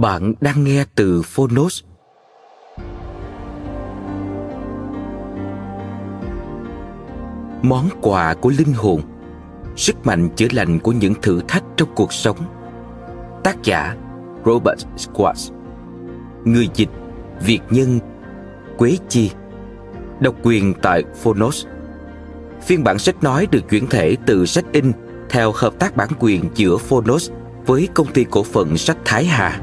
Bạn đang nghe từ Phonos. Món quà của linh hồn, Sức mạnh chữa lành của những thử thách trong cuộc sống Tác giả, Robert Squats Người dịch, Việt nhân, Quế Chi Độc quyền tại Phonos Phiên bản sách nói được chuyển thể từ sách in theo hợp tác bản quyền giữa Phonos với công ty cổ phần sách Thái Hà.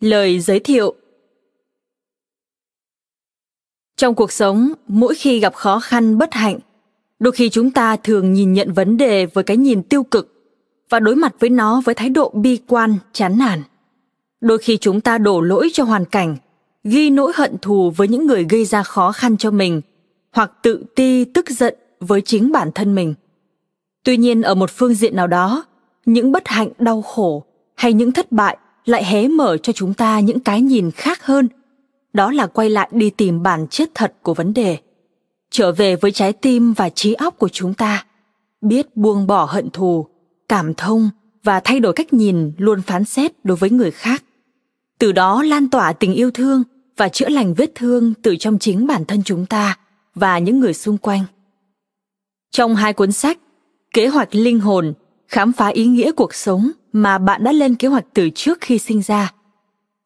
Lời giới thiệu Trong cuộc sống, mỗi khi gặp khó khăn bất hạnh, đôi khi chúng ta thường nhìn nhận vấn đề với cái nhìn tiêu cực và đối mặt với nó với thái độ bi quan, chán nản. Đôi khi chúng ta đổ lỗi cho hoàn cảnh, ghi nỗi hận thù với những người gây ra khó khăn cho mình, hoặc tự ti tức giận với chính bản thân mình. Tuy nhiên ở một phương diện nào đó, những bất hạnh đau khổ hay những thất bại lại hé mở cho chúng ta những cái nhìn khác hơn. Đó là quay lại đi tìm bản chất thật của vấn đề. Trở về với trái tim và trí óc của chúng ta. Biết buông bỏ hận thù, cảm thông và thay đổi cách nhìn luôn phán xét đối với người khác. Từ đó lan tỏa tình yêu thương và chữa lành vết thương từ trong chính bản thân chúng ta và những người xung quanh. Trong hai cuốn sách, kế hoạch linh hồn, khám phá ý nghĩa cuộc sống mà bạn đã lên kế hoạch từ trước khi sinh ra.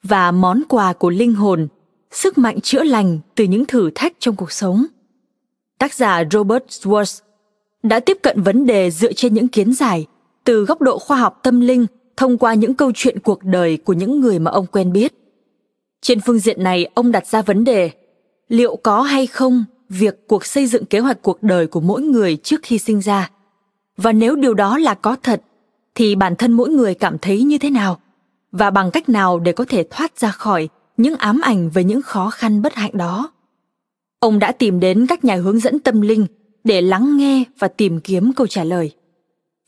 Và món quà của linh hồn, sức mạnh chữa lành từ những thử thách trong cuộc sống. Tác giả robert Schwartz đã tiếp cận vấn đề dựa trên những kiến giải từ góc độ khoa học tâm linh thông qua những câu chuyện cuộc đời của những người mà ông quen biết. Trên phương diện này, ông đặt ra vấn đề, liệu có hay không việc cuộc xây dựng kế hoạch cuộc đời của mỗi người trước khi sinh ra? Và nếu điều đó là có thật thì bản thân mỗi người cảm thấy như thế nào? Và bằng cách nào để có thể thoát ra khỏi những ám ảnh về những khó khăn bất hạnh đó? Ông đã tìm đến các nhà hướng dẫn tâm linh để lắng nghe và tìm kiếm câu trả lời.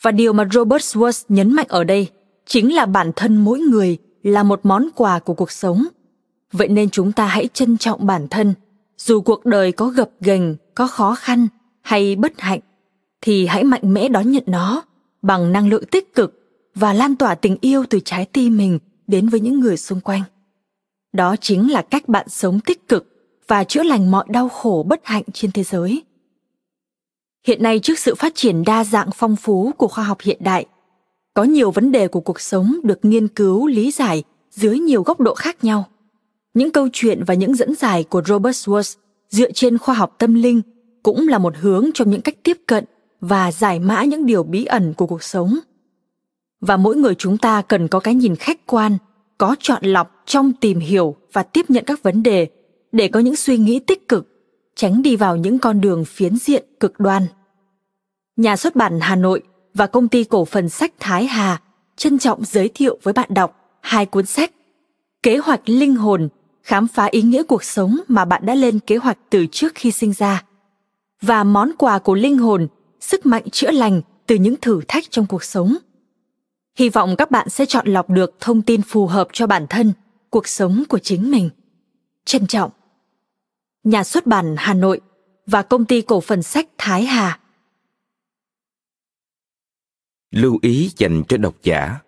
Và điều mà robert swartz nhấn mạnh ở đây chính là bản thân mỗi người là một món quà của cuộc sống. Vậy nên chúng ta hãy trân trọng bản thân. Dù cuộc đời có gập ghềnh, có khó khăn hay bất hạnh, thì hãy mạnh mẽ đón nhận nó bằng năng lượng tích cực và lan tỏa tình yêu từ trái tim mình đến với những người xung quanh. Đó chính là cách bạn sống tích cực và chữa lành mọi đau khổ bất hạnh trên thế giới. Hiện nay, trước sự phát triển đa dạng phong phú của khoa học hiện đại, có nhiều vấn đề của cuộc sống được nghiên cứu, lý giải dưới nhiều góc độ khác nhau. Những câu chuyện và những dẫn giải của robert schwartz dựa trên khoa học tâm linh cũng là một hướng trong những cách tiếp cận và giải mã những điều bí ẩn của cuộc sống. Và mỗi người chúng ta cần có cái nhìn khách quan, có chọn lọc trong tìm hiểu và tiếp nhận các vấn đề để có những suy nghĩ tích cực, tránh đi vào những con đường phiến diện, cực đoan. Nhà xuất bản hà nội và công ty cổ phần sách thái hà trân trọng giới thiệu với bạn đọc hai cuốn sách kế hoạch linh hồn, khám phá ý nghĩa cuộc sống mà bạn đã lên kế hoạch từ trước khi sinh ra, và món quà của linh hồn sức mạnh chữa lành từ những thử thách trong cuộc sống. Hy vọng các bạn sẽ chọn lọc được thông tin phù hợp cho bản thân, cuộc sống của chính mình. Trân trọng. Nhà xuất bản hà nội và công ty cổ phần sách thái hà. Lưu ý dành cho độc giả.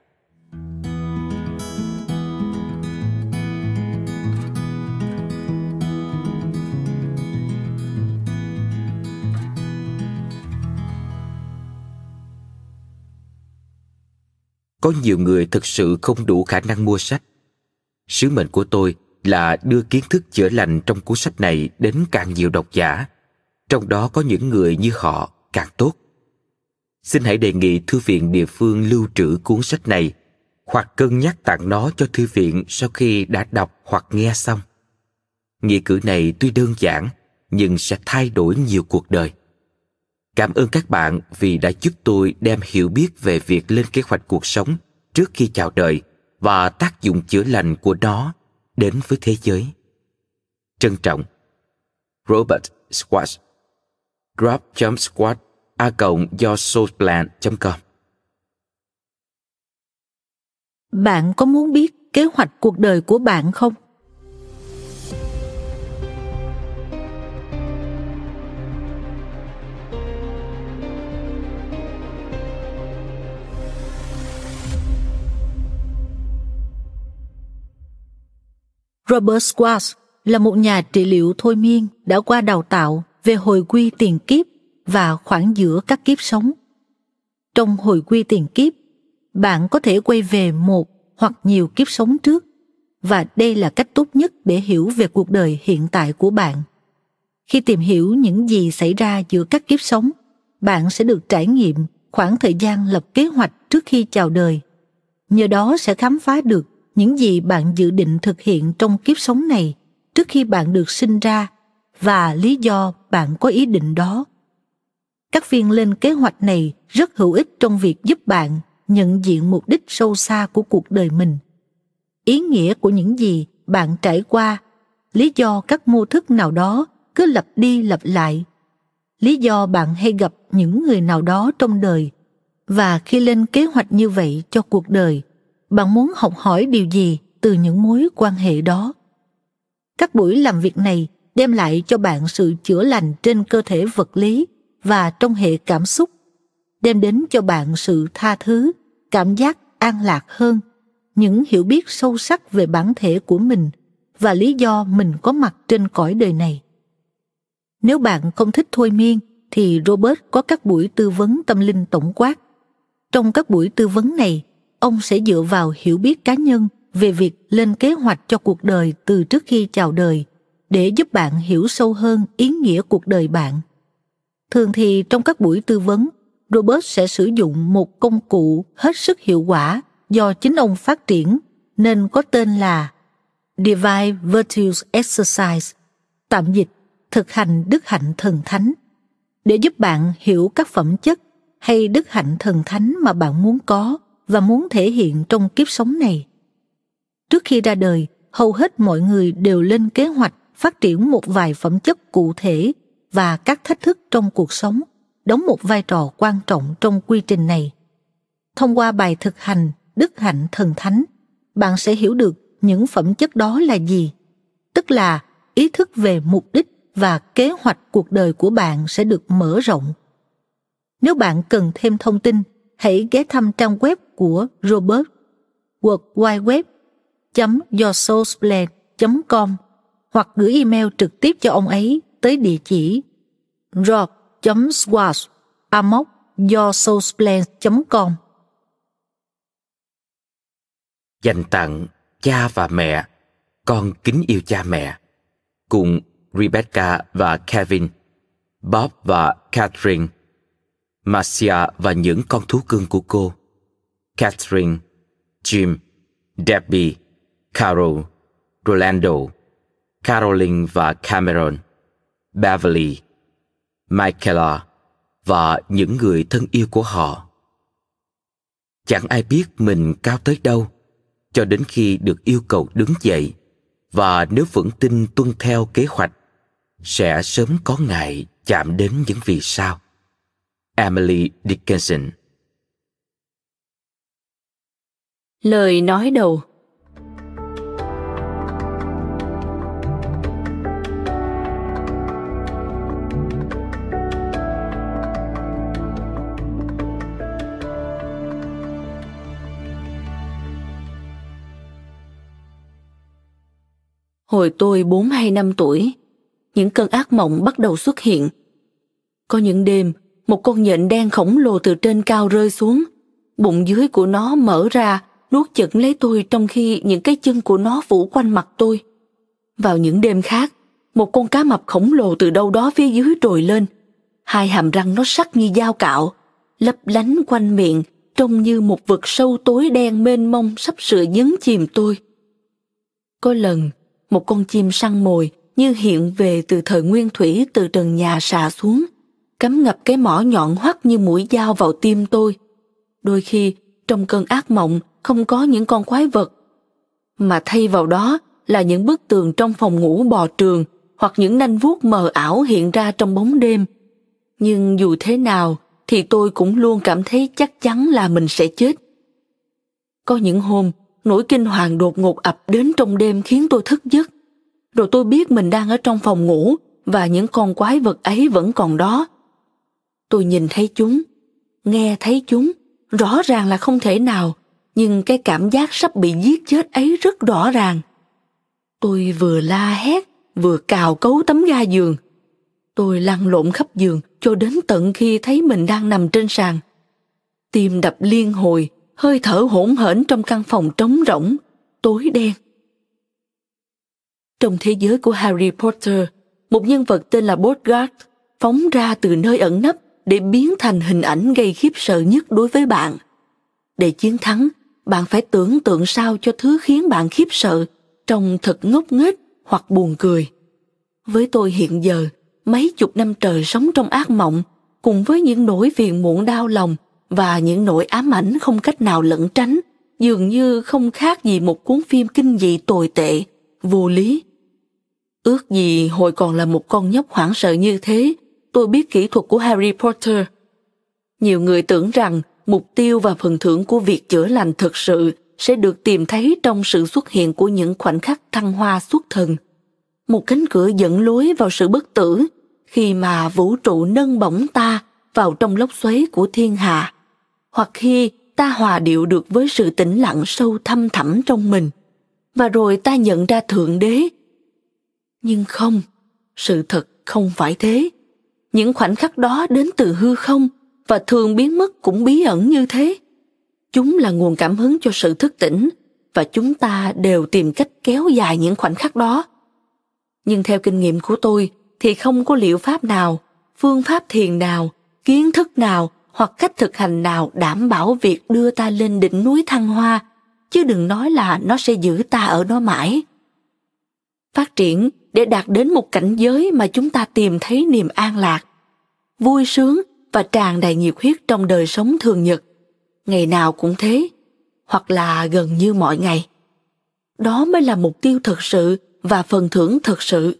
Có nhiều người thực sự không đủ khả năng mua sách. Sứ mệnh của tôi là đưa kiến thức chữa lành trong cuốn sách này đến càng nhiều độc giả. Trong đó có những người như họ càng tốt. Xin hãy đề nghị thư viện địa phương lưu trữ cuốn sách này hoặc cân nhắc tặng nó cho thư viện sau khi đã đọc hoặc nghe xong. Nghĩa cử này tuy đơn giản nhưng sẽ thay đổi nhiều cuộc đời cảm ơn các bạn vì đã giúp tôi đem hiểu biết về việc lên kế hoạch cuộc sống trước khi chào đời và tác dụng chữa lành của nó đến với thế giới. Trân trọng. Robert squash drop squat a cộng do soulplan com. Bạn có muốn biết kế hoạch cuộc đời của bạn không? Robert Squash là một nhà trị liệu thôi miên đã qua đào tạo về hồi quy tiền kiếp và khoảng giữa các kiếp sống. Trong hồi quy tiền kiếp, bạn có thể quay về một hoặc nhiều kiếp sống trước và đây là cách tốt nhất để hiểu về cuộc đời hiện tại của bạn. Khi tìm hiểu những gì xảy ra giữa các kiếp sống, bạn sẽ được trải nghiệm khoảng thời gian lập kế hoạch trước khi chào đời. Nhờ đó sẽ khám phá được những gì bạn dự định thực hiện trong kiếp sống này trước khi bạn được sinh ra và lý do bạn có ý định đó. Các viên lên kế hoạch này rất hữu ích trong việc giúp bạn nhận diện mục đích sâu xa của cuộc đời mình. Ý nghĩa của những gì bạn trải qua, lý do các mô thức nào đó cứ lặp đi lặp lại, lý do bạn hay gặp những người nào đó trong đời. Và khi lên kế hoạch như vậy cho cuộc đời bạn muốn học hỏi điều gì từ những mối quan hệ đó? Các buổi làm việc này đem lại cho bạn sự chữa lành trên cơ thể vật lý và trong hệ cảm xúc, đem đến cho bạn sự tha thứ, cảm giác an lạc hơn, những hiểu biết sâu sắc về bản thể của mình và lý do mình có mặt trên cõi đời này. Nếu bạn không thích thôi miên, thì robert có các buổi tư vấn tâm linh tổng quát. Trong các buổi tư vấn này ông sẽ dựa vào hiểu biết cá nhân về việc lên kế hoạch cho cuộc đời từ trước khi chào đời để giúp bạn hiểu sâu hơn ý nghĩa cuộc đời bạn. Thường thì trong các buổi tư vấn, robert sẽ sử dụng một công cụ hết sức hiệu quả do chính ông phát triển, nên có tên là divine virtues exercise, tạm dịch, thực hành đức hạnh thần thánh. Để giúp bạn hiểu các phẩm chất hay đức hạnh thần thánh mà bạn muốn có và muốn thể hiện trong kiếp sống này. Trước khi ra đời, hầu hết mọi người đều lên kế hoạch phát triển một vài phẩm chất cụ thể và các thách thức trong cuộc sống, đóng một vai trò quan trọng trong quy trình này. Thông qua bài thực hành đức hạnh thần thánh, bạn sẽ hiểu được những phẩm chất đó là gì, tức là ý thức về mục đích và kế hoạch cuộc đời của bạn sẽ được mở rộng. Nếu bạn cần thêm thông tin hãy ghé thăm trang web của Robert www.yoursoulsplan.com hoặc gửi email trực tiếp cho ông ấy tới địa chỉ rob.swash.yoursoulsplan.com Dành tặng cha và mẹ, con kính yêu cha mẹ, cùng Rebecca và Kevin, Bob và Catherine, Marcia và những con thú cưng của cô, Catherine, Jim, Debbie, Carol, Rolando, Caroline và Cameron, Beverly, Michaela và những người thân yêu của họ. Chẳng ai biết mình cao tới đâu cho đến khi được yêu cầu đứng dậy và nếu vững tin tuân theo kế hoạch sẽ sớm có ngày chạm đến những vì sao emily dickinson lời nói đầu Hồi tôi 4 hay 5 tuổi, những cơn ác mộng bắt đầu xuất hiện. Có những đêm, một con nhện đen khổng lồ từ trên cao rơi xuống, bụng dưới của nó mở ra, nuốt chửng lấy tôi trong khi những cái chân của nó phủ quanh mặt tôi. Vào những đêm khác, một con cá mập khổng lồ từ đâu đó phía dưới trồi lên. Hai hàm răng nó sắc như dao cạo, lấp lánh quanh miệng, trông như một vực sâu tối đen mênh mông sắp sửa nhấn chìm tôi. Có lần, một con chim săn mồi như hiện về từ thời nguyên thủy từ trần nhà xà xuống, cắm ngập cái mỏ nhọn hoắt như mũi dao vào tim tôi. Đôi khi, trong cơn ác mộng không có những con quái vật, mà thay vào đó là những bức tường trong phòng ngủ bò trường hoặc những nanh vuốt mờ ảo hiện ra trong bóng đêm. Nhưng dù thế nào thì tôi cũng luôn cảm thấy chắc chắn là mình sẽ chết. Có những hôm nỗi kinh hoàng đột ngột ập đến trong đêm khiến tôi thức giấc. Rồi tôi biết mình đang ở trong phòng ngủ và những con quái vật ấy vẫn còn đó. Tôi nhìn thấy chúng, nghe thấy chúng, rõ ràng là không thể nào, nhưng cái cảm giác sắp bị giết chết ấy rất rõ ràng. Tôi vừa la hét, vừa cào cấu tấm ga giường. Tôi lăn lộn khắp giường cho đến tận khi thấy mình đang nằm trên sàn. Tim đập liên hồi, hơi thở hỗn hển trong căn phòng trống rỗng, tối đen. Trong thế giới của Harry Potter, một nhân vật tên là Bogart phóng ra từ nơi ẩn nấp để biến thành hình ảnh gây khiếp sợ nhất đối với bạn. Để chiến thắng, bạn phải tưởng tượng sao cho thứ khiến bạn khiếp sợ trông thật ngốc nghếch hoặc buồn cười. Với tôi hiện giờ, mấy chục năm trời sống trong ác mộng cùng với những nỗi phiền muộn đau lòng và những nỗi ám ảnh không cách nào lẩn tránh dường như không khác gì một cuốn phim kinh dị tồi tệ vô lý ước gì hồi còn là một con nhóc hoảng sợ như thế tôi biết kỹ thuật của harry potter. Nhiều người tưởng rằng mục tiêu và phần thưởng của việc chữa lành thực sự sẽ được tìm thấy trong sự xuất hiện của những khoảnh khắc thăng hoa xuất thần. Một cánh cửa dẫn lối vào sự bất tử khi mà vũ trụ nâng bổng ta vào trong lốc xoáy của thiên hà hoặc khi ta hòa điệu được với sự tĩnh lặng sâu thăm thẳm trong mình. Và rồi ta nhận ra thượng đế. Nhưng không, sự thật không phải thế những khoảnh khắc đó đến từ hư không, và thường biến mất cũng bí ẩn như thế. Chúng là nguồn cảm hứng cho sự thức tỉnh, và chúng ta đều tìm cách kéo dài những khoảnh khắc đó. Nhưng theo kinh nghiệm của tôi, thì không có liệu pháp nào, phương pháp thiền nào, kiến thức nào hoặc cách thực hành nào đảm bảo việc đưa ta lên đỉnh núi thăng hoa, chứ đừng nói là nó sẽ giữ ta ở đó mãi. Phát triển để đạt đến một cảnh giới mà chúng ta tìm thấy niềm an lạc vui sướng và tràn đầy nhiệt huyết trong đời sống thường nhật. Ngày nào cũng thế hoặc là gần như mọi ngày. Đó mới là mục tiêu thực sự và phần thưởng thực sự.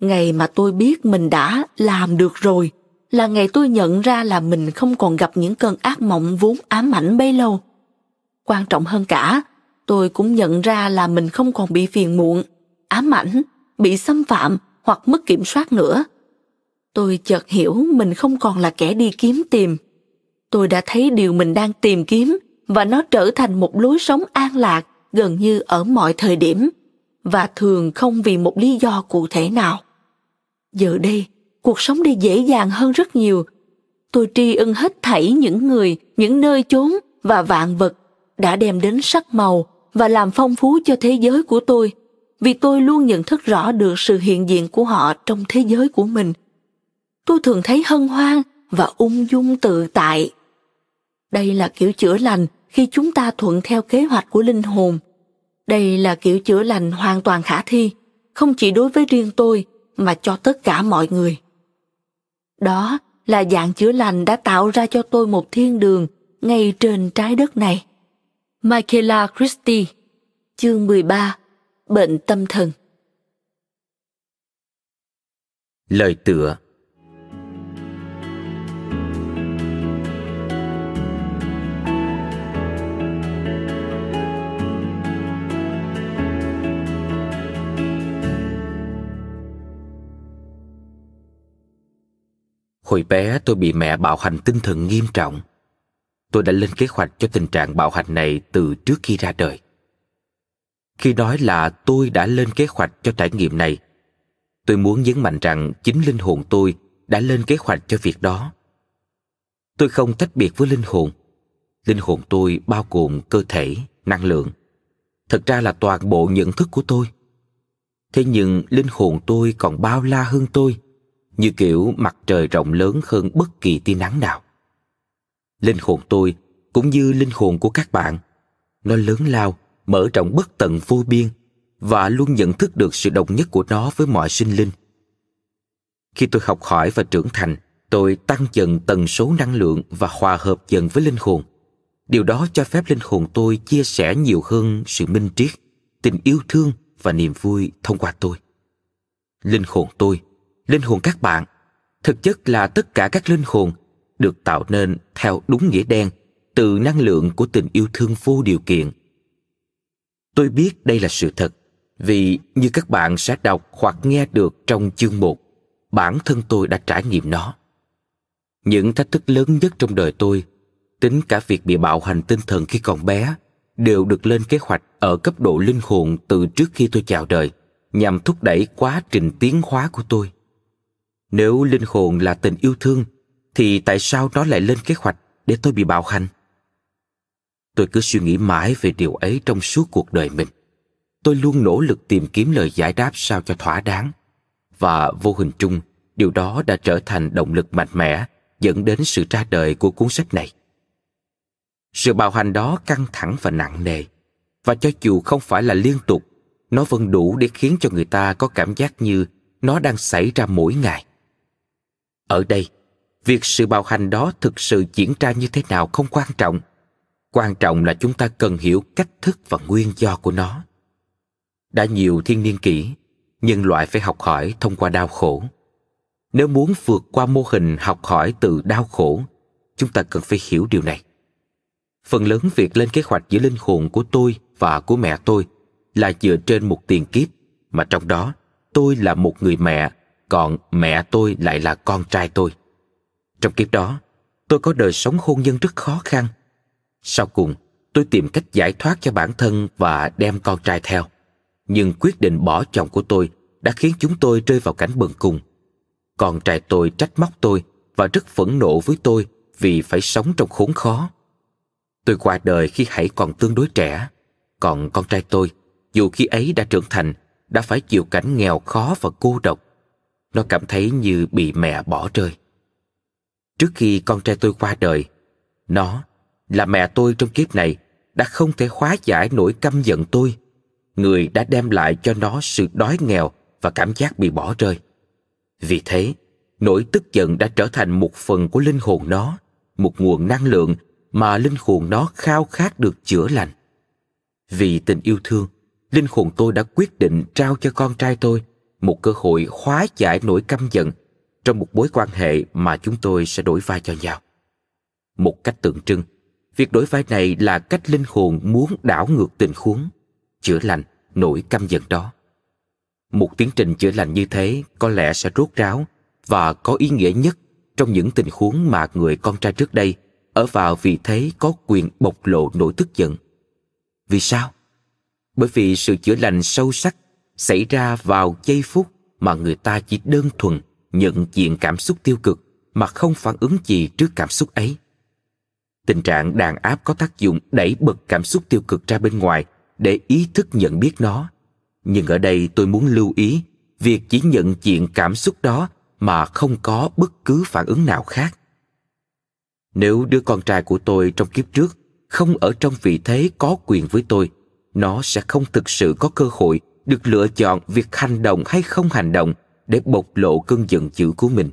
Ngày mà tôi biết mình đã làm được rồi là ngày tôi nhận ra là mình không còn gặp những cơn ác mộng vốn ám ảnh bấy lâu. Quan trọng hơn cả, tôi cũng nhận ra là mình không còn bị phiền muộn, ám ảnh, bị xâm phạm hoặc mất kiểm soát nữa. Tôi chợt hiểu mình không còn là kẻ đi kiếm tìm. Tôi đã thấy điều mình đang tìm kiếm và nó trở thành một lối sống an lạc gần như ở mọi thời điểm và thường không vì một lý do cụ thể nào. Giờ đây, cuộc sống đi dễ dàng hơn rất nhiều. Tôi tri ân hết thảy những người, những nơi chốn và vạn vật đã đem đến sắc màu và làm phong phú cho thế giới của tôi, vì tôi luôn nhận thức rõ được sự hiện diện của họ trong thế giới của mình. Tôi thường thấy hân hoan và ung dung tự tại. Đây là kiểu chữa lành khi chúng ta thuận theo kế hoạch của linh hồn. Đây là kiểu chữa lành hoàn toàn khả thi, không chỉ đối với riêng tôi mà cho tất cả mọi người. Đó là dạng chữa lành đã tạo ra cho tôi một thiên đường ngay trên trái đất này. Michaela Christie Chương 13 bệnh tâm thần lời tựa Hồi bé tôi bị mẹ bạo hành tinh thần nghiêm trọng. Tôi đã lên kế hoạch cho tình trạng bạo hành này từ trước khi ra đời. Khi nói là tôi đã lên kế hoạch cho trải nghiệm này, tôi muốn nhấn mạnh rằng chính linh hồn tôi đã lên kế hoạch cho việc đó. Tôi không tách biệt với linh hồn. Linh hồn tôi bao gồm cơ thể, năng lượng. Thật ra là toàn bộ nhận thức của tôi. Thế nhưng linh hồn tôi còn bao la hơn tôi như kiểu mặt trời rộng lớn hơn bất kỳ tia nắng nào. Linh hồn tôi cũng như linh hồn của các bạn, nó lớn lao, mở rộng bất tận vô biên và luôn nhận thức được sự đồng nhất của nó với mọi sinh linh. Khi tôi học hỏi và trưởng thành, tôi tăng dần tần số năng lượng và hòa hợp dần với linh hồn. Điều đó cho phép linh hồn tôi chia sẻ nhiều hơn sự minh triết, tình yêu thương và niềm vui thông qua tôi. Linh hồn tôi linh hồn các bạn thực chất là tất cả các linh hồn được tạo nên theo đúng nghĩa đen từ năng lượng của tình yêu thương vô điều kiện tôi biết đây là sự thật vì như các bạn sẽ đọc hoặc nghe được trong chương một bản thân tôi đã trải nghiệm nó những thách thức lớn nhất trong đời tôi tính cả việc bị bạo hành tinh thần khi còn bé đều được lên kế hoạch ở cấp độ linh hồn từ trước khi tôi chào đời nhằm thúc đẩy quá trình tiến hóa của tôi nếu linh hồn là tình yêu thương, thì tại sao nó lại lên kế hoạch để tôi bị bạo hành? Tôi cứ suy nghĩ mãi về điều ấy trong suốt cuộc đời mình. Tôi luôn nỗ lực tìm kiếm lời giải đáp sao cho thỏa đáng. Và vô hình chung, điều đó đã trở thành động lực mạnh mẽ dẫn đến sự ra đời của cuốn sách này. Sự bạo hành đó căng thẳng và nặng nề. Và cho dù không phải là liên tục, nó vẫn đủ để khiến cho người ta có cảm giác như nó đang xảy ra mỗi ngày. Ở đây, việc sự bạo hành đó thực sự diễn ra như thế nào không quan trọng. Quan trọng là chúng ta cần hiểu cách thức và nguyên do của nó. Đã nhiều thiên niên kỷ, nhân loại phải học hỏi thông qua đau khổ. Nếu muốn vượt qua mô hình học hỏi từ đau khổ, chúng ta cần phải hiểu điều này. Phần lớn việc lên kế hoạch giữa linh hồn của tôi và của mẹ tôi là dựa trên một tiền kiếp mà trong đó tôi là một người mẹ còn mẹ tôi lại là con trai tôi. Trong kiếp đó, tôi có đời sống hôn nhân rất khó khăn. Sau cùng, tôi tìm cách giải thoát cho bản thân và đem con trai theo. Nhưng quyết định bỏ chồng của tôi đã khiến chúng tôi rơi vào cảnh bần cùng. Con trai tôi trách móc tôi và rất phẫn nộ với tôi vì phải sống trong khốn khó. Tôi qua đời khi hãy còn tương đối trẻ, còn con trai tôi, dù khi ấy đã trưởng thành, đã phải chịu cảnh nghèo khó và cô độc nó cảm thấy như bị mẹ bỏ rơi trước khi con trai tôi qua đời nó là mẹ tôi trong kiếp này đã không thể hóa giải nỗi căm giận tôi. Người đã đem lại cho nó sự đói nghèo và cảm giác bị bỏ rơi. Vì thế nỗi tức giận đã trở thành một phần của linh hồn nó một nguồn năng lượng mà linh hồn nó khao khát được chữa lành. Vì tình yêu thương linh hồn tôi đã quyết định trao cho con trai tôi một cơ hội hóa giải nỗi căm giận trong một mối quan hệ mà chúng tôi sẽ đổi vai cho nhau. Một cách tượng trưng, việc đổi vai này là cách linh hồn muốn đảo ngược tình huống, chữa lành nỗi căm giận đó. Một tiến trình chữa lành như thế có lẽ sẽ rốt ráo và có ý nghĩa nhất trong những tình huống mà người con trai trước đây ở vào vị thế có quyền bộc lộ nỗi tức giận. Vì sao? Bởi vì sự chữa lành sâu sắc xảy ra vào giây phút mà người ta chỉ đơn thuần nhận diện cảm xúc tiêu cực mà không phản ứng gì trước cảm xúc ấy tình trạng đàn áp có tác dụng đẩy bật cảm xúc tiêu cực ra bên ngoài để ý thức nhận biết nó. Nhưng ở đây tôi muốn lưu ý, việc chỉ nhận diện cảm xúc đó mà không có bất cứ phản ứng nào khác. Nếu đứa con trai của tôi trong kiếp trước không ở trong vị thế có quyền với tôi, nó sẽ không thực sự có cơ hội được lựa chọn việc hành động hay không hành động để bộc lộ cơn giận dữ của mình.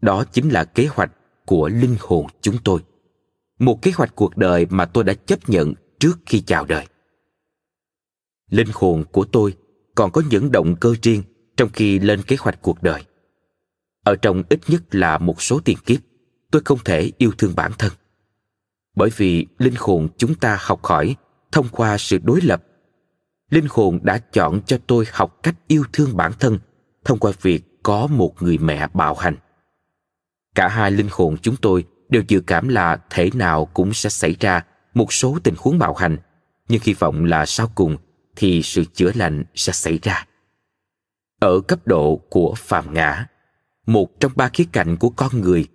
Đó chính là kế hoạch của linh hồn chúng tôi một kế hoạch cuộc đời mà tôi đã chấp nhận trước khi chào đời. Linh hồn của tôi còn có những động cơ riêng trong khi lên kế hoạch cuộc đời. Ở trong ít nhất là một số tiền kiếp, tôi không thể yêu thương bản thân. Bởi vì linh hồn chúng ta học hỏi thông qua sự đối lập. Linh hồn đã chọn cho tôi học cách yêu thương bản thân thông qua việc có một người mẹ bạo hành. Cả hai linh hồn chúng tôi đều dự cảm là thể nào cũng sẽ xảy ra một số tình huống bạo hành, nhưng hy vọng là sau cùng thì sự chữa lành sẽ xảy ra. Ở cấp độ của phàm ngã, một trong ba khía cạnh của con người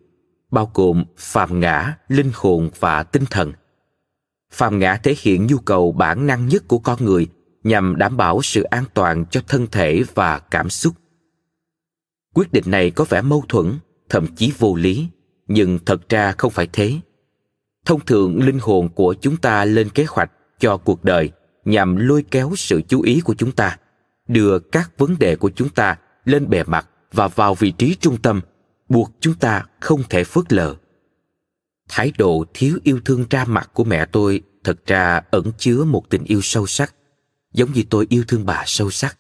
bao gồm phàm ngã, linh hồn và tinh thần. Phàm ngã thể hiện nhu cầu bản năng nhất của con người nhằm đảm bảo sự an toàn cho thân thể và cảm xúc. Quyết định này có vẻ mâu thuẫn, thậm chí vô lý nhưng thật ra không phải thế. Thông thường linh hồn của chúng ta lên kế hoạch cho cuộc đời nhằm lôi kéo sự chú ý của chúng ta, đưa các vấn đề của chúng ta lên bề mặt và vào vị trí trung tâm, buộc chúng ta không thể phớt lờ. Thái độ thiếu yêu thương ra mặt của mẹ tôi thật ra ẩn chứa một tình yêu sâu sắc, giống như tôi yêu thương bà sâu sắc.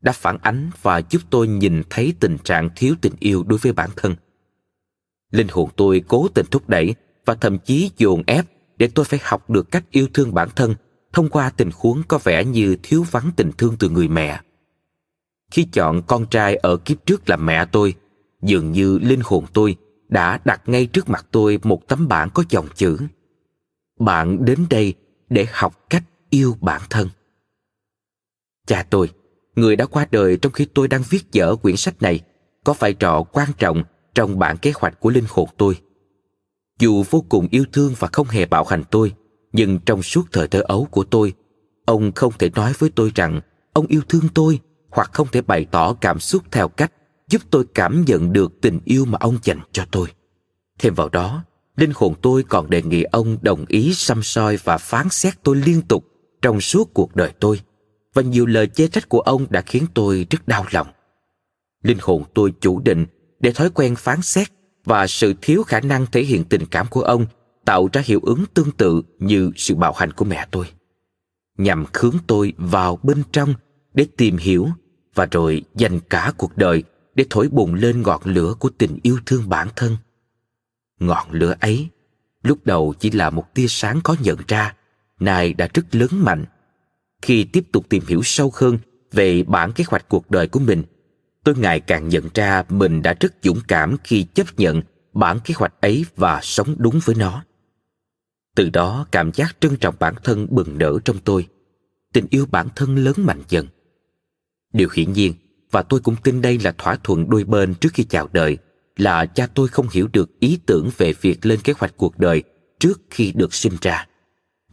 Đã phản ánh và giúp tôi nhìn thấy tình trạng thiếu tình yêu đối với bản thân linh hồn tôi cố tình thúc đẩy và thậm chí dồn ép để tôi phải học được cách yêu thương bản thân thông qua tình huống có vẻ như thiếu vắng tình thương từ người mẹ. Khi chọn con trai ở kiếp trước là mẹ tôi, dường như linh hồn tôi đã đặt ngay trước mặt tôi một tấm bảng có dòng chữ. Bạn đến đây để học cách yêu bản thân. Cha tôi, người đã qua đời trong khi tôi đang viết dở quyển sách này, có vai trò quan trọng trong bản kế hoạch của linh hồn tôi. Dù vô cùng yêu thương và không hề bạo hành tôi, nhưng trong suốt thời thơ ấu của tôi, ông không thể nói với tôi rằng ông yêu thương tôi hoặc không thể bày tỏ cảm xúc theo cách giúp tôi cảm nhận được tình yêu mà ông dành cho tôi. Thêm vào đó, linh hồn tôi còn đề nghị ông đồng ý xăm soi và phán xét tôi liên tục trong suốt cuộc đời tôi, và nhiều lời chê trách của ông đã khiến tôi rất đau lòng. Linh hồn tôi chủ định để thói quen phán xét và sự thiếu khả năng thể hiện tình cảm của ông tạo ra hiệu ứng tương tự như sự bạo hành của mẹ tôi. Nhằm khướng tôi vào bên trong để tìm hiểu và rồi dành cả cuộc đời để thổi bùng lên ngọn lửa của tình yêu thương bản thân. Ngọn lửa ấy lúc đầu chỉ là một tia sáng có nhận ra, nay đã rất lớn mạnh. Khi tiếp tục tìm hiểu sâu hơn về bản kế hoạch cuộc đời của mình tôi ngày càng nhận ra mình đã rất dũng cảm khi chấp nhận bản kế hoạch ấy và sống đúng với nó. Từ đó, cảm giác trân trọng bản thân bừng nở trong tôi. Tình yêu bản thân lớn mạnh dần. Điều hiển nhiên, và tôi cũng tin đây là thỏa thuận đôi bên trước khi chào đời, là cha tôi không hiểu được ý tưởng về việc lên kế hoạch cuộc đời trước khi được sinh ra.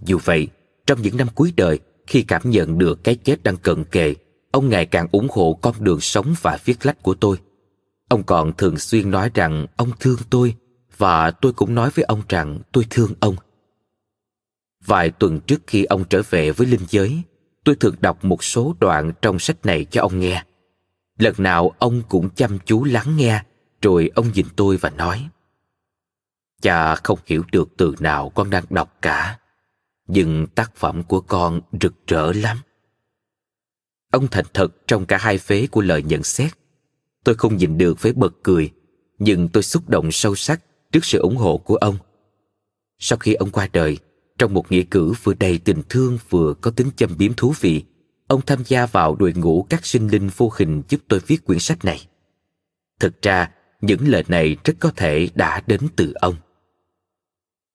Dù vậy, trong những năm cuối đời, khi cảm nhận được cái chết đang cận kề ông ngày càng ủng hộ con đường sống và viết lách của tôi. Ông còn thường xuyên nói rằng ông thương tôi và tôi cũng nói với ông rằng tôi thương ông. Vài tuần trước khi ông trở về với linh giới, tôi thường đọc một số đoạn trong sách này cho ông nghe. Lần nào ông cũng chăm chú lắng nghe, rồi ông nhìn tôi và nói, cha không hiểu được từ nào con đang đọc cả, nhưng tác phẩm của con rực rỡ lắm ông thành thật trong cả hai phế của lời nhận xét. Tôi không nhìn được với bật cười, nhưng tôi xúc động sâu sắc trước sự ủng hộ của ông. Sau khi ông qua đời, trong một nghĩa cử vừa đầy tình thương vừa có tính châm biếm thú vị, ông tham gia vào đội ngũ các sinh linh vô hình giúp tôi viết quyển sách này. Thực ra, những lời này rất có thể đã đến từ ông.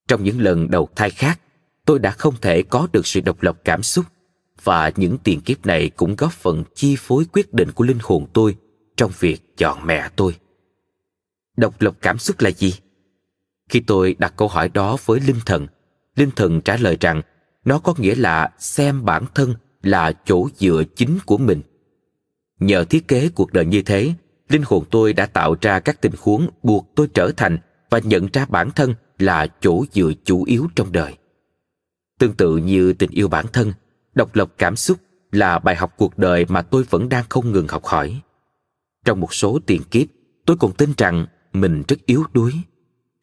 Trong những lần đầu thai khác, tôi đã không thể có được sự độc lập cảm xúc và những tiền kiếp này cũng góp phần chi phối quyết định của linh hồn tôi trong việc chọn mẹ tôi. Độc lập cảm xúc là gì? Khi tôi đặt câu hỏi đó với linh thần linh thần trả lời rằng nó có nghĩa là xem bản thân là chỗ dựa chính của mình. Nhờ thiết kế cuộc đời như thế, linh hồn tôi đã tạo ra các tình huống buộc tôi trở thành và nhận ra bản thân là chỗ dựa chủ yếu trong đời. Tương tự như tình yêu bản thân độc lập cảm xúc là bài học cuộc đời mà tôi vẫn đang không ngừng học hỏi. Trong một số tiền kiếp, tôi còn tin rằng mình rất yếu đuối.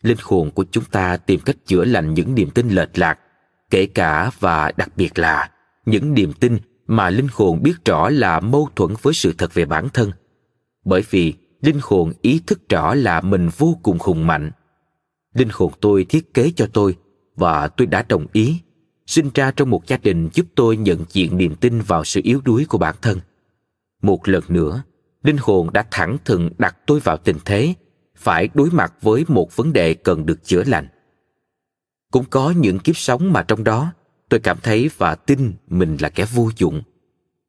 Linh hồn của chúng ta tìm cách chữa lành những niềm tin lệch lạc, kể cả và đặc biệt là những niềm tin mà linh hồn biết rõ là mâu thuẫn với sự thật về bản thân. Bởi vì linh hồn ý thức rõ là mình vô cùng hùng mạnh. Linh hồn tôi thiết kế cho tôi và tôi đã đồng ý sinh ra trong một gia đình giúp tôi nhận diện niềm tin vào sự yếu đuối của bản thân. Một lần nữa, linh hồn đã thẳng thừng đặt tôi vào tình thế phải đối mặt với một vấn đề cần được chữa lành. Cũng có những kiếp sống mà trong đó tôi cảm thấy và tin mình là kẻ vô dụng.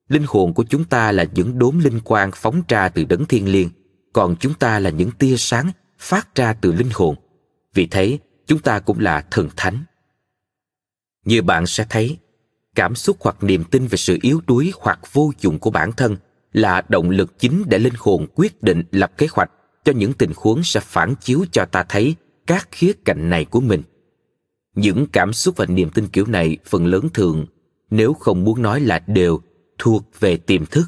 Linh hồn của chúng ta là những đốm linh quang phóng ra từ đấng thiên liêng, còn chúng ta là những tia sáng phát ra từ linh hồn. Vì thế, chúng ta cũng là thần thánh như bạn sẽ thấy. Cảm xúc hoặc niềm tin về sự yếu đuối hoặc vô dụng của bản thân là động lực chính để linh hồn quyết định lập kế hoạch cho những tình huống sẽ phản chiếu cho ta thấy các khía cạnh này của mình. Những cảm xúc và niềm tin kiểu này phần lớn thường, nếu không muốn nói là đều, thuộc về tiềm thức.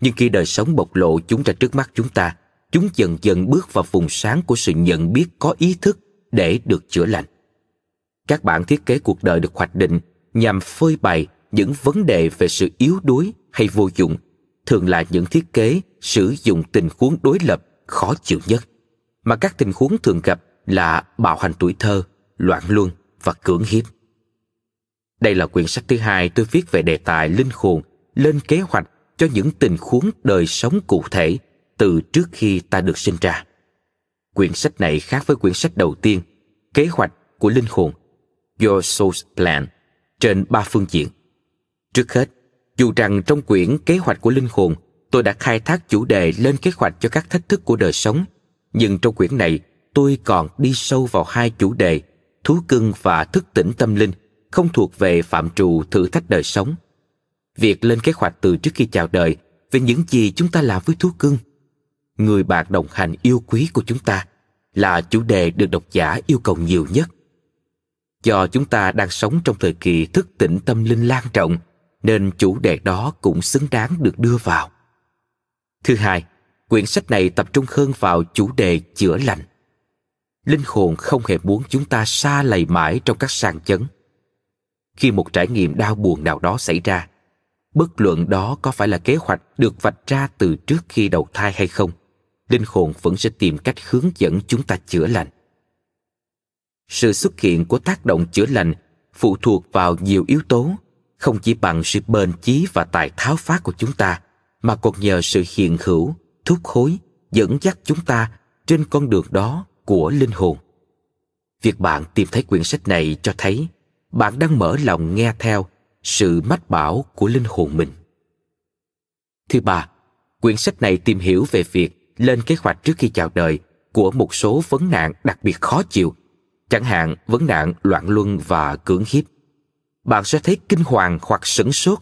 Nhưng khi đời sống bộc lộ chúng ra trước mắt chúng ta, chúng dần dần bước vào vùng sáng của sự nhận biết có ý thức để được chữa lành các bản thiết kế cuộc đời được hoạch định nhằm phơi bày những vấn đề về sự yếu đuối hay vô dụng, thường là những thiết kế sử dụng tình huống đối lập khó chịu nhất, mà các tình huống thường gặp là bạo hành tuổi thơ, loạn luân và cưỡng hiếp. Đây là quyển sách thứ hai tôi viết về đề tài linh hồn lên kế hoạch cho những tình huống đời sống cụ thể từ trước khi ta được sinh ra. Quyển sách này khác với quyển sách đầu tiên, kế hoạch của linh hồn your soul's plan trên ba phương diện. Trước hết, dù rằng trong quyển kế hoạch của linh hồn, tôi đã khai thác chủ đề lên kế hoạch cho các thách thức của đời sống, nhưng trong quyển này, tôi còn đi sâu vào hai chủ đề, thú cưng và thức tỉnh tâm linh, không thuộc về phạm trù thử thách đời sống. Việc lên kế hoạch từ trước khi chào đời, về những gì chúng ta làm với thú cưng, người bạn đồng hành yêu quý của chúng ta, là chủ đề được độc giả yêu cầu nhiều nhất do chúng ta đang sống trong thời kỳ thức tỉnh tâm linh lan rộng, nên chủ đề đó cũng xứng đáng được đưa vào. Thứ hai, quyển sách này tập trung hơn vào chủ đề chữa lành. Linh hồn không hề muốn chúng ta xa lầy mãi trong các sàn chấn. Khi một trải nghiệm đau buồn nào đó xảy ra, bất luận đó có phải là kế hoạch được vạch ra từ trước khi đầu thai hay không, linh hồn vẫn sẽ tìm cách hướng dẫn chúng ta chữa lành sự xuất hiện của tác động chữa lành phụ thuộc vào nhiều yếu tố, không chỉ bằng sự bền chí và tài tháo phát của chúng ta, mà còn nhờ sự hiện hữu, thúc hối dẫn dắt chúng ta trên con đường đó của linh hồn. Việc bạn tìm thấy quyển sách này cho thấy bạn đang mở lòng nghe theo sự mách bảo của linh hồn mình. Thứ ba, quyển sách này tìm hiểu về việc lên kế hoạch trước khi chào đời của một số vấn nạn đặc biệt khó chịu chẳng hạn, vấn nạn, loạn luân và cưỡng hiếp. Bạn sẽ thấy kinh hoàng hoặc sửng sốt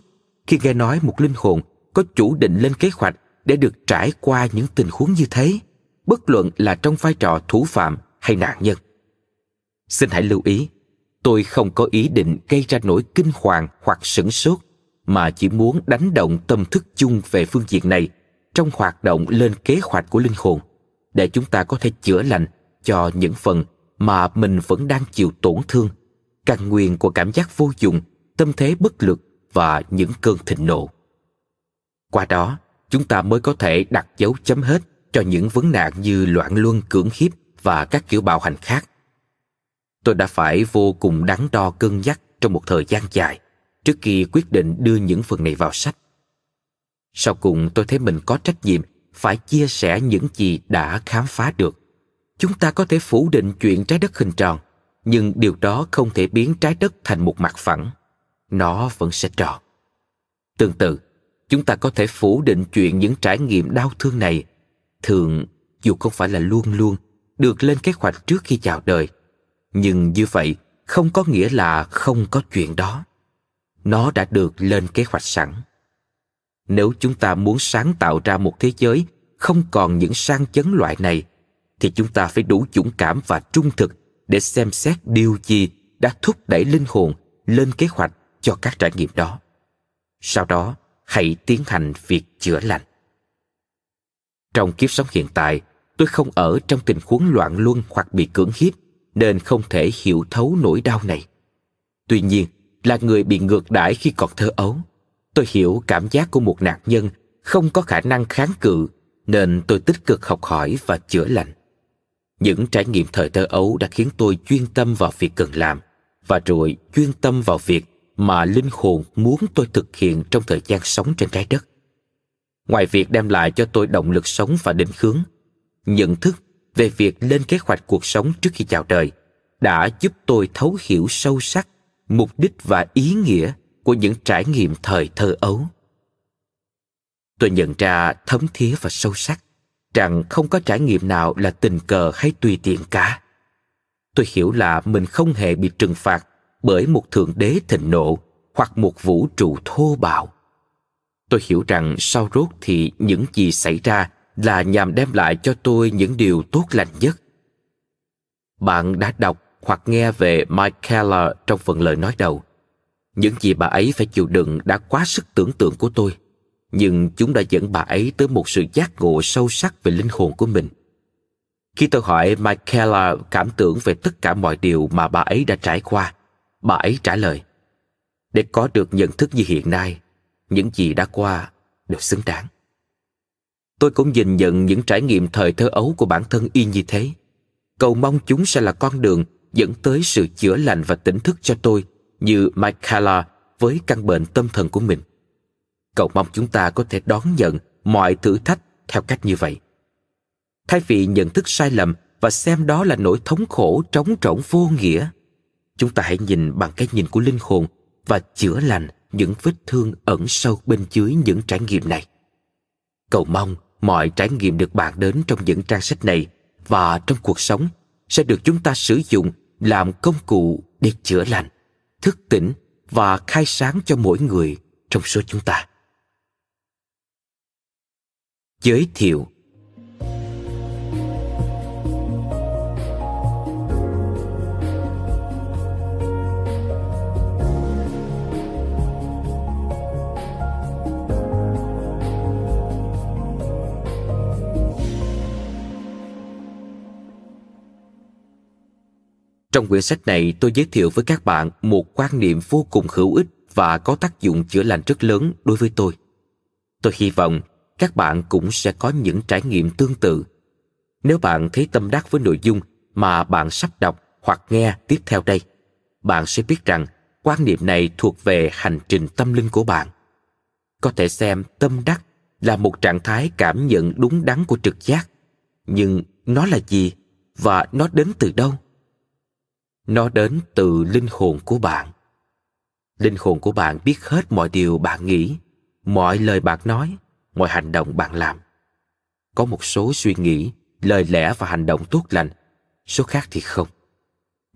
khi nghe nói một linh hồn có chủ định lên kế hoạch để được trải qua những tình huống như thế, bất luận là trong vai trò thủ phạm hay nạn nhân. Xin hãy lưu ý, tôi không có ý định gây ra nỗi kinh hoàng hoặc sửng sốt, mà chỉ muốn đánh động tâm thức chung về phương diện này trong hoạt động lên kế hoạch của linh hồn, để chúng ta có thể chữa lành cho những phần mà mình vẫn đang chịu tổn thương. Căn nguyên của cảm giác vô dụng, tâm thế bất lực và những cơn thịnh nộ. Qua đó, chúng ta mới có thể đặt dấu chấm hết cho những vấn nạn như loạn luân cưỡng hiếp và các kiểu bạo hành khác. Tôi đã phải vô cùng đắn đo cân nhắc trong một thời gian dài trước khi quyết định đưa những phần này vào sách. Sau cùng, tôi thấy mình có trách nhiệm phải chia sẻ những gì đã khám phá được chúng ta có thể phủ định chuyện trái đất hình tròn, nhưng điều đó không thể biến trái đất thành một mặt phẳng. Nó vẫn sẽ tròn. Tương tự, chúng ta có thể phủ định chuyện những trải nghiệm đau thương này. Thường, dù không phải là luôn luôn, được lên kế hoạch trước khi chào đời, nhưng như vậy không có nghĩa là không có chuyện đó. Nó đã được lên kế hoạch sẵn. Nếu chúng ta muốn sáng tạo ra một thế giới không còn những sang chấn loại này thì chúng ta phải đủ dũng cảm và trung thực để xem xét điều gì đã thúc đẩy linh hồn lên kế hoạch cho các trải nghiệm đó. Sau đó, hãy tiến hành việc chữa lành. Trong kiếp sống hiện tại, tôi không ở trong tình huống loạn luân hoặc bị cưỡng hiếp nên không thể hiểu thấu nỗi đau này. Tuy nhiên, là người bị ngược đãi khi còn thơ ấu, tôi hiểu cảm giác của một nạn nhân không có khả năng kháng cự nên tôi tích cực học hỏi và chữa lành những trải nghiệm thời thơ ấu đã khiến tôi chuyên tâm vào việc cần làm và rồi chuyên tâm vào việc mà linh hồn muốn tôi thực hiện trong thời gian sống trên trái đất. Ngoài việc đem lại cho tôi động lực sống và định hướng, nhận thức về việc lên kế hoạch cuộc sống trước khi chào đời đã giúp tôi thấu hiểu sâu sắc mục đích và ý nghĩa của những trải nghiệm thời thơ ấu. Tôi nhận ra thấm thía và sâu sắc rằng không có trải nghiệm nào là tình cờ hay tùy tiện cả. Tôi hiểu là mình không hề bị trừng phạt bởi một thượng đế thịnh nộ hoặc một vũ trụ thô bạo. Tôi hiểu rằng sau rốt thì những gì xảy ra là nhằm đem lại cho tôi những điều tốt lành nhất. Bạn đã đọc hoặc nghe về mike keller trong phần lời nói đầu. Những gì bà ấy phải chịu đựng đã quá sức tưởng tượng của tôi nhưng chúng đã dẫn bà ấy tới một sự giác ngộ sâu sắc về linh hồn của mình khi tôi hỏi Michaela cảm tưởng về tất cả mọi điều mà bà ấy đã trải qua, bà ấy trả lời, để có được nhận thức như hiện nay, những gì đã qua đều xứng đáng. Tôi cũng nhìn nhận những trải nghiệm thời thơ ấu của bản thân y như thế. Cầu mong chúng sẽ là con đường dẫn tới sự chữa lành và tỉnh thức cho tôi như Michaela với căn bệnh tâm thần của mình. Cầu mong chúng ta có thể đón nhận mọi thử thách theo cách như vậy. Thay vì nhận thức sai lầm và xem đó là nỗi thống khổ trống trỗng vô nghĩa, chúng ta hãy nhìn bằng cái nhìn của linh hồn và chữa lành những vết thương ẩn sâu bên dưới những trải nghiệm này. Cầu mong mọi trải nghiệm được bàn đến trong những trang sách này và trong cuộc sống sẽ được chúng ta sử dụng làm công cụ để chữa lành, thức tỉnh và khai sáng cho mỗi người trong số chúng ta giới thiệu Trong quyển sách này, tôi giới thiệu với các bạn một quan niệm vô cùng hữu ích và có tác dụng chữa lành rất lớn đối với tôi. Tôi hy vọng các bạn cũng sẽ có những trải nghiệm tương tự. Nếu bạn thấy tâm đắc với nội dung mà bạn sắp đọc hoặc nghe tiếp theo đây, bạn sẽ biết rằng quan niệm này thuộc về hành trình tâm linh của bạn. Có thể xem tâm đắc là một trạng thái cảm nhận đúng đắn của trực giác, nhưng nó là gì và nó đến từ đâu? nó đến từ linh hồn của bạn linh hồn của bạn biết hết mọi điều bạn nghĩ mọi lời bạn nói mọi hành động bạn làm. Có một số suy nghĩ, lời lẽ và hành động tốt lành, số khác thì không.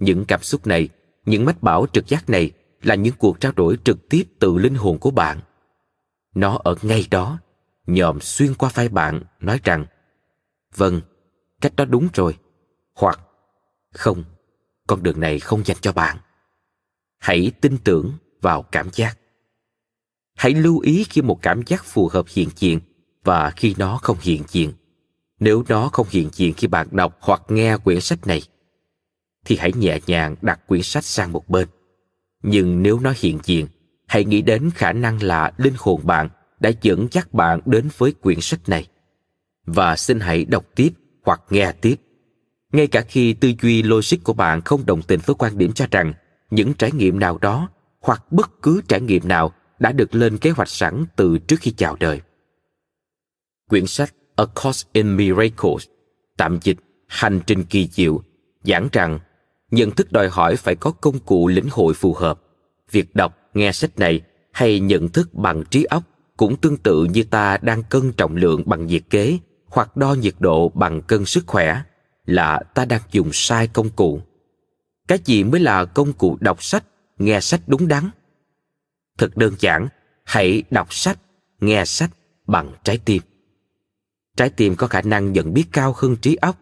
Những cảm xúc này, những mách bảo trực giác này là những cuộc trao đổi trực tiếp từ linh hồn của bạn. Nó ở ngay đó, nhòm xuyên qua vai bạn, nói rằng vâng cách đó đúng rồi. Hoặc, không, con đường này không dành cho bạn. Hãy tin tưởng vào cảm giác hãy lưu ý khi một cảm giác phù hợp hiện diện và khi nó không hiện diện. Nếu nó không hiện diện khi bạn đọc hoặc nghe quyển sách này, thì hãy nhẹ nhàng đặt quyển sách sang một bên. Nhưng nếu nó hiện diện, hãy nghĩ đến khả năng là linh hồn bạn đã dẫn dắt bạn đến với quyển sách này. Và xin hãy đọc tiếp hoặc nghe tiếp. Ngay cả khi tư duy logic của bạn không đồng tình với quan điểm cho rằng những trải nghiệm nào đó hoặc bất cứ trải nghiệm nào đã được lên kế hoạch sẵn từ trước khi chào đời. Quyển sách A Course in Miracles, tạm dịch Hành trình kỳ diệu, giảng rằng nhận thức đòi hỏi phải có công cụ lĩnh hội phù hợp. Việc đọc, nghe sách này hay nhận thức bằng trí óc cũng tương tự như ta đang cân trọng lượng bằng nhiệt kế hoặc đo nhiệt độ bằng cân sức khỏe là ta đang dùng sai công cụ cái gì mới là công cụ đọc sách nghe sách đúng đắn thật đơn giản, hãy đọc sách, nghe sách bằng trái tim. Trái tim có khả năng nhận biết cao hơn trí óc.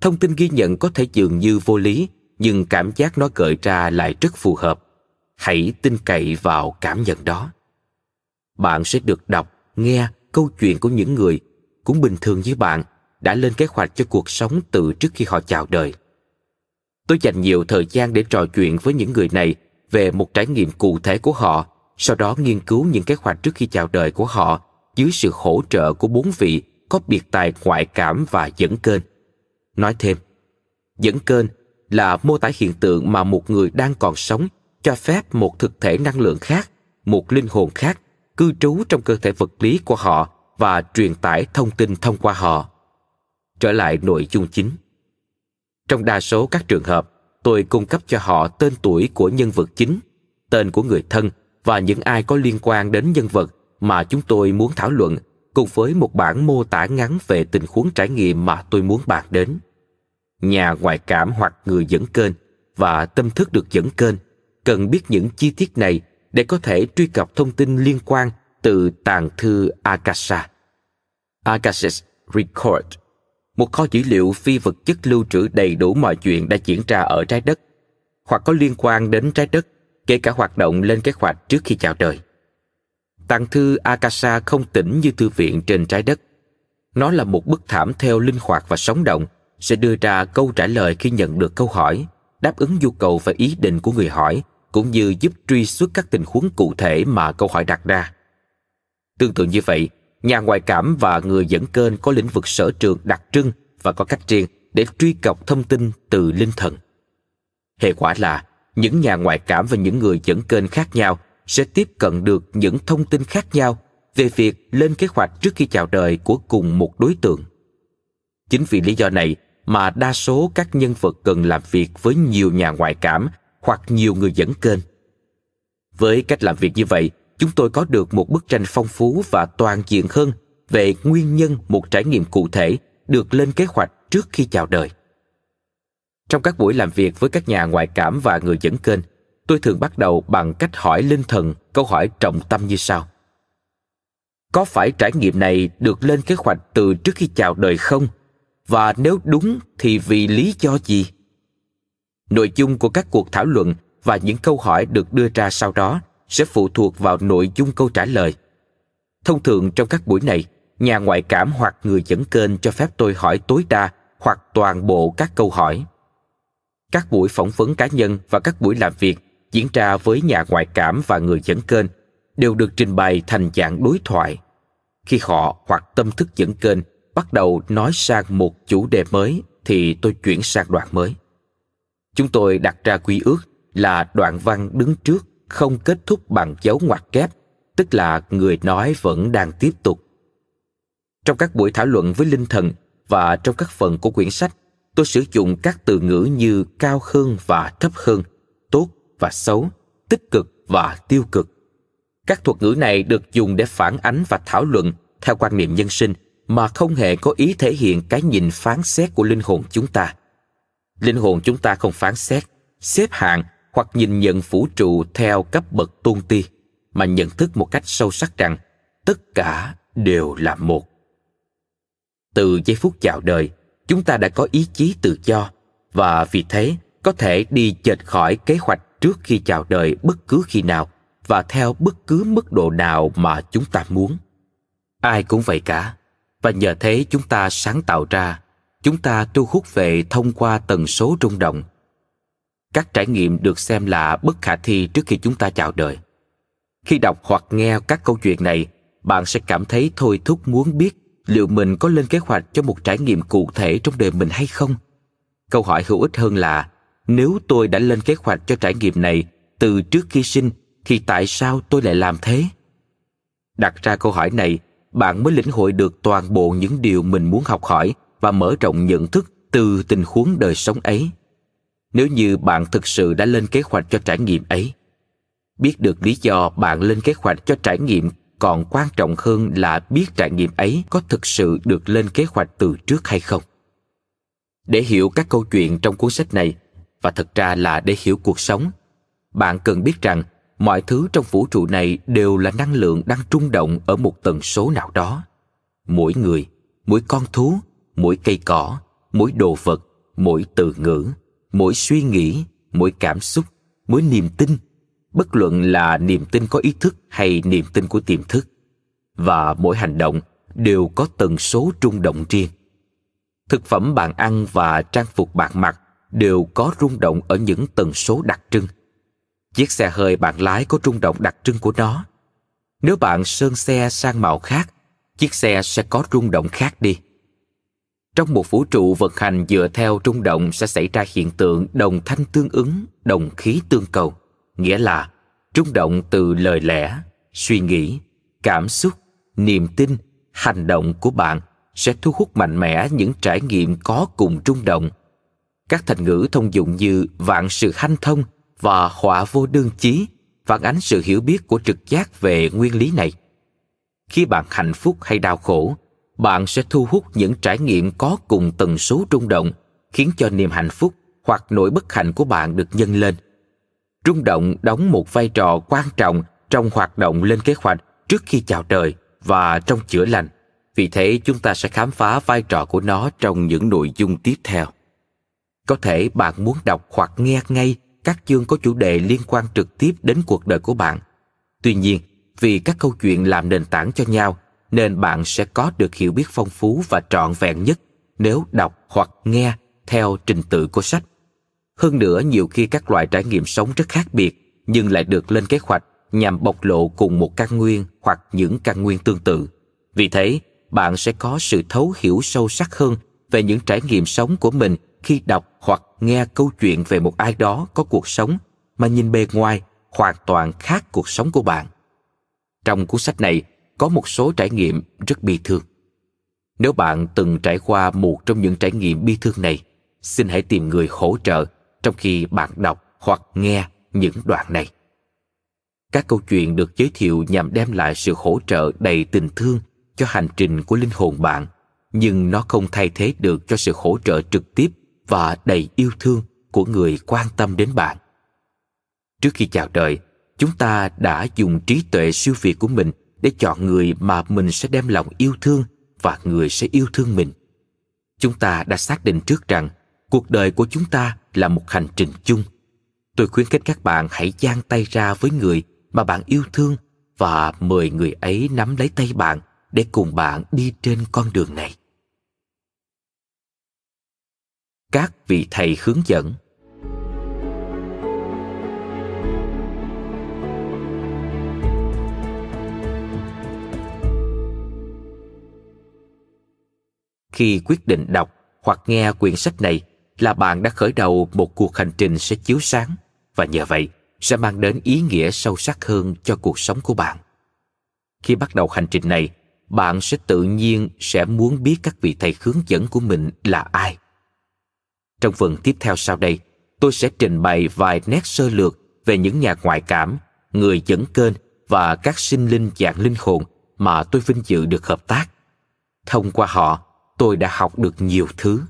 Thông tin ghi nhận có thể dường như vô lý, nhưng cảm giác nó gợi ra lại rất phù hợp. Hãy tin cậy vào cảm nhận đó. Bạn sẽ được đọc, nghe câu chuyện của những người cũng bình thường như bạn đã lên kế hoạch cho cuộc sống từ trước khi họ chào đời. Tôi dành nhiều thời gian để trò chuyện với những người này về một trải nghiệm cụ thể của họ sau đó nghiên cứu những kế hoạch trước khi chào đời của họ dưới sự hỗ trợ của bốn vị có biệt tài ngoại cảm và dẫn kênh. Nói thêm, dẫn kênh là mô tả hiện tượng mà một người đang còn sống cho phép một thực thể năng lượng khác, một linh hồn khác cư trú trong cơ thể vật lý của họ và truyền tải thông tin thông qua họ. Trở lại nội dung chính. Trong đa số các trường hợp, tôi cung cấp cho họ tên tuổi của nhân vật chính, tên của người thân và những ai có liên quan đến nhân vật mà chúng tôi muốn thảo luận cùng với một bản mô tả ngắn về tình huống trải nghiệm mà tôi muốn bàn đến. Nhà ngoại cảm hoặc người dẫn kênh và tâm thức được dẫn kênh cần biết những chi tiết này để có thể truy cập thông tin liên quan từ tàng thư Akasha. Akasha's Record, một kho dữ liệu phi vật chất lưu trữ đầy đủ mọi chuyện đã diễn ra ở trái đất, hoặc có liên quan đến trái đất, kể cả hoạt động lên kế hoạch trước khi chào đời. Tàng thư Akasha không tỉnh như thư viện trên trái đất. Nó là một bức thảm theo linh hoạt và sống động, sẽ đưa ra câu trả lời khi nhận được câu hỏi, đáp ứng nhu cầu và ý định của người hỏi cũng như giúp truy xuất các tình huống cụ thể mà câu hỏi đặt ra. Tương tự như vậy, nhà ngoại cảm và người dẫn kênh có lĩnh vực sở trường đặc trưng và có cách riêng để truy cập thông tin từ linh thần. Hệ quả là những nhà ngoại cảm và những người dẫn kênh khác nhau sẽ tiếp cận được những thông tin khác nhau về việc lên kế hoạch trước khi chào đời của cùng một đối tượng. Chính vì lý do này mà đa số các nhân vật cần làm việc với nhiều nhà ngoại cảm hoặc nhiều người dẫn kênh. Với cách làm việc như vậy, chúng tôi có được một bức tranh phong phú và toàn diện hơn về nguyên nhân một trải nghiệm cụ thể được lên kế hoạch trước khi chào đời. Trong các buổi làm việc với các nhà ngoại cảm và người dẫn kênh, tôi thường bắt đầu bằng cách hỏi linh thần câu hỏi trọng tâm như sau. Có phải trải nghiệm này được lên kế hoạch từ trước khi chào đời không? Và nếu đúng thì vì lý do gì? nội dung của các cuộc thảo luận và những câu hỏi được đưa ra sau đó sẽ phụ thuộc vào nội dung câu trả lời thông thường trong các buổi này nhà ngoại cảm hoặc người dẫn kênh cho phép tôi hỏi tối đa hoặc toàn bộ các câu hỏi các buổi phỏng vấn cá nhân và các buổi làm việc diễn ra với nhà ngoại cảm và người dẫn kênh đều được trình bày thành dạng đối thoại khi họ hoặc tâm thức dẫn kênh bắt đầu nói sang một chủ đề mới thì tôi chuyển sang đoạn mới Chúng tôi đặt ra quy ước là đoạn văn đứng trước không kết thúc bằng dấu ngoặc kép, tức là người nói vẫn đang tiếp tục. Trong các buổi thảo luận với linh thần và trong các phần của quyển sách, tôi sử dụng các từ ngữ như cao hơn và thấp hơn, tốt và xấu, tích cực và tiêu cực. Các thuật ngữ này được dùng để phản ánh và thảo luận theo quan niệm nhân sinh mà không hề có ý thể hiện cái nhìn phán xét của linh hồn chúng ta linh hồn chúng ta không phán xét xếp hạng hoặc nhìn nhận vũ trụ theo cấp bậc tôn ti mà nhận thức một cách sâu sắc rằng tất cả đều là một từ giây phút chào đời chúng ta đã có ý chí tự do, và vì thế có thể đi chệch khỏi kế hoạch trước khi chào đời bất cứ khi nào và theo bất cứ mức độ nào mà chúng ta muốn. Ai cũng vậy cả, và nhờ thế chúng ta sáng tạo ra, chúng ta thu hút về thông qua tần số rung động. Các trải nghiệm được xem là bất khả thi trước khi chúng ta chào đời. Khi đọc hoặc nghe các câu chuyện này, bạn sẽ cảm thấy thôi thúc muốn biết liệu mình có lên kế hoạch cho một trải nghiệm cụ thể trong đời mình hay không? Câu hỏi hữu ích hơn là, nếu tôi đã lên kế hoạch cho trải nghiệm này từ trước khi sinh, thì tại sao tôi lại làm thế? Đặt ra câu hỏi này, bạn mới lĩnh hội được toàn bộ những điều mình muốn học hỏi và mở rộng nhận thức từ tình huống đời sống ấy. Nếu như bạn thực sự đã lên kế hoạch cho trải nghiệm ấy, biết được lý do bạn lên kế hoạch cho trải nghiệm còn quan trọng hơn là biết trải nghiệm ấy có thực sự được lên kế hoạch từ trước hay không. Để hiểu các câu chuyện trong cuốn sách này, và thật ra là để hiểu cuộc sống, bạn cần biết rằng mọi thứ trong vũ trụ này đều là năng lượng đang trung động ở một tần số nào đó. Mỗi người, mỗi con thú, mỗi cây cỏ, mỗi đồ vật, mỗi từ ngữ, mỗi suy nghĩ, mỗi cảm xúc, mỗi niềm tin bất luận là niềm tin có ý thức hay niềm tin của tiềm thức và mỗi hành động đều có tần số rung động riêng thực phẩm bạn ăn và trang phục bạn mặc đều có rung động ở những tần số đặc trưng Chiếc xe hơi bạn lái có rung động đặc trưng của nó. Nếu bạn sơn xe sang màu khác, chiếc xe sẽ có rung động khác đi. Trong một vũ trụ vận hành dựa theo rung động sẽ xảy ra hiện tượng đồng thanh tương ứng, đồng khí tương cầu, nghĩa là rung động từ lời lẽ, suy nghĩ, cảm xúc, niềm tin, hành động của bạn sẽ thu hút mạnh mẽ những trải nghiệm có cùng rung động. Các thành ngữ thông dụng như vạn sự hanh thông và họa vô đơn chí phản ánh sự hiểu biết của trực giác về nguyên lý này. Khi bạn hạnh phúc hay đau khổ, bạn sẽ thu hút những trải nghiệm có cùng tần số rung động, khiến cho niềm hạnh phúc hoặc nỗi bất hạnh của bạn được nhân lên. Rung động đóng một vai trò quan trọng trong hoạt động lên kế hoạch trước khi chào đời và trong chữa lành. Vì thế chúng ta sẽ khám phá vai trò của nó trong những nội dung tiếp theo. Có thể bạn muốn đọc hoặc nghe ngay các chương có chủ đề liên quan trực tiếp đến cuộc đời của bạn. Tuy nhiên, vì các câu chuyện làm nền tảng cho nhau, nên bạn sẽ có được hiểu biết phong phú và trọn vẹn nhất nếu đọc hoặc nghe theo trình tự của sách. Hơn nữa, nhiều khi các loại trải nghiệm sống rất khác biệt, nhưng lại được lên kế hoạch nhằm bộc lộ cùng một căn nguyên hoặc những căn nguyên tương tự. Vì thế, bạn sẽ có sự thấu hiểu sâu sắc hơn về những trải nghiệm sống của mình khi đọc hoặc nghe câu chuyện về một ai đó có cuộc sống mà nhìn bề ngoài hoàn toàn khác cuộc sống của bạn. Trong cuốn sách này có một số trải nghiệm rất bi thương. Nếu bạn từng trải qua một trong những trải nghiệm bi thương này, xin hãy tìm người hỗ trợ trong khi bạn đọc hoặc nghe những đoạn này. Các câu chuyện được giới thiệu nhằm đem lại sự hỗ trợ đầy tình thương cho hành trình của linh hồn bạn, nhưng nó không thay thế được cho sự hỗ trợ trực tiếp và đầy yêu thương của người quan tâm đến bạn. Trước khi chào đời, chúng ta đã dùng trí tuệ siêu việt của mình để chọn người mà mình sẽ đem lòng yêu thương và người sẽ yêu thương mình. Chúng ta đã xác định trước rằng cuộc đời của chúng ta là một hành trình chung. Tôi khuyến khích các bạn hãy giang tay ra với người mà bạn yêu thương và mời người ấy nắm lấy tay bạn để cùng bạn đi trên con đường này. Các vị thầy hướng dẫn Khi quyết định đọc hoặc nghe quyển sách này là bạn đã khởi đầu một cuộc hành trình sẽ chiếu sáng và nhờ vậy sẽ mang đến ý nghĩa sâu sắc hơn cho cuộc sống của bạn. Khi bắt đầu hành trình này, bạn sẽ tự nhiên sẽ muốn biết các vị thầy hướng dẫn của mình là ai. Trong phần tiếp theo sau đây, tôi sẽ trình bày vài nét sơ lược về những nhà ngoại cảm, người dẫn kênh và các sinh linh dạng linh hồn mà tôi vinh dự được hợp tác. Thông qua họ, tôi đã học được nhiều thứ.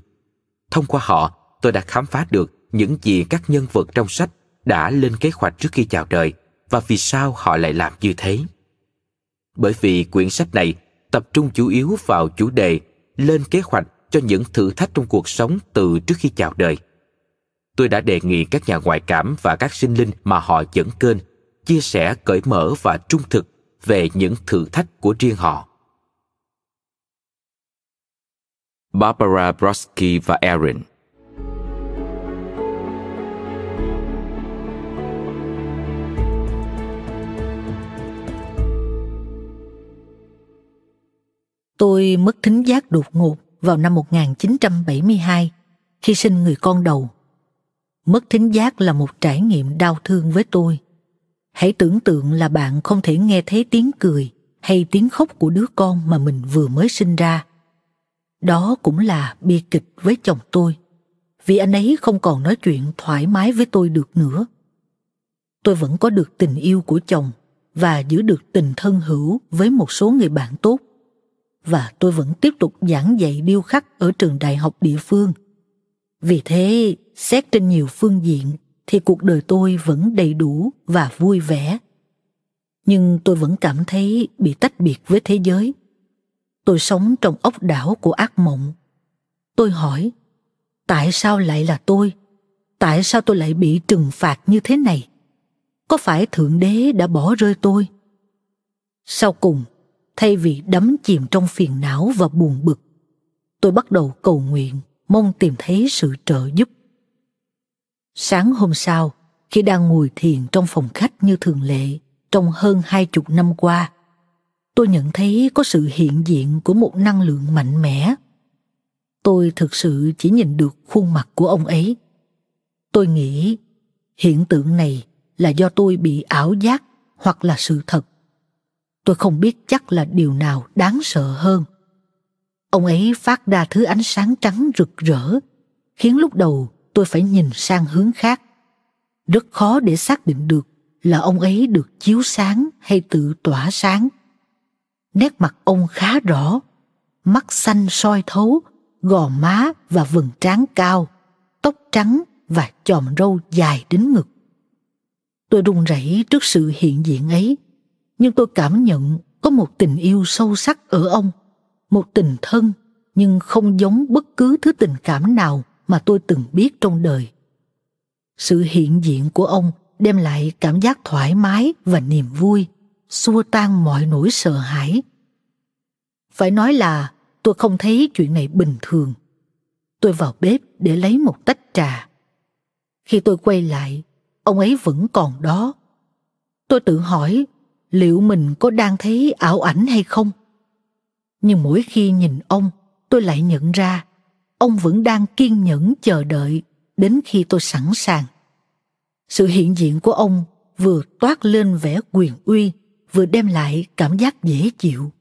Thông qua họ, tôi đã khám phá được những gì các nhân vật trong sách đã lên kế hoạch trước khi chào đời và vì sao họ lại làm như thế. Bởi vì quyển sách này tập trung chủ yếu vào chủ đề lên kế hoạch cho những thử thách trong cuộc sống từ trước khi chào đời. Tôi đã đề nghị các nhà ngoại cảm và các sinh linh mà họ dẫn kênh chia sẻ cởi mở và trung thực về những thử thách của riêng họ. Barbara Brodsky và Aaron Tôi mất thính giác đột ngột vào năm 1972 khi sinh người con đầu. Mất thính giác là một trải nghiệm đau thương với tôi. Hãy tưởng tượng là bạn không thể nghe thấy tiếng cười hay tiếng khóc của đứa con mà mình vừa mới sinh ra. Đó cũng là bi kịch với chồng tôi, vì anh ấy không còn nói chuyện thoải mái với tôi được nữa. Tôi vẫn có được tình yêu của chồng và giữ được tình thân hữu với một số người bạn tốt và tôi vẫn tiếp tục giảng dạy điêu khắc ở trường đại học địa phương. Vì thế, xét trên nhiều phương diện thì cuộc đời tôi vẫn đầy đủ và vui vẻ. Nhưng tôi vẫn cảm thấy bị tách biệt với thế giới. Tôi sống trong ốc đảo của ác mộng. Tôi hỏi, tại sao lại là tôi? Tại sao tôi lại bị trừng phạt như thế này? Có phải Thượng Đế đã bỏ rơi tôi? Sau cùng, thay vì đắm chìm trong phiền não và buồn bực, tôi bắt đầu cầu nguyện, mong tìm thấy sự trợ giúp. Sáng hôm sau, khi đang ngồi thiền trong phòng khách như thường lệ, trong hơn hai chục năm qua, tôi nhận thấy có sự hiện diện của một năng lượng mạnh mẽ. Tôi thực sự chỉ nhìn được khuôn mặt của ông ấy. Tôi nghĩ, hiện tượng này là do tôi bị ảo giác hoặc là sự thật tôi không biết chắc là điều nào đáng sợ hơn. Ông ấy phát ra thứ ánh sáng trắng rực rỡ, khiến lúc đầu tôi phải nhìn sang hướng khác. Rất khó để xác định được là ông ấy được chiếu sáng hay tự tỏa sáng. Nét mặt ông khá rõ, mắt xanh soi thấu, gò má và vầng trán cao, tóc trắng và chòm râu dài đến ngực. Tôi run rẩy trước sự hiện diện ấy nhưng tôi cảm nhận có một tình yêu sâu sắc ở ông, một tình thân, nhưng không giống bất cứ thứ tình cảm nào mà tôi từng biết trong đời. Sự hiện diện của ông đem lại cảm giác thoải mái và niềm vui, xua tan mọi nỗi sợ hãi. Phải nói là tôi không thấy chuyện này bình thường. Tôi vào bếp để lấy một tách trà. Khi tôi quay lại, ông ấy vẫn còn đó. Tôi tự hỏi liệu mình có đang thấy ảo ảnh hay không? Nhưng mỗi khi nhìn ông, tôi lại nhận ra ông vẫn đang kiên nhẫn chờ đợi đến khi tôi sẵn sàng. Sự hiện diện của ông vừa toát lên vẻ quyền uy, vừa đem lại cảm giác dễ chịu.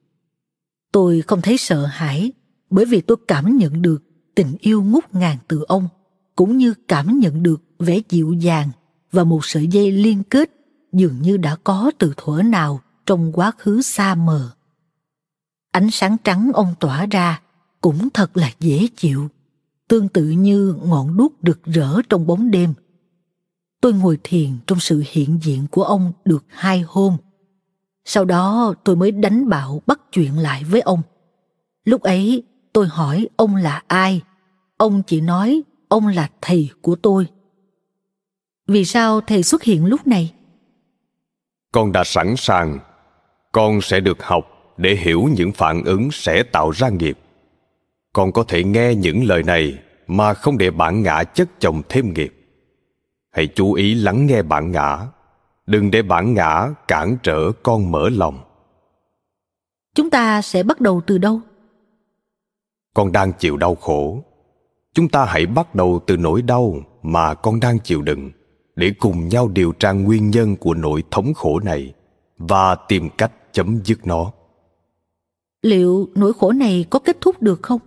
Tôi không thấy sợ hãi bởi vì tôi cảm nhận được tình yêu ngút ngàn từ ông, cũng như cảm nhận được vẻ dịu dàng và một sợi dây liên kết dường như đã có từ thuở nào trong quá khứ xa mờ. Ánh sáng trắng ông tỏa ra cũng thật là dễ chịu, tương tự như ngọn đuốc rực rỡ trong bóng đêm. Tôi ngồi thiền trong sự hiện diện của ông được hai hôm. Sau đó tôi mới đánh bạo bắt chuyện lại với ông. Lúc ấy tôi hỏi ông là ai. Ông chỉ nói ông là thầy của tôi. Vì sao thầy xuất hiện lúc này? Con đã sẵn sàng. Con sẽ được học để hiểu những phản ứng sẽ tạo ra nghiệp. Con có thể nghe những lời này mà không để bản ngã chất chồng thêm nghiệp. Hãy chú ý lắng nghe bản ngã. Đừng để bản ngã cản trở con mở lòng. Chúng ta sẽ bắt đầu từ đâu? Con đang chịu đau khổ. Chúng ta hãy bắt đầu từ nỗi đau mà con đang chịu đựng để cùng nhau điều tra nguyên nhân của nỗi thống khổ này và tìm cách chấm dứt nó. Liệu nỗi khổ này có kết thúc được không?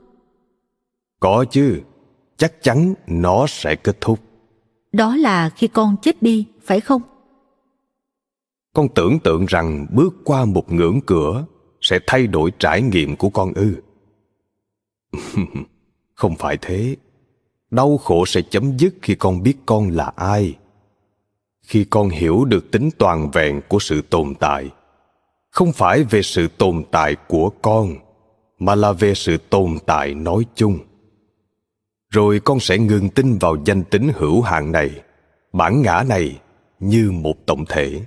Có chứ chắc chắn nó sẽ kết thúc. Đó là khi con chết đi phải không? Con tưởng tượng rằng bước qua một ngưỡng cửa sẽ thay đổi trải nghiệm của con ư. Không phải thế. Đau khổ sẽ chấm dứt khi con biết con là ai khi con hiểu được tính toàn vẹn của sự tồn tại. Không phải về sự tồn tại của con, mà là về sự tồn tại nói chung. Rồi con sẽ ngừng tin vào danh tính hữu hạn này, bản ngã này như một tổng thể.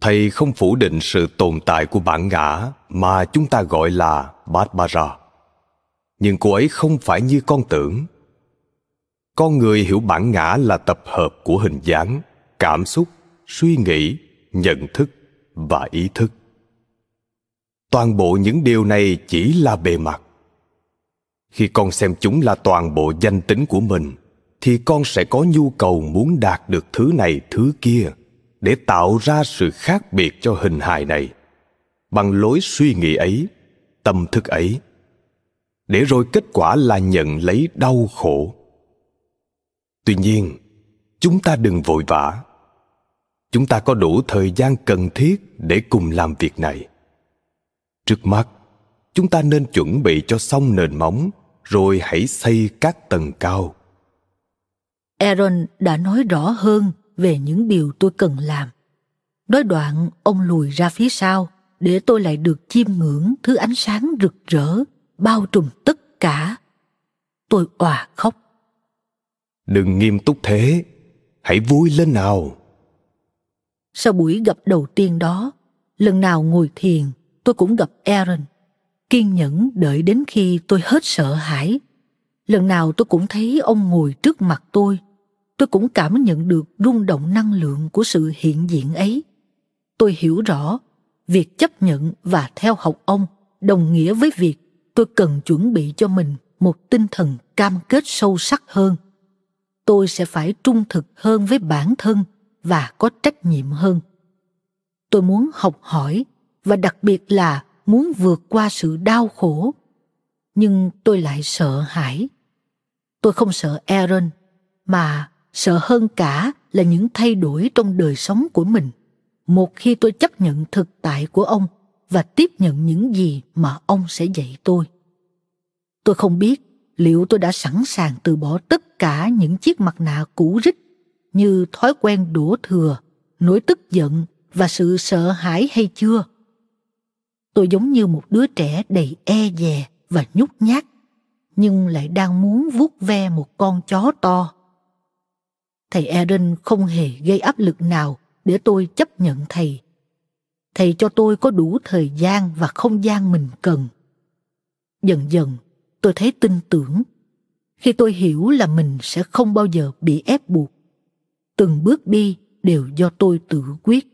Thầy không phủ định sự tồn tại của bản ngã mà chúng ta gọi là bát nhưng cô ấy không phải như con tưởng. Con người hiểu bản ngã là tập hợp của hình dáng cảm xúc, suy nghĩ, nhận thức và ý thức. Toàn bộ những điều này chỉ là bề mặt. Khi con xem chúng là toàn bộ danh tính của mình, thì con sẽ có nhu cầu muốn đạt được thứ này, thứ kia, để tạo ra sự khác biệt cho hình hài này. Bằng lối suy nghĩ ấy, tâm thức ấy. Để rồi kết quả là nhận lấy đau khổ. Tuy nhiên, chúng ta đừng vội vã chúng ta có đủ thời gian cần thiết để cùng làm việc này. Trước mắt chúng ta nên chuẩn bị cho xong nền móng rồi hãy xây các tầng cao. Aaron đã nói rõ hơn về những điều tôi cần làm. Nói đoạn ông lùi ra phía sau để tôi lại được chiêm ngưỡng thứ ánh sáng rực rỡ bao trùm tất cả. Tôi òa khóc. Đừng nghiêm túc thế. Hãy vui lên nào sau buổi gặp đầu tiên đó lần nào ngồi thiền tôi cũng gặp aaron kiên nhẫn đợi đến khi tôi hết sợ hãi lần nào tôi cũng thấy ông ngồi trước mặt tôi tôi cũng cảm nhận được rung động năng lượng của sự hiện diện ấy. Tôi hiểu rõ, việc chấp nhận và theo học ông đồng nghĩa với việc tôi cần chuẩn bị cho mình một tinh thần cam kết sâu sắc hơn. Tôi sẽ phải trung thực hơn với bản thân và có trách nhiệm hơn. Tôi muốn học hỏi và đặc biệt là muốn vượt qua sự đau khổ. Nhưng tôi lại sợ hãi. Tôi không sợ Aaron, mà sợ hơn cả là những thay đổi trong đời sống của mình một khi tôi chấp nhận thực tại của ông và tiếp nhận những gì mà ông sẽ dạy tôi tôi không biết liệu tôi đã sẵn sàng từ bỏ tất cả những chiếc mặt nạ cũ rích như thói quen đổ thừa nỗi tức giận và sự sợ hãi hay chưa tôi giống như một đứa trẻ đầy e dè và nhút nhát nhưng lại đang muốn vuốt ve một con chó to thầy Aaron không hề gây áp lực nào để tôi chấp nhận thầy. Thầy cho tôi có đủ thời gian và không gian mình cần. Dần dần, tôi thấy tin tưởng khi tôi hiểu là mình sẽ không bao giờ bị ép buộc. Từng bước đi đều do tôi tự quyết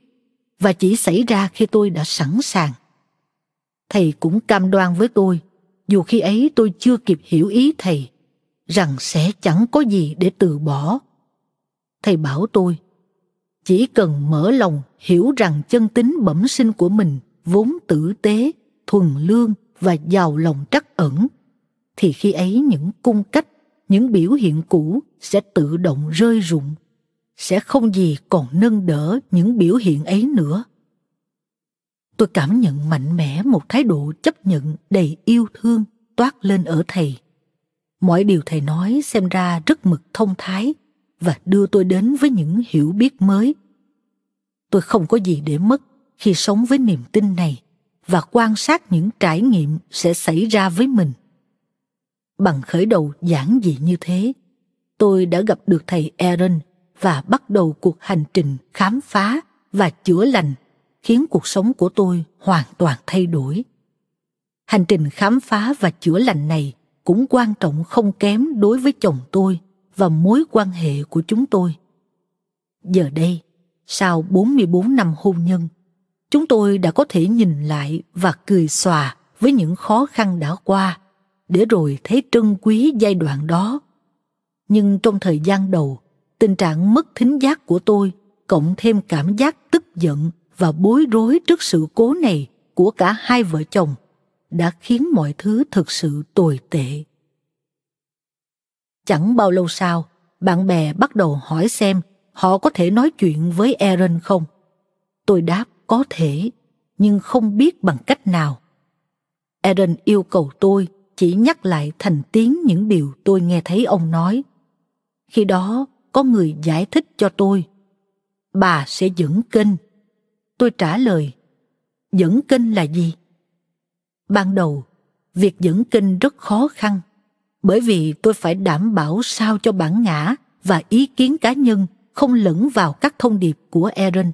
và chỉ xảy ra khi tôi đã sẵn sàng. Thầy cũng cam đoan với tôi, dù khi ấy tôi chưa kịp hiểu ý thầy, rằng sẽ chẳng có gì để từ bỏ. Thầy bảo tôi, chỉ cần mở lòng hiểu rằng chân tính bẩm sinh của mình vốn tử tế thuần lương và giàu lòng trắc ẩn thì khi ấy những cung cách những biểu hiện cũ sẽ tự động rơi rụng sẽ không gì còn nâng đỡ những biểu hiện ấy nữa. Tôi cảm nhận mạnh mẽ một thái độ chấp nhận đầy yêu thương toát lên ở thầy. Mọi điều thầy nói xem ra rất mực thông thái và đưa tôi đến với những hiểu biết mới. Tôi không có gì để mất khi sống với niềm tin này và quan sát những trải nghiệm sẽ xảy ra với mình. Bằng khởi đầu giản dị như thế, tôi đã gặp được thầy aaron và bắt đầu cuộc hành trình khám phá và chữa lành khiến cuộc sống của tôi hoàn toàn thay đổi hành trình khám phá và chữa lành này cũng quan trọng không kém đối với chồng tôi và mối quan hệ của chúng tôi. Giờ đây, sau 44 năm hôn nhân, chúng tôi đã có thể nhìn lại và cười xòa với những khó khăn đã qua, để rồi thấy trân quý giai đoạn đó. Nhưng trong thời gian đầu, tình trạng mất thính giác của tôi cộng thêm cảm giác tức giận và bối rối trước sự cố này của cả hai vợ chồng đã khiến mọi thứ thực sự tồi tệ. Chẳng bao lâu sau, bạn bè bắt đầu hỏi xem họ có thể nói chuyện với Aaron không? Tôi đáp có thể, nhưng không biết bằng cách nào. Aaron yêu cầu tôi chỉ nhắc lại thành tiếng những điều tôi nghe thấy ông nói. Khi đó, có người giải thích cho tôi. Bà sẽ dẫn kênh. Tôi trả lời, dẫn kênh là gì? Ban đầu, việc dẫn kênh rất khó khăn bởi vì tôi phải đảm bảo sao cho bản ngã và ý kiến cá nhân không lẫn vào các thông điệp của Aaron.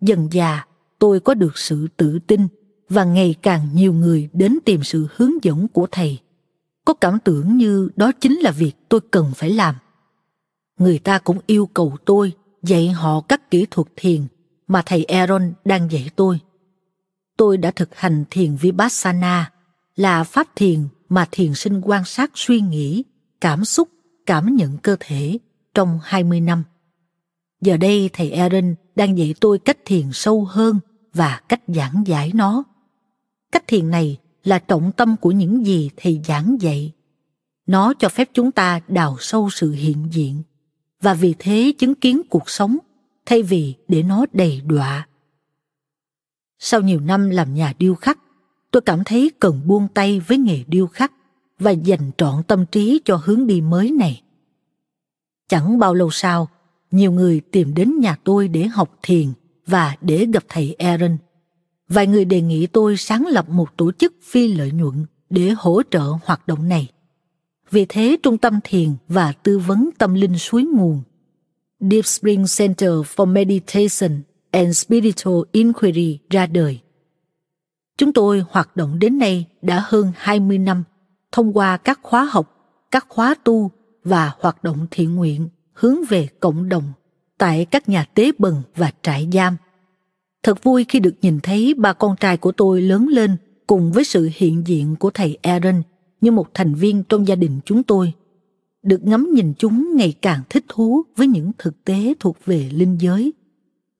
Dần già, tôi có được sự tự tin và ngày càng nhiều người đến tìm sự hướng dẫn của thầy. Có cảm tưởng như đó chính là việc tôi cần phải làm. Người ta cũng yêu cầu tôi dạy họ các kỹ thuật thiền mà thầy Aaron đang dạy tôi. Tôi đã thực hành thiền Vipassana là pháp thiền mà thiền sinh quan sát suy nghĩ, cảm xúc, cảm nhận cơ thể trong 20 năm. Giờ đây thầy Aaron đang dạy tôi cách thiền sâu hơn và cách giảng giải nó. Cách thiền này là trọng tâm của những gì thầy giảng dạy. Nó cho phép chúng ta đào sâu sự hiện diện và vì thế chứng kiến cuộc sống thay vì để nó đầy đọa. Sau nhiều năm làm nhà điêu khắc, tôi cảm thấy cần buông tay với nghề điêu khắc và dành trọn tâm trí cho hướng đi mới này. Chẳng bao lâu sau, nhiều người tìm đến nhà tôi để học thiền và để gặp thầy Aaron. Vài người đề nghị tôi sáng lập một tổ chức phi lợi nhuận để hỗ trợ hoạt động này. Vì thế, Trung tâm Thiền và Tư vấn Tâm linh Suối Nguồn Deep Spring Center for Meditation and Spiritual Inquiry ra đời. Chúng tôi hoạt động đến nay đã hơn 20 năm thông qua các khóa học, các khóa tu và hoạt động thiện nguyện hướng về cộng đồng tại các nhà tế bần và trại giam. Thật vui khi được nhìn thấy ba con trai của tôi lớn lên cùng với sự hiện diện của thầy Aaron như một thành viên trong gia đình chúng tôi. Được ngắm nhìn chúng ngày càng thích thú với những thực tế thuộc về linh giới.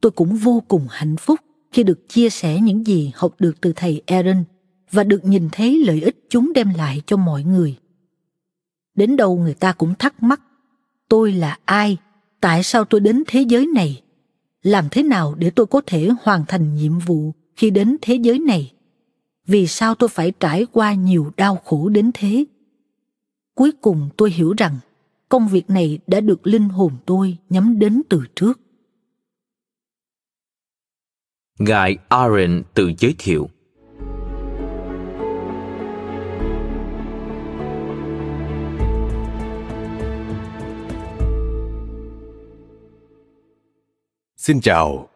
Tôi cũng vô cùng hạnh phúc khi được chia sẻ những gì học được từ thầy Aaron và được nhìn thấy lợi ích chúng đem lại cho mọi người. Đến đâu người ta cũng thắc mắc, tôi là ai, tại sao tôi đến thế giới này, làm thế nào để tôi có thể hoàn thành nhiệm vụ khi đến thế giới này, vì sao tôi phải trải qua nhiều đau khổ đến thế. Cuối cùng tôi hiểu rằng công việc này đã được linh hồn tôi nhắm đến từ trước. Ngài Aaron tự giới thiệu Xin chào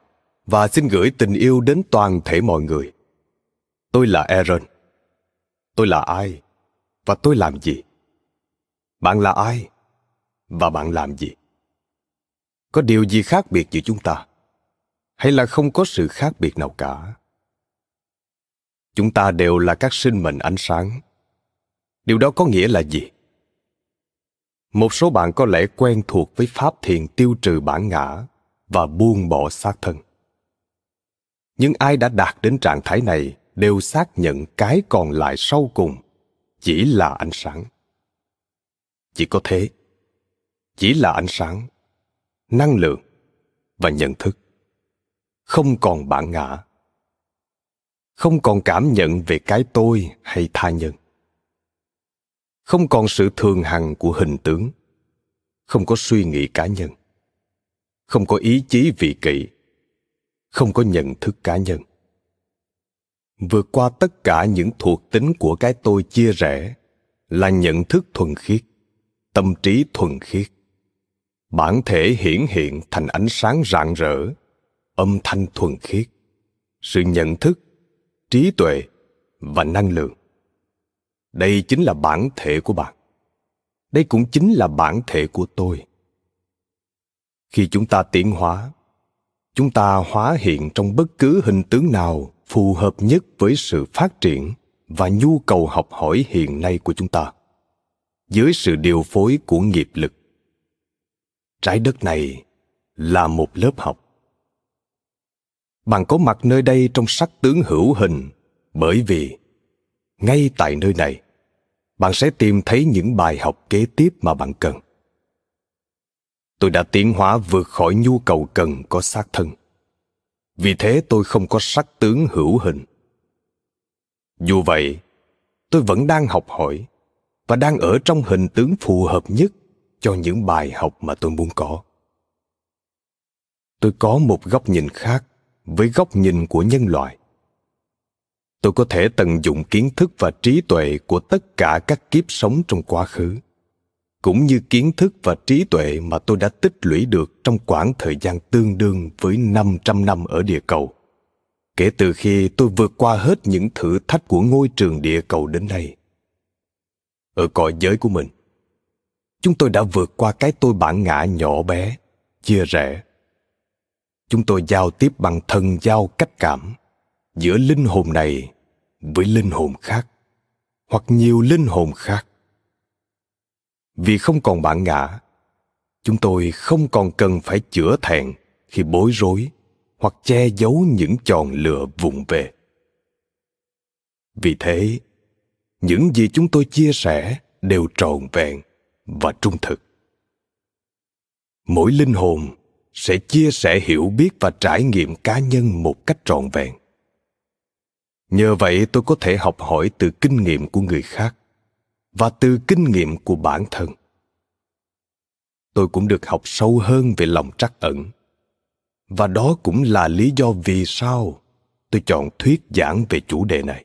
và xin gửi tình yêu đến toàn thể mọi người. Tôi là Aaron. Tôi là ai và tôi làm gì? Bạn là ai và bạn làm gì? Có điều gì khác biệt giữa chúng ta? Hay là không có sự khác biệt nào cả? Chúng ta đều là các sinh mệnh ánh sáng. Điều đó có nghĩa là gì? Một số bạn có lẽ quen thuộc với pháp thiền tiêu trừ bản ngã và buông bỏ xác thân nhưng ai đã đạt đến trạng thái này đều xác nhận cái còn lại sau cùng chỉ là ánh sáng. Chỉ có thế, chỉ là ánh sáng, năng lượng và nhận thức. Không còn bản ngã. Không còn cảm nhận về cái tôi hay tha nhân. Không còn sự thường hằng của hình tướng. Không có suy nghĩ cá nhân. Không có ý chí vị kỷ. Không có nhận thức cá nhân vượt qua tất cả những thuộc tính của cái tôi chia rẽ là nhận thức thuần khiết, tâm trí thuần khiết. Bản thể hiển hiện thành ánh sáng rạng rỡ, âm thanh thuần khiết, sự nhận thức, trí tuệ và năng lượng. Đây chính là bản thể của bạn. Đây cũng chính là bản thể của tôi. Khi chúng ta tiến hóa, chúng ta hóa hiện trong bất cứ hình tướng nào phù hợp nhất với sự phát triển và nhu cầu học hỏi hiện nay của chúng ta. Dưới sự điều phối của nghiệp lực, trái đất này là một lớp học. Bạn có mặt nơi đây trong sắc tướng hữu hình, bởi vì ngay tại nơi này, bạn sẽ tìm thấy những bài học kế tiếp mà bạn cần. Tôi đã tiến hóa vượt khỏi nhu cầu cần có xác thân vì thế tôi không có sắc tướng hữu hình. Dù vậy, tôi vẫn đang học hỏi và đang ở trong hình tướng phù hợp nhất cho những bài học mà tôi muốn có. Tôi có một góc nhìn khác với góc nhìn của nhân loại. Tôi có thể tận dụng kiến thức và trí tuệ của tất cả các kiếp sống trong quá khứ cũng như kiến thức và trí tuệ mà tôi đã tích lũy được trong quãng thời gian tương đương với 500 năm ở địa cầu. Kể từ khi tôi vượt qua hết những thử thách của ngôi trường địa cầu đến nay. Ở cõi giới của mình, chúng tôi đã vượt qua cái tôi bản ngã nhỏ bé, chia rẽ. Chúng tôi giao tiếp bằng thần giao cách cảm giữa linh hồn này với linh hồn khác, hoặc nhiều linh hồn khác vì không còn bản ngã. Chúng tôi không còn cần phải chữa thẹn khi bối rối hoặc che giấu những tròn lựa vụng về. Vì thế, những gì chúng tôi chia sẻ đều trọn vẹn và trung thực. Mỗi linh hồn sẽ chia sẻ hiểu biết và trải nghiệm cá nhân một cách trọn vẹn. Nhờ vậy tôi có thể học hỏi từ kinh nghiệm của người khác và từ kinh nghiệm của bản thân. Tôi cũng được học sâu hơn về lòng trắc ẩn. Và đó cũng là lý do vì sao tôi chọn thuyết giảng về chủ đề này.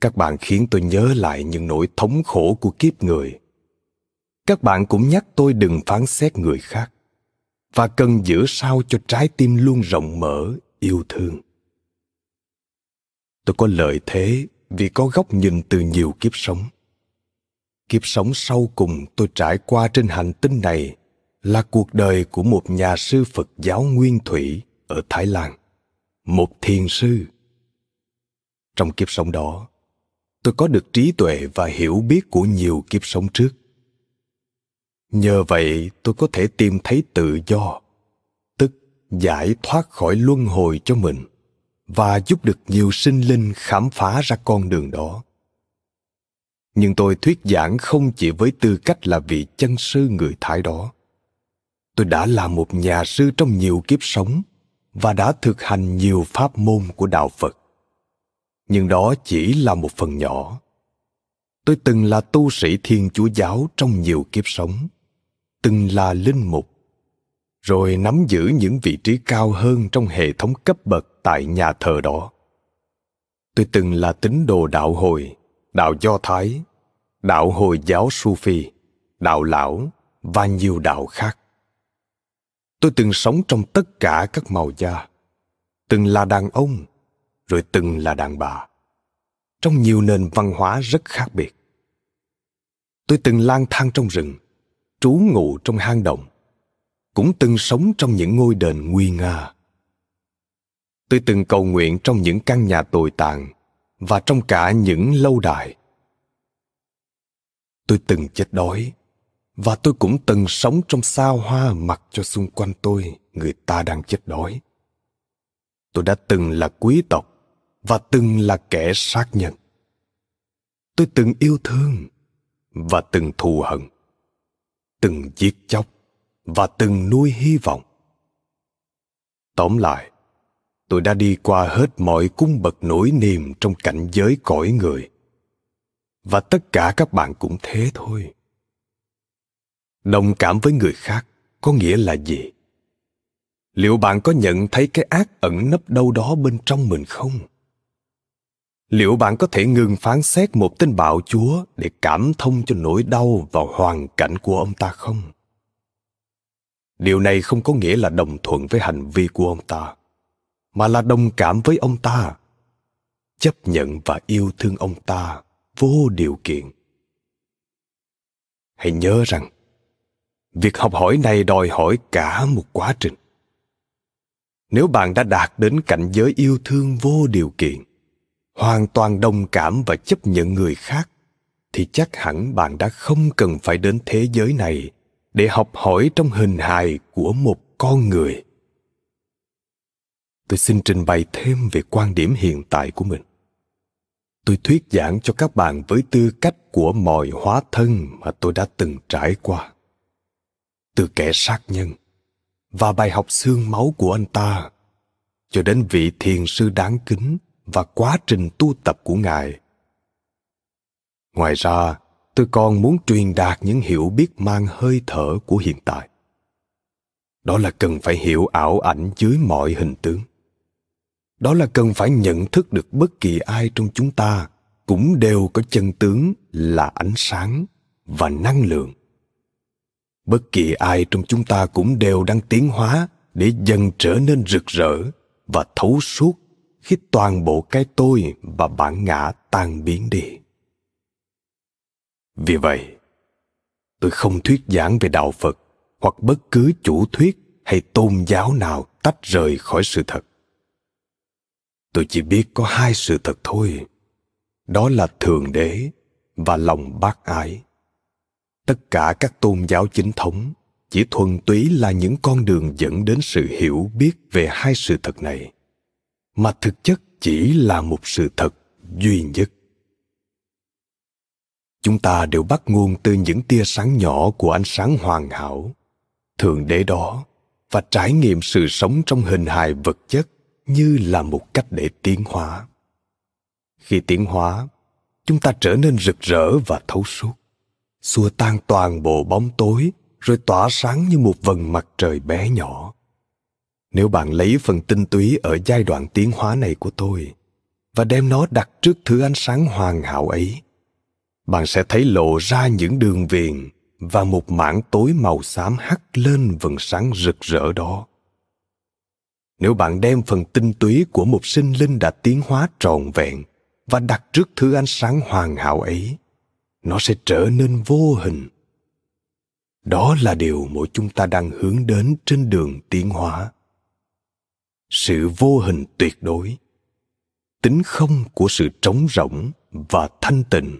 Các bạn khiến tôi nhớ lại những nỗi thống khổ của kiếp người. Các bạn cũng nhắc tôi đừng phán xét người khác. Và cần giữ sao cho trái tim luôn rộng mở, yêu thương. Tôi có lợi thế vì có góc nhìn từ nhiều kiếp sống. Kiếp sống sau cùng tôi trải qua trên hành tinh này là cuộc đời của một nhà sư phật giáo nguyên thủy ở thái lan, một thiền sư. Trong kiếp sống đó, tôi có được trí tuệ và hiểu biết của nhiều kiếp sống trước. Nhờ vậy, tôi có thể tìm thấy tự do, tức giải thoát khỏi luân hồi cho mình và giúp được nhiều sinh linh khám phá ra con đường đó. Nhưng tôi thuyết giảng không chỉ với tư cách là vị chân sư người thái đó. Tôi đã là một nhà sư trong nhiều kiếp sống và đã thực hành nhiều pháp môn của đạo phật. Nhưng đó chỉ là một phần nhỏ. Tôi từng là tu sĩ thiên chúa giáo trong nhiều kiếp sống, từng là linh mục, rồi nắm giữ những vị trí cao hơn trong hệ thống cấp bậc tại nhà thờ đó. Tôi từng là tín đồ đạo hồi, đạo do thái, đạo hồi giáo sufi đạo lão và nhiều đạo khác. Tôi từng sống trong tất cả các màu da, từng là đàn ông, rồi từng là đàn bà, trong nhiều nền văn hóa rất khác biệt. Tôi từng lang thang trong rừng, trú ngụ trong hang động, cũng từng sống trong những ngôi đền nguy nga tôi từng cầu nguyện trong những căn nhà tồi tàn và trong cả những lâu đài. Tôi từng chết đói và tôi cũng từng sống trong xa hoa mặc cho xung quanh tôi người ta đang chết đói. Tôi đã từng là quý tộc và từng là kẻ sát nhân. Tôi từng yêu thương và từng thù hận, từng giết chóc và từng nuôi hy vọng. Tóm lại tôi đã đi qua hết mọi cung bậc nỗi niềm trong cảnh giới cõi người. Và tất cả các bạn cũng thế thôi. Đồng cảm với người khác có nghĩa là gì? Liệu bạn có nhận thấy cái ác ẩn nấp đâu đó bên trong mình không? Liệu bạn có thể ngừng phán xét một tên bạo chúa để cảm thông cho nỗi đau và hoàn cảnh của ông ta không? Điều này không có nghĩa là đồng thuận với hành vi của ông ta mà là đồng cảm với ông ta. Chấp nhận và yêu thương ông ta vô điều kiện. Hãy nhớ rằng, việc học hỏi này đòi hỏi cả một quá trình. Nếu bạn đã đạt đến cảnh giới yêu thương vô điều kiện, hoàn toàn đồng cảm và chấp nhận người khác, thì chắc hẳn bạn đã không cần phải đến thế giới này để học hỏi trong hình hài của một con người tôi xin trình bày thêm về quan điểm hiện tại của mình. Tôi thuyết giảng cho các bạn với tư cách của mọi hóa thân mà tôi đã từng trải qua. Từ kẻ sát nhân và bài học xương máu của anh ta, cho đến vị thiền sư đáng kính và quá trình tu tập của ngài. Ngoài ra, tôi còn muốn truyền đạt những hiểu biết mang hơi thở của hiện tại. Đó là cần phải hiểu ảo ảnh dưới mọi hình tướng đó là cần phải nhận thức được bất kỳ ai trong chúng ta cũng đều có chân tướng là ánh sáng và năng lượng. Bất kỳ ai trong chúng ta cũng đều đang tiến hóa để dần trở nên rực rỡ và thấu suốt khi toàn bộ cái tôi và bản ngã tan biến đi. Vì vậy, tôi không thuyết giảng về đạo phật hoặc bất cứ chủ thuyết hay tôn giáo nào tách rời khỏi sự thật tôi chỉ biết có hai sự thật thôi. Đó là thượng đế và lòng bác ái. Tất cả các tôn giáo chính thống chỉ thuần túy là những con đường dẫn đến sự hiểu biết về hai sự thật này, mà thực chất chỉ là một sự thật duy nhất. Chúng ta đều bắt nguồn từ những tia sáng nhỏ của ánh sáng hoàn hảo, thượng đế đó, và trải nghiệm sự sống trong hình hài vật chất như là một cách để tiến hóa. Khi tiến hóa, chúng ta trở nên rực rỡ và thấu suốt, xua tan toàn bộ bóng tối rồi tỏa sáng như một vầng mặt trời bé nhỏ. Nếu bạn lấy phần tinh túy ở giai đoạn tiến hóa này của tôi và đem nó đặt trước thứ ánh sáng hoàn hảo ấy, bạn sẽ thấy lộ ra những đường viền và một mảng tối màu xám hắt lên vầng sáng rực rỡ đó nếu bạn đem phần tinh túy của một sinh linh đã tiến hóa trọn vẹn và đặt trước thứ ánh sáng hoàn hảo ấy, nó sẽ trở nên vô hình. Đó là điều mỗi chúng ta đang hướng đến trên đường tiến hóa. Sự vô hình tuyệt đối, tính không của sự trống rỗng và thanh tịnh.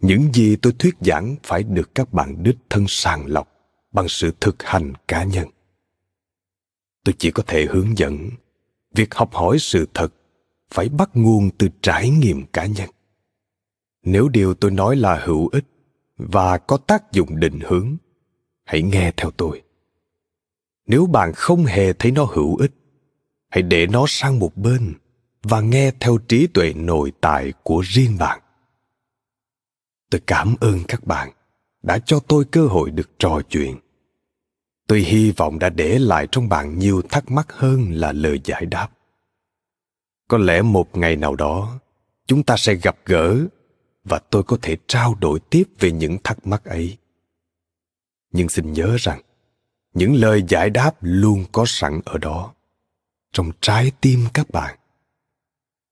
Những gì tôi thuyết giảng phải được các bạn đích thân sàng lọc bằng sự thực hành cá nhân tôi chỉ có thể hướng dẫn. Việc học hỏi sự thật phải bắt nguồn từ trải nghiệm cá nhân. Nếu điều tôi nói là hữu ích và có tác dụng định hướng, hãy nghe theo tôi. Nếu bạn không hề thấy nó hữu ích, hãy để nó sang một bên và nghe theo trí tuệ nội tại của riêng bạn. Tôi cảm ơn các bạn đã cho tôi cơ hội được trò chuyện tôi hy vọng đã để lại trong bạn nhiều thắc mắc hơn là lời giải đáp. Có lẽ một ngày nào đó, chúng ta sẽ gặp gỡ và tôi có thể trao đổi tiếp về những thắc mắc ấy. Nhưng xin nhớ rằng, những lời giải đáp luôn có sẵn ở đó, trong trái tim các bạn.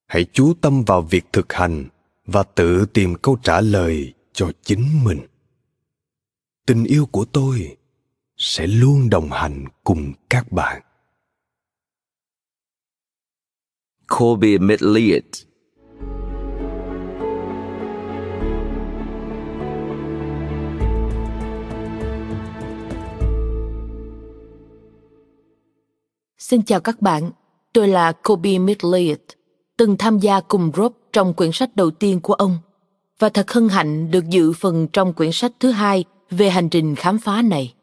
Hãy chú tâm vào việc thực hành và tự tìm câu trả lời cho chính mình. Tình yêu của tôi sẽ luôn đồng hành cùng các bạn Colby McLeod Xin chào các bạn, tôi là Kobe Midlead, từng tham gia cùng Rob trong quyển sách đầu tiên của ông và thật hân hạnh được dự phần trong quyển sách thứ hai về hành trình khám phá này.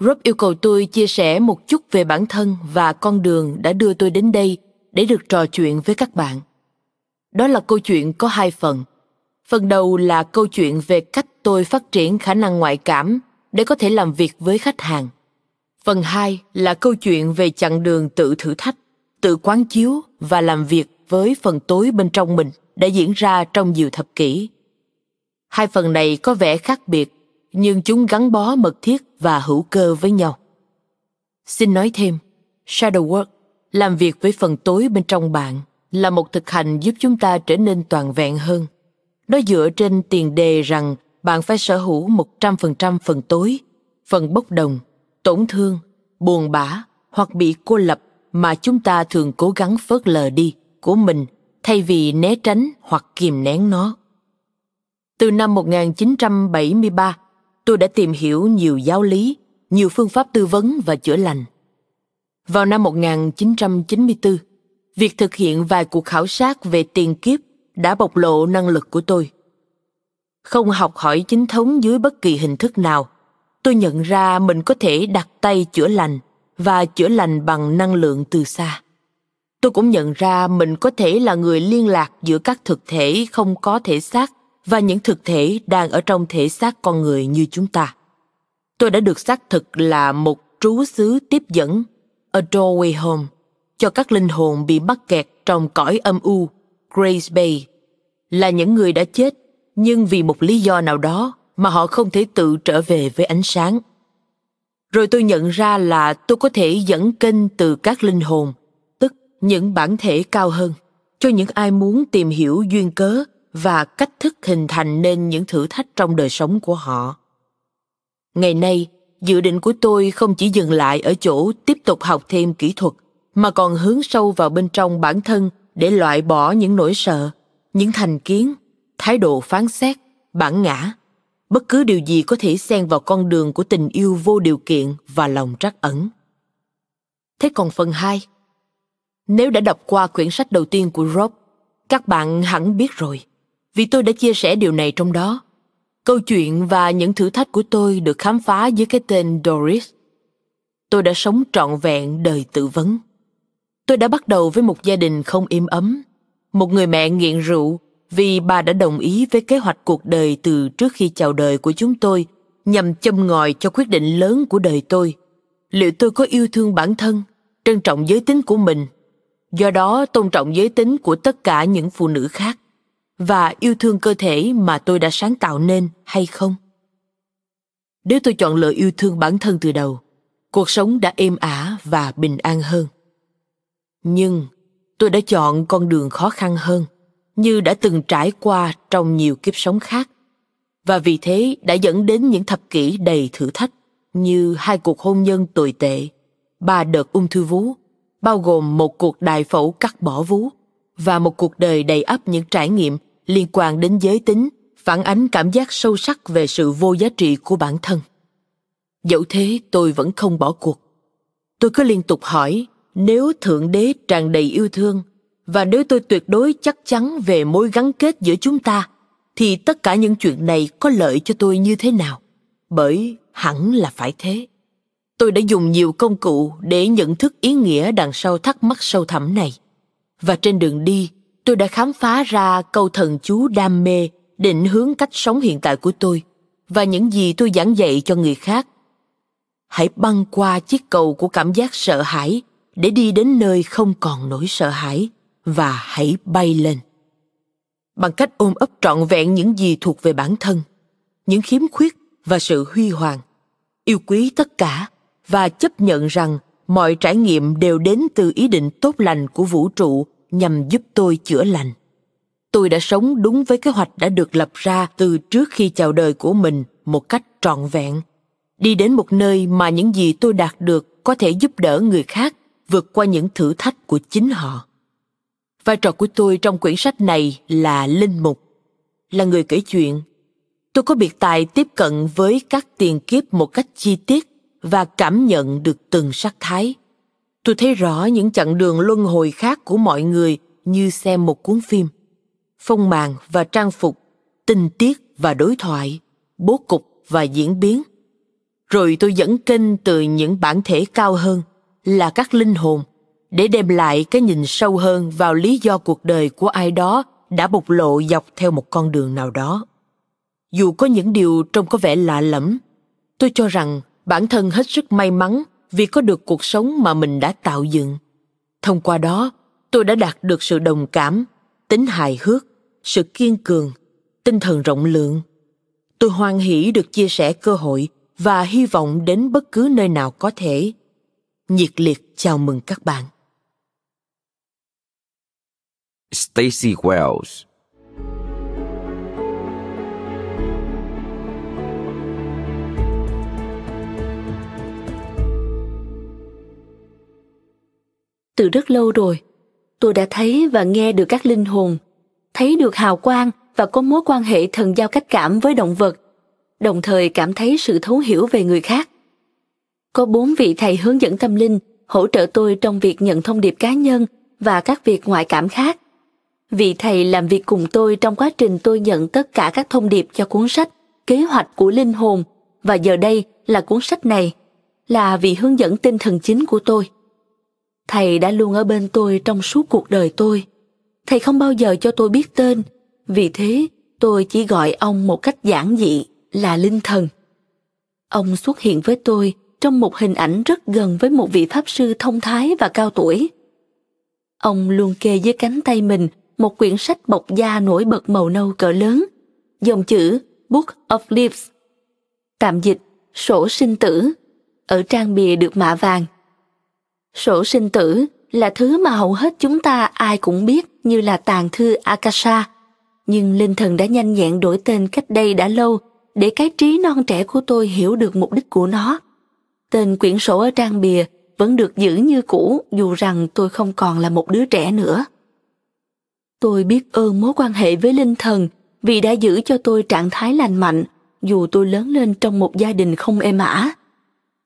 Rob yêu cầu tôi chia sẻ một chút về bản thân và con đường đã đưa tôi đến đây để được trò chuyện với các bạn. Đó là câu chuyện có hai phần. Phần đầu là câu chuyện về cách tôi phát triển khả năng ngoại cảm để có thể làm việc với khách hàng – Phần 2 là câu chuyện về chặng đường tự thử thách, tự quán chiếu và làm việc với phần tối bên trong mình đã diễn ra trong nhiều thập kỷ. Hai phần này có vẻ khác biệt, nhưng chúng gắn bó mật thiết và hữu cơ với nhau. Xin nói thêm, shadow work, làm việc với phần tối bên trong bạn, là một thực hành giúp chúng ta trở nên toàn vẹn hơn. Nó dựa trên tiền đề rằng bạn phải sở hữu 100% phần tối, phần bốc đồng tổn thương buồn bã hoặc bị cô lập mà chúng ta thường cố gắng phớt lờ đi của mình thay vì né tránh hoặc kìm nén nó. Từ năm 1973, tôi đã tìm hiểu nhiều giáo lý, nhiều phương pháp tư vấn và chữa lành. Vào năm 1994, việc thực hiện vài cuộc khảo sát về tiền kiếp đã bộc lộ năng lực của tôi. Không học hỏi chính thống dưới bất kỳ hình thức nào – tôi nhận ra mình có thể đặt tay chữa lành và chữa lành bằng năng lượng từ xa tôi cũng nhận ra mình có thể là người liên lạc giữa các thực thể không có thể xác và những thực thể đang ở trong thể xác con người như chúng ta. Tôi đã được xác thực là một trú xứ tiếp dẫn, a doorway home, cho các linh hồn bị mắc kẹt trong cõi âm u, grace bay. Là những người đã chết, nhưng vì một lý do nào đó mà họ không thể tự trở về với ánh sáng. Rồi tôi nhận ra là tôi có thể dẫn kênh từ các linh hồn, tức những bản thể cao hơn, cho những ai muốn tìm hiểu duyên cớ và cách thức hình thành nên những thử thách trong đời sống của họ ngày nay dự định của tôi không chỉ dừng lại ở chỗ tiếp tục học thêm kỹ thuật mà còn hướng sâu vào bên trong bản thân để loại bỏ những nỗi sợ những thành kiến thái độ phán xét bản ngã bất cứ điều gì có thể xen vào con đường của tình yêu vô điều kiện và lòng trắc ẩn. Thế còn phần 2? Nếu đã đọc qua quyển sách đầu tiên của Rob, các bạn hẳn biết rồi, vì tôi đã chia sẻ điều này trong đó. Câu chuyện và những thử thách của tôi được khám phá dưới cái tên Doris. Tôi đã sống trọn vẹn đời tự vấn. Tôi đã bắt đầu với một gia đình không im ấm, một người mẹ nghiện rượu vì bà đã đồng ý với kế hoạch cuộc đời từ trước khi chào đời của chúng tôi nhằm châm ngòi cho quyết định lớn của đời tôi liệu tôi có yêu thương bản thân trân trọng giới tính của mình do đó tôn trọng giới tính của tất cả những phụ nữ khác và yêu thương cơ thể mà tôi đã sáng tạo nên hay không? Nếu tôi chọn lựa yêu thương bản thân từ đầu, cuộc sống đã êm ả và bình an hơn. Nhưng tôi đã chọn con đường khó khăn hơn, như đã từng trải qua trong nhiều kiếp sống khác, và vì thế đã dẫn đến những thập kỷ đầy thử thách, như hai cuộc hôn nhân tồi tệ, ba đợt ung thư vú, bao gồm một cuộc đại phẫu cắt bỏ vú và một cuộc đời đầy ắp những trải nghiệm liên quan đến giới tính, phản ánh cảm giác sâu sắc về sự vô giá trị của bản thân. Dẫu thế, tôi vẫn không bỏ cuộc. Tôi cứ liên tục hỏi, nếu thượng đế tràn đầy yêu thương, và nếu tôi tuyệt đối chắc chắn về mối gắn kết giữa chúng ta, thì tất cả những chuyện này có lợi cho tôi như thế nào? Bởi hẳn là phải thế. Tôi đã dùng nhiều công cụ để nhận thức ý nghĩa đằng sau thắc mắc sâu thẳm này. Và trên đường đi tôi đã khám phá ra câu thần chú đam mê, định hướng cách sống hiện tại của tôi, và những gì tôi giảng dạy cho người khác. Hãy băng qua chiếc cầu của cảm giác sợ hãi để đi đến nơi không còn nỗi sợ hãi, và hãy bay lên. Bằng cách ôm ấp trọn vẹn những gì thuộc về bản thân, những khiếm khuyết và sự huy hoàng, yêu quý tất cả, và chấp nhận rằng mọi trải nghiệm đều đến từ ý định tốt lành của vũ trụ nhằm giúp tôi chữa lành. Tôi đã sống đúng với kế hoạch đã được lập ra từ trước khi chào đời của mình một cách trọn vẹn. Đi đến một nơi mà những gì tôi đạt được có thể giúp đỡ người khác vượt qua những thử thách của chính họ. Vai trò của tôi trong quyển sách này là linh mục, là người kể chuyện. Tôi có biệt tài tiếp cận với các tiền kiếp một cách chi tiết và cảm nhận được từng sắc thái tôi thấy rõ những chặng đường luân hồi khác của mọi người như xem một cuốn phim. Phong màn và trang phục, tình tiết và đối thoại, bố cục và diễn biến. Rồi tôi dẫn kênh từ những bản thể cao hơn là các linh hồn để đem lại cái nhìn sâu hơn vào lý do cuộc đời của ai đó đã bộc lộ dọc theo một con đường nào đó. Dù có những điều trông có vẻ lạ lẫm, tôi cho rằng bản thân hết sức may mắn vì có được cuộc sống mà mình đã tạo dựng. Thông qua đó, tôi đã đạt được sự đồng cảm, tính hài hước, sự kiên cường, tinh thần rộng lượng. Tôi hoan hỷ được chia sẻ cơ hội và hy vọng đến bất cứ nơi nào có thể. Nhiệt liệt chào mừng các bạn. Stacy Wells. Từ rất lâu rồi. Tôi đã thấy và nghe được các linh hồn, thấy được hào quang và có mối quan hệ thần giao cách cảm với động vật, đồng thời cảm thấy sự thấu hiểu về người khác. Có bốn vị thầy hướng dẫn tâm linh hỗ trợ tôi trong việc nhận thông điệp cá nhân và các việc ngoại cảm khác. Vị thầy làm việc cùng tôi trong quá trình tôi nhận tất cả các thông điệp cho cuốn sách kế hoạch của linh hồn, và giờ đây là cuốn sách này là vị hướng dẫn tinh thần chính của tôi thầy đã luôn ở bên tôi trong suốt cuộc đời tôi. Thầy không bao giờ cho tôi biết tên. Vì thế, tôi chỉ gọi ông một cách giản dị là linh thần. Ông xuất hiện với tôi trong một hình ảnh rất gần với một vị pháp sư thông thái và cao tuổi. Ông luôn kê dưới cánh tay mình một quyển sách bọc da nổi bật màu nâu cỡ lớn, dòng chữ book of leaves. Tạm dịch, sổ sinh tử, ở trang bìa được mạ vàng sổ sinh tử là thứ mà hầu hết chúng ta ai cũng biết như là tàn thư akasha. Nhưng linh thần đã nhanh nhẹn đổi tên cách đây đã lâu để cái trí non trẻ của tôi hiểu được mục đích của nó. Tên quyển sổ ở trang bìa vẫn được giữ như cũ, dù rằng tôi không còn là một đứa trẻ nữa. Tôi biết ơn mối quan hệ với linh thần vì đã giữ cho tôi trạng thái lành mạnh, dù tôi lớn lên trong một gia đình không êm ả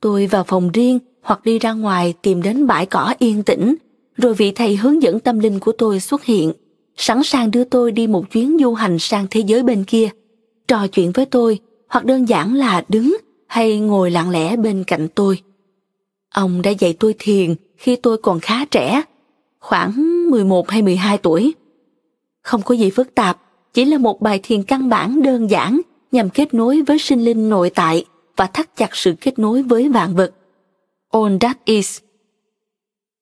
tôi vào phòng riêng hoặc đi ra ngoài tìm đến bãi cỏ yên tĩnh, rồi vị thầy hướng dẫn tâm linh của tôi xuất hiện, sẵn sàng đưa tôi đi một chuyến du hành sang thế giới bên kia, trò chuyện với tôi hoặc đơn giản là đứng hay ngồi lặng lẽ bên cạnh tôi. Ông đã dạy tôi thiền khi tôi còn khá trẻ, khoảng 11 hay 12 tuổi. Không có gì phức tạp, chỉ là một bài thiền căn bản đơn giản nhằm kết nối với sinh linh nội tại và thắt chặt sự kết nối với vạn vật All That Is.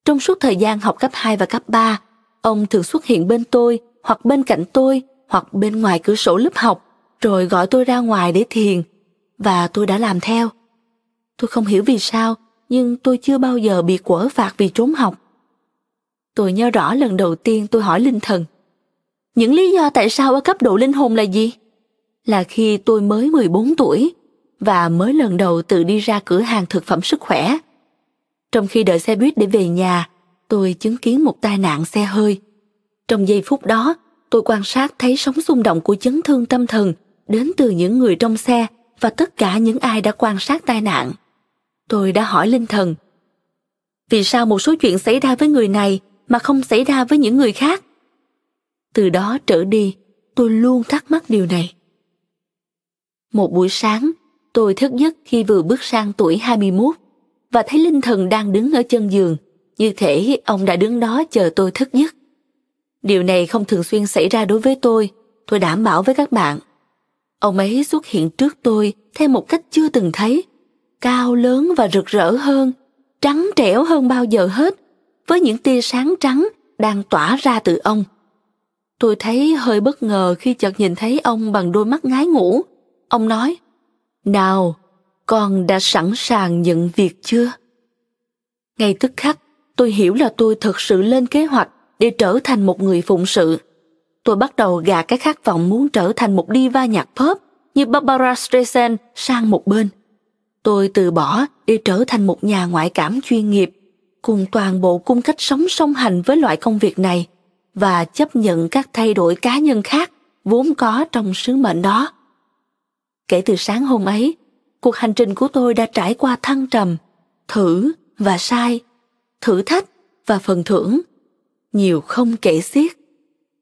Trong suốt thời gian học cấp 2 và cấp 3, ông thường xuất hiện bên tôi hoặc bên cạnh tôi hoặc bên ngoài cửa sổ lớp học rồi gọi tôi ra ngoài để thiền và tôi đã làm theo. Tôi không hiểu vì sao nhưng tôi chưa bao giờ bị quở phạt vì trốn học. Tôi nhớ rõ lần đầu tiên tôi hỏi linh thần Những lý do tại sao ở cấp độ linh hồn là gì? Là khi tôi mới 14 tuổi và mới lần đầu tự đi ra cửa hàng thực phẩm sức khỏe. Trong khi đợi xe buýt để về nhà, tôi chứng kiến một tai nạn xe hơi. Trong giây phút đó, tôi quan sát thấy sóng xung động của chấn thương tâm thần đến từ những người trong xe và tất cả những ai đã quan sát tai nạn. Tôi đã hỏi linh thần, vì sao một số chuyện xảy ra với người này mà không xảy ra với những người khác? Từ đó trở đi, tôi luôn thắc mắc điều này. Một buổi sáng, tôi thức giấc khi vừa bước sang tuổi 21 và thấy linh thần đang đứng ở chân giường, như thể ông đã đứng đó chờ tôi thức giấc. Điều này không thường xuyên xảy ra đối với tôi, tôi đảm bảo với các bạn. Ông ấy xuất hiện trước tôi theo một cách chưa từng thấy, cao lớn và rực rỡ hơn, trắng trẻo hơn bao giờ hết, với những tia sáng trắng đang tỏa ra từ ông. Tôi thấy hơi bất ngờ khi chợt nhìn thấy ông bằng đôi mắt ngái ngủ. Ông nói, nào, con đã sẵn sàng nhận việc chưa? Ngay tức khắc, tôi hiểu là tôi thực sự lên kế hoạch để trở thành một người phụng sự. Tôi bắt đầu gạt cái khát vọng muốn trở thành một diva nhạc pop như Barbara Streisand sang một bên. Tôi từ bỏ để trở thành một nhà ngoại cảm chuyên nghiệp, cùng toàn bộ cung cách sống song hành với loại công việc này và chấp nhận các thay đổi cá nhân khác vốn có trong sứ mệnh đó. Kể từ sáng hôm ấy, cuộc hành trình của tôi đã trải qua thăng trầm, thử và sai, thử thách và phần thưởng, nhiều không kể xiết.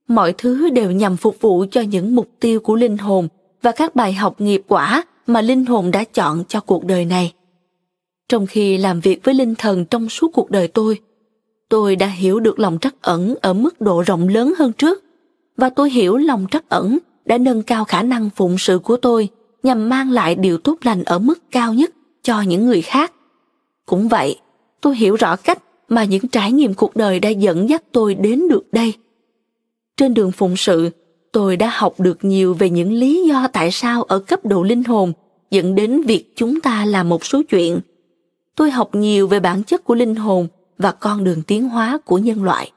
Mọi thứ đều nhằm phục vụ cho những mục tiêu của linh hồn và các bài học nghiệp quả mà linh hồn đã chọn cho cuộc đời này. Trong khi làm việc với linh thần trong suốt cuộc đời tôi, tôi đã hiểu được lòng trắc ẩn ở mức độ rộng lớn hơn trước và tôi hiểu lòng trắc ẩn đã nâng cao khả năng phụng sự của tôi nhằm mang lại điều tốt lành ở mức cao nhất cho những người khác. Cũng vậy, tôi hiểu rõ cách mà những trải nghiệm cuộc đời đã dẫn dắt tôi đến được đây. Trên đường phụng sự, tôi đã học được nhiều về những lý do tại sao ở cấp độ linh hồn dẫn đến việc chúng ta làm một số chuyện. Tôi học nhiều về bản chất của linh hồn và con đường tiến hóa của nhân loại.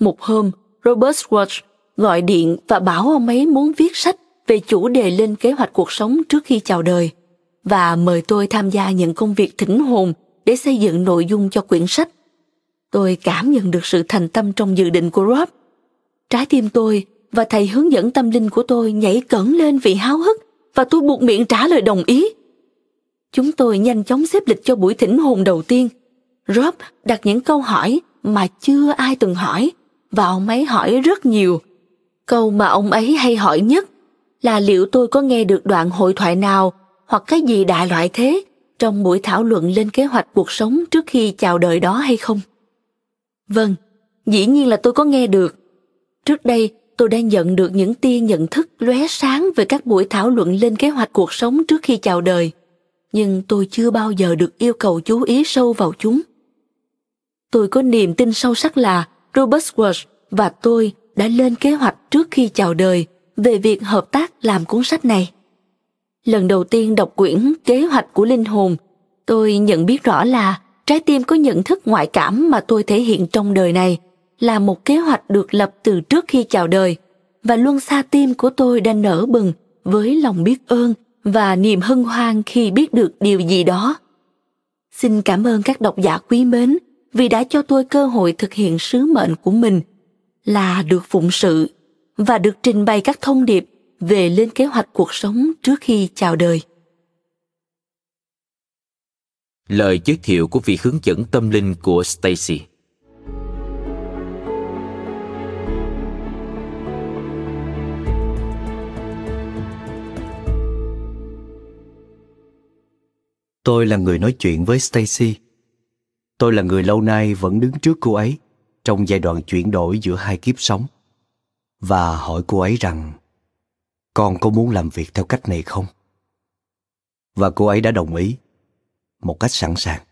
Một hôm, Robert Schwartz gọi điện và bảo ông ấy muốn viết sách về chủ đề lên kế hoạch cuộc sống trước khi chào đời, và mời tôi tham gia những công việc thỉnh hồn để xây dựng nội dung cho quyển sách. Tôi cảm nhận được sự thành tâm trong dự định của Rob. Trái tim tôi và thầy hướng dẫn tâm linh của tôi nhảy cẩn lên vì háo hức và tôi buộc miệng trả lời đồng ý. Chúng tôi nhanh chóng xếp lịch cho buổi thỉnh hồn đầu tiên. Rob đặt những câu hỏi mà chưa ai từng hỏi, và ông ấy hỏi rất nhiều. Câu mà ông ấy hay hỏi nhất là liệu tôi có nghe được đoạn hội thoại nào hoặc cái gì đại loại thế trong buổi thảo luận lên kế hoạch cuộc sống trước khi chào đời đó hay không? Vâng, dĩ nhiên là tôi có nghe được. Trước đây, tôi đã nhận được những tia nhận thức lóe sáng về các buổi thảo luận lên kế hoạch cuộc sống trước khi chào đời, nhưng tôi chưa bao giờ được yêu cầu chú ý sâu vào chúng. Tôi có niềm tin sâu sắc là Robert walsh và tôi đã lên kế hoạch trước khi chào đời về việc hợp tác làm cuốn sách này. Lần đầu tiên đọc quyển Kế hoạch của linh hồn, tôi nhận biết rõ là trái tim có nhận thức ngoại cảm mà tôi thể hiện trong đời này là một kế hoạch được lập từ trước khi chào đời và luân xa tim của tôi đã nở bừng với lòng biết ơn và niềm hân hoan khi biết được điều gì đó. Xin cảm ơn các độc giả quý mến vì đã cho tôi cơ hội thực hiện sứ mệnh của mình là được phụng sự và được trình bày các thông điệp về lên kế hoạch cuộc sống trước khi chào đời. Lời giới thiệu của vị hướng dẫn tâm linh của Stacy. Tôi là người nói chuyện với Stacy. Tôi là người lâu nay vẫn đứng trước cô ấy trong giai đoạn chuyển đổi giữa hai kiếp sống và hỏi cô ấy rằng con có muốn làm việc theo cách này không? Và cô ấy đã đồng ý một cách sẵn sàng.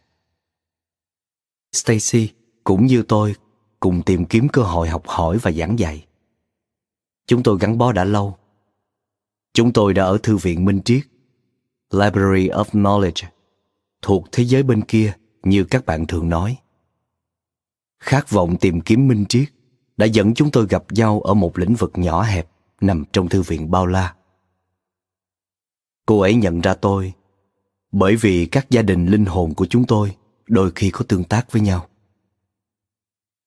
Stacy cũng như tôi cùng tìm kiếm cơ hội học hỏi và giảng dạy. Chúng tôi gắn bó đã lâu. Chúng tôi đã ở thư viện Minh Triết, Library of Knowledge, thuộc thế giới bên kia như các bạn thường nói. Khát vọng tìm kiếm minh triết đã dẫn chúng tôi gặp nhau ở một lĩnh vực nhỏ hẹp nằm trong thư viện bao la. Cô ấy nhận ra tôi bởi vì các gia đình linh hồn của chúng tôi đôi khi có tương tác với nhau.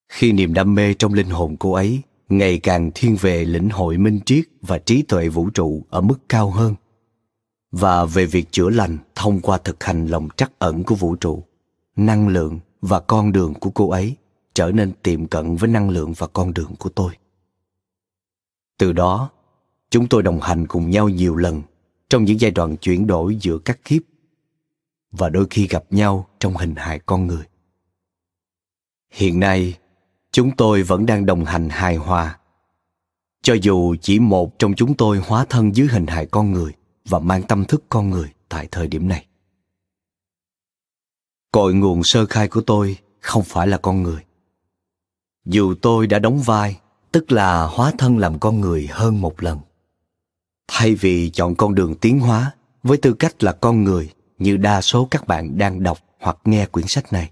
Khi niềm đam mê trong linh hồn cô ấy ngày càng thiên về lĩnh hội minh triết và trí tuệ vũ trụ ở mức cao hơn và về việc chữa lành thông qua thực hành lòng trắc ẩn của vũ trụ, năng lượng và con đường của cô ấy trở nên tiệm cận với năng lượng và con đường của tôi. Từ đó, chúng tôi đồng hành cùng nhau nhiều lần trong những giai đoạn chuyển đổi giữa các kiếp và đôi khi gặp nhau trong hình hài con người. Hiện nay, chúng tôi vẫn đang đồng hành hài hòa. Cho dù chỉ một trong chúng tôi hóa thân dưới hình hài con người và mang tâm thức con người tại thời điểm này. Cội nguồn sơ khai của tôi không phải là con người dù tôi đã đóng vai, tức là hóa thân làm con người hơn một lần. Thay vì chọn con đường tiến hóa, với tư cách là con người như đa số các bạn đang đọc hoặc nghe quyển sách này.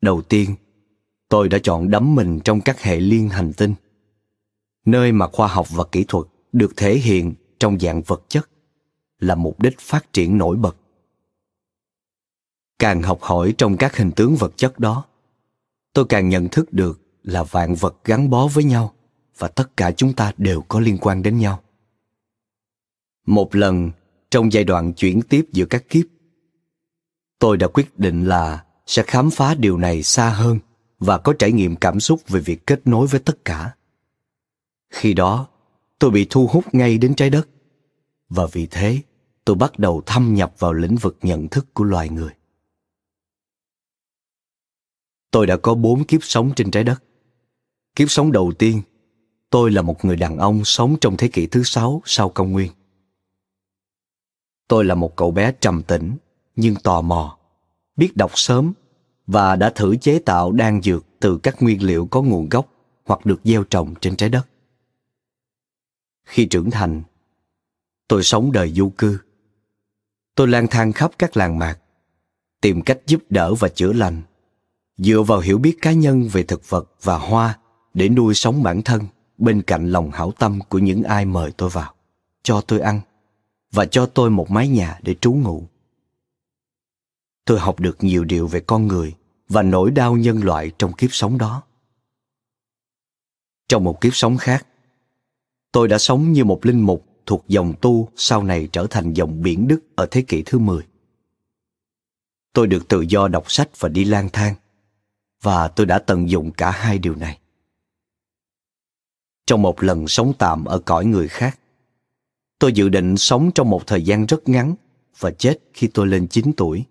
Đầu tiên, tôi đã chọn đắm mình trong các hệ liên hành tinh, nơi mà khoa học và kỹ thuật được thể hiện trong dạng vật chất là mục đích phát triển nổi bật. Càng học hỏi trong các hình tướng vật chất đó tôi càng nhận thức được là vạn vật gắn bó với nhau và tất cả chúng ta đều có liên quan đến nhau. Một lần, trong giai đoạn chuyển tiếp giữa các kiếp, tôi đã quyết định là sẽ khám phá điều này xa hơn và có trải nghiệm cảm xúc về việc kết nối với tất cả. Khi đó, tôi bị thu hút ngay đến trái đất và vì thế, tôi bắt đầu thâm nhập vào lĩnh vực nhận thức của loài người tôi đã có bốn kiếp sống trên trái đất. Kiếp sống đầu tiên, tôi là một người đàn ông sống trong thế kỷ thứ sáu sau công nguyên. Tôi là một cậu bé trầm tĩnh, nhưng tò mò, biết đọc sớm và đã thử chế tạo đan dược từ các nguyên liệu có nguồn gốc hoặc được gieo trồng trên trái đất. Khi trưởng thành, tôi sống đời du cư. Tôi lang thang khắp các làng mạc, tìm cách giúp đỡ và chữa lành dựa vào hiểu biết cá nhân về thực vật và hoa để nuôi sống bản thân bên cạnh lòng hảo tâm của những ai mời tôi vào. Cho tôi ăn và cho tôi một mái nhà để trú ngụ. Tôi học được nhiều điều về con người và nỗi đau nhân loại trong kiếp sống đó. Trong một kiếp sống khác tôi đã sống như một linh mục thuộc dòng tu sau này trở thành dòng biển Đức ở thế kỷ thứ 10. Tôi được tự do đọc sách và đi lang thang, và tôi đã tận dụng cả hai điều này. Trong một lần sống tạm ở cõi người khác, tôi dự định sống trong một thời gian rất ngắn và chết khi tôi lên 9 tuổi.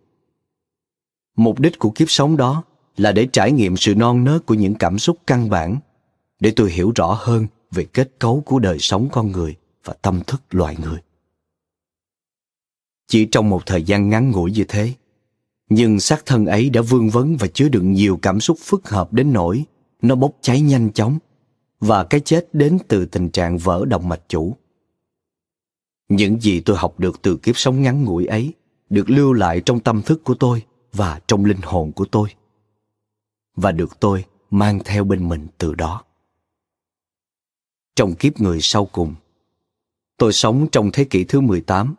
Mục đích của kiếp sống đó là để trải nghiệm sự non nớt của những cảm xúc căn bản, để tôi hiểu rõ hơn về kết cấu của đời sống con người và tâm thức loài người. Chỉ trong một thời gian ngắn ngủi như thế, nhưng xác thân ấy đã vương vấn và chứa đựng nhiều cảm xúc phức hợp đến nỗi nó bốc cháy nhanh chóng và cái chết đến từ tình trạng vỡ động mạch chủ. Những gì tôi học được từ kiếp sống ngắn ngủi ấy được lưu lại trong tâm thức của tôi và trong linh hồn của tôi và được tôi mang theo bên mình từ đó. Trong kiếp người sau cùng, tôi sống trong thế kỷ thứ 18,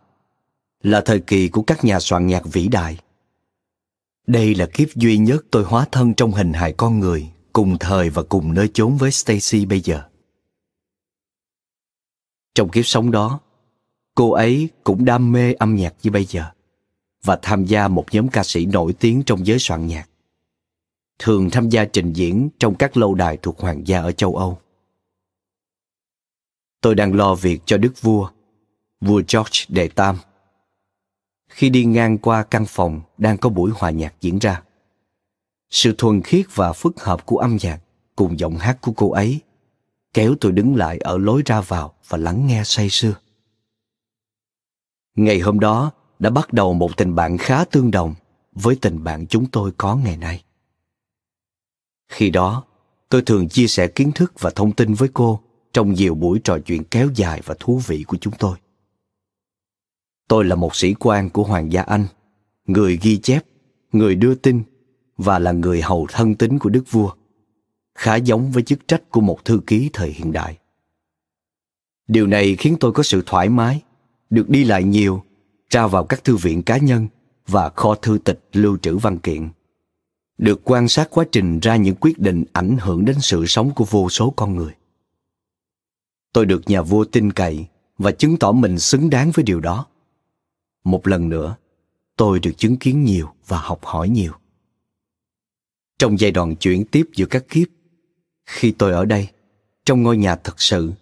là thời kỳ của các nhà soạn nhạc vĩ đại. Đây là kiếp duy nhất tôi hóa thân trong hình hài con người, cùng thời và cùng nơi chốn với Stacy bây giờ. Trong kiếp sống đó, cô ấy cũng đam mê âm nhạc như bây giờ và tham gia một nhóm ca sĩ nổi tiếng trong giới soạn nhạc. Thường tham gia trình diễn trong các lâu đài thuộc hoàng gia ở châu Âu. Tôi đang lo việc cho đức vua, vua George đệ tam. Khi đi ngang qua căn phòng đang có buổi hòa nhạc diễn ra, sự thuần khiết và phức hợp của âm nhạc cùng giọng hát của cô ấy kéo tôi đứng lại ở lối ra vào và lắng nghe say sưa. Ngày hôm đó đã bắt đầu một tình bạn khá tương đồng với tình bạn chúng tôi có ngày nay. Khi đó, tôi thường chia sẻ kiến thức và thông tin với cô trong nhiều buổi trò chuyện kéo dài và thú vị của chúng tôi. Tôi là một sĩ quan của Hoàng gia Anh, người ghi chép, người đưa tin và là người hầu thân tín của đức vua. khá giống với chức trách của một thư ký thời hiện đại. Điều này khiến tôi có sự thoải mái, được đi lại nhiều, ra vào các thư viện cá nhân và kho thư tịch lưu trữ văn kiện. Được quan sát quá trình ra những quyết định ảnh hưởng đến sự sống của vô số con người. Tôi được nhà vua tin cậy và chứng tỏ mình xứng đáng với điều đó. Một lần nữa, tôi được chứng kiến nhiều và học hỏi nhiều. Trong giai đoạn chuyển tiếp giữa các kiếp, khi tôi ở đây, trong ngôi nhà thật sự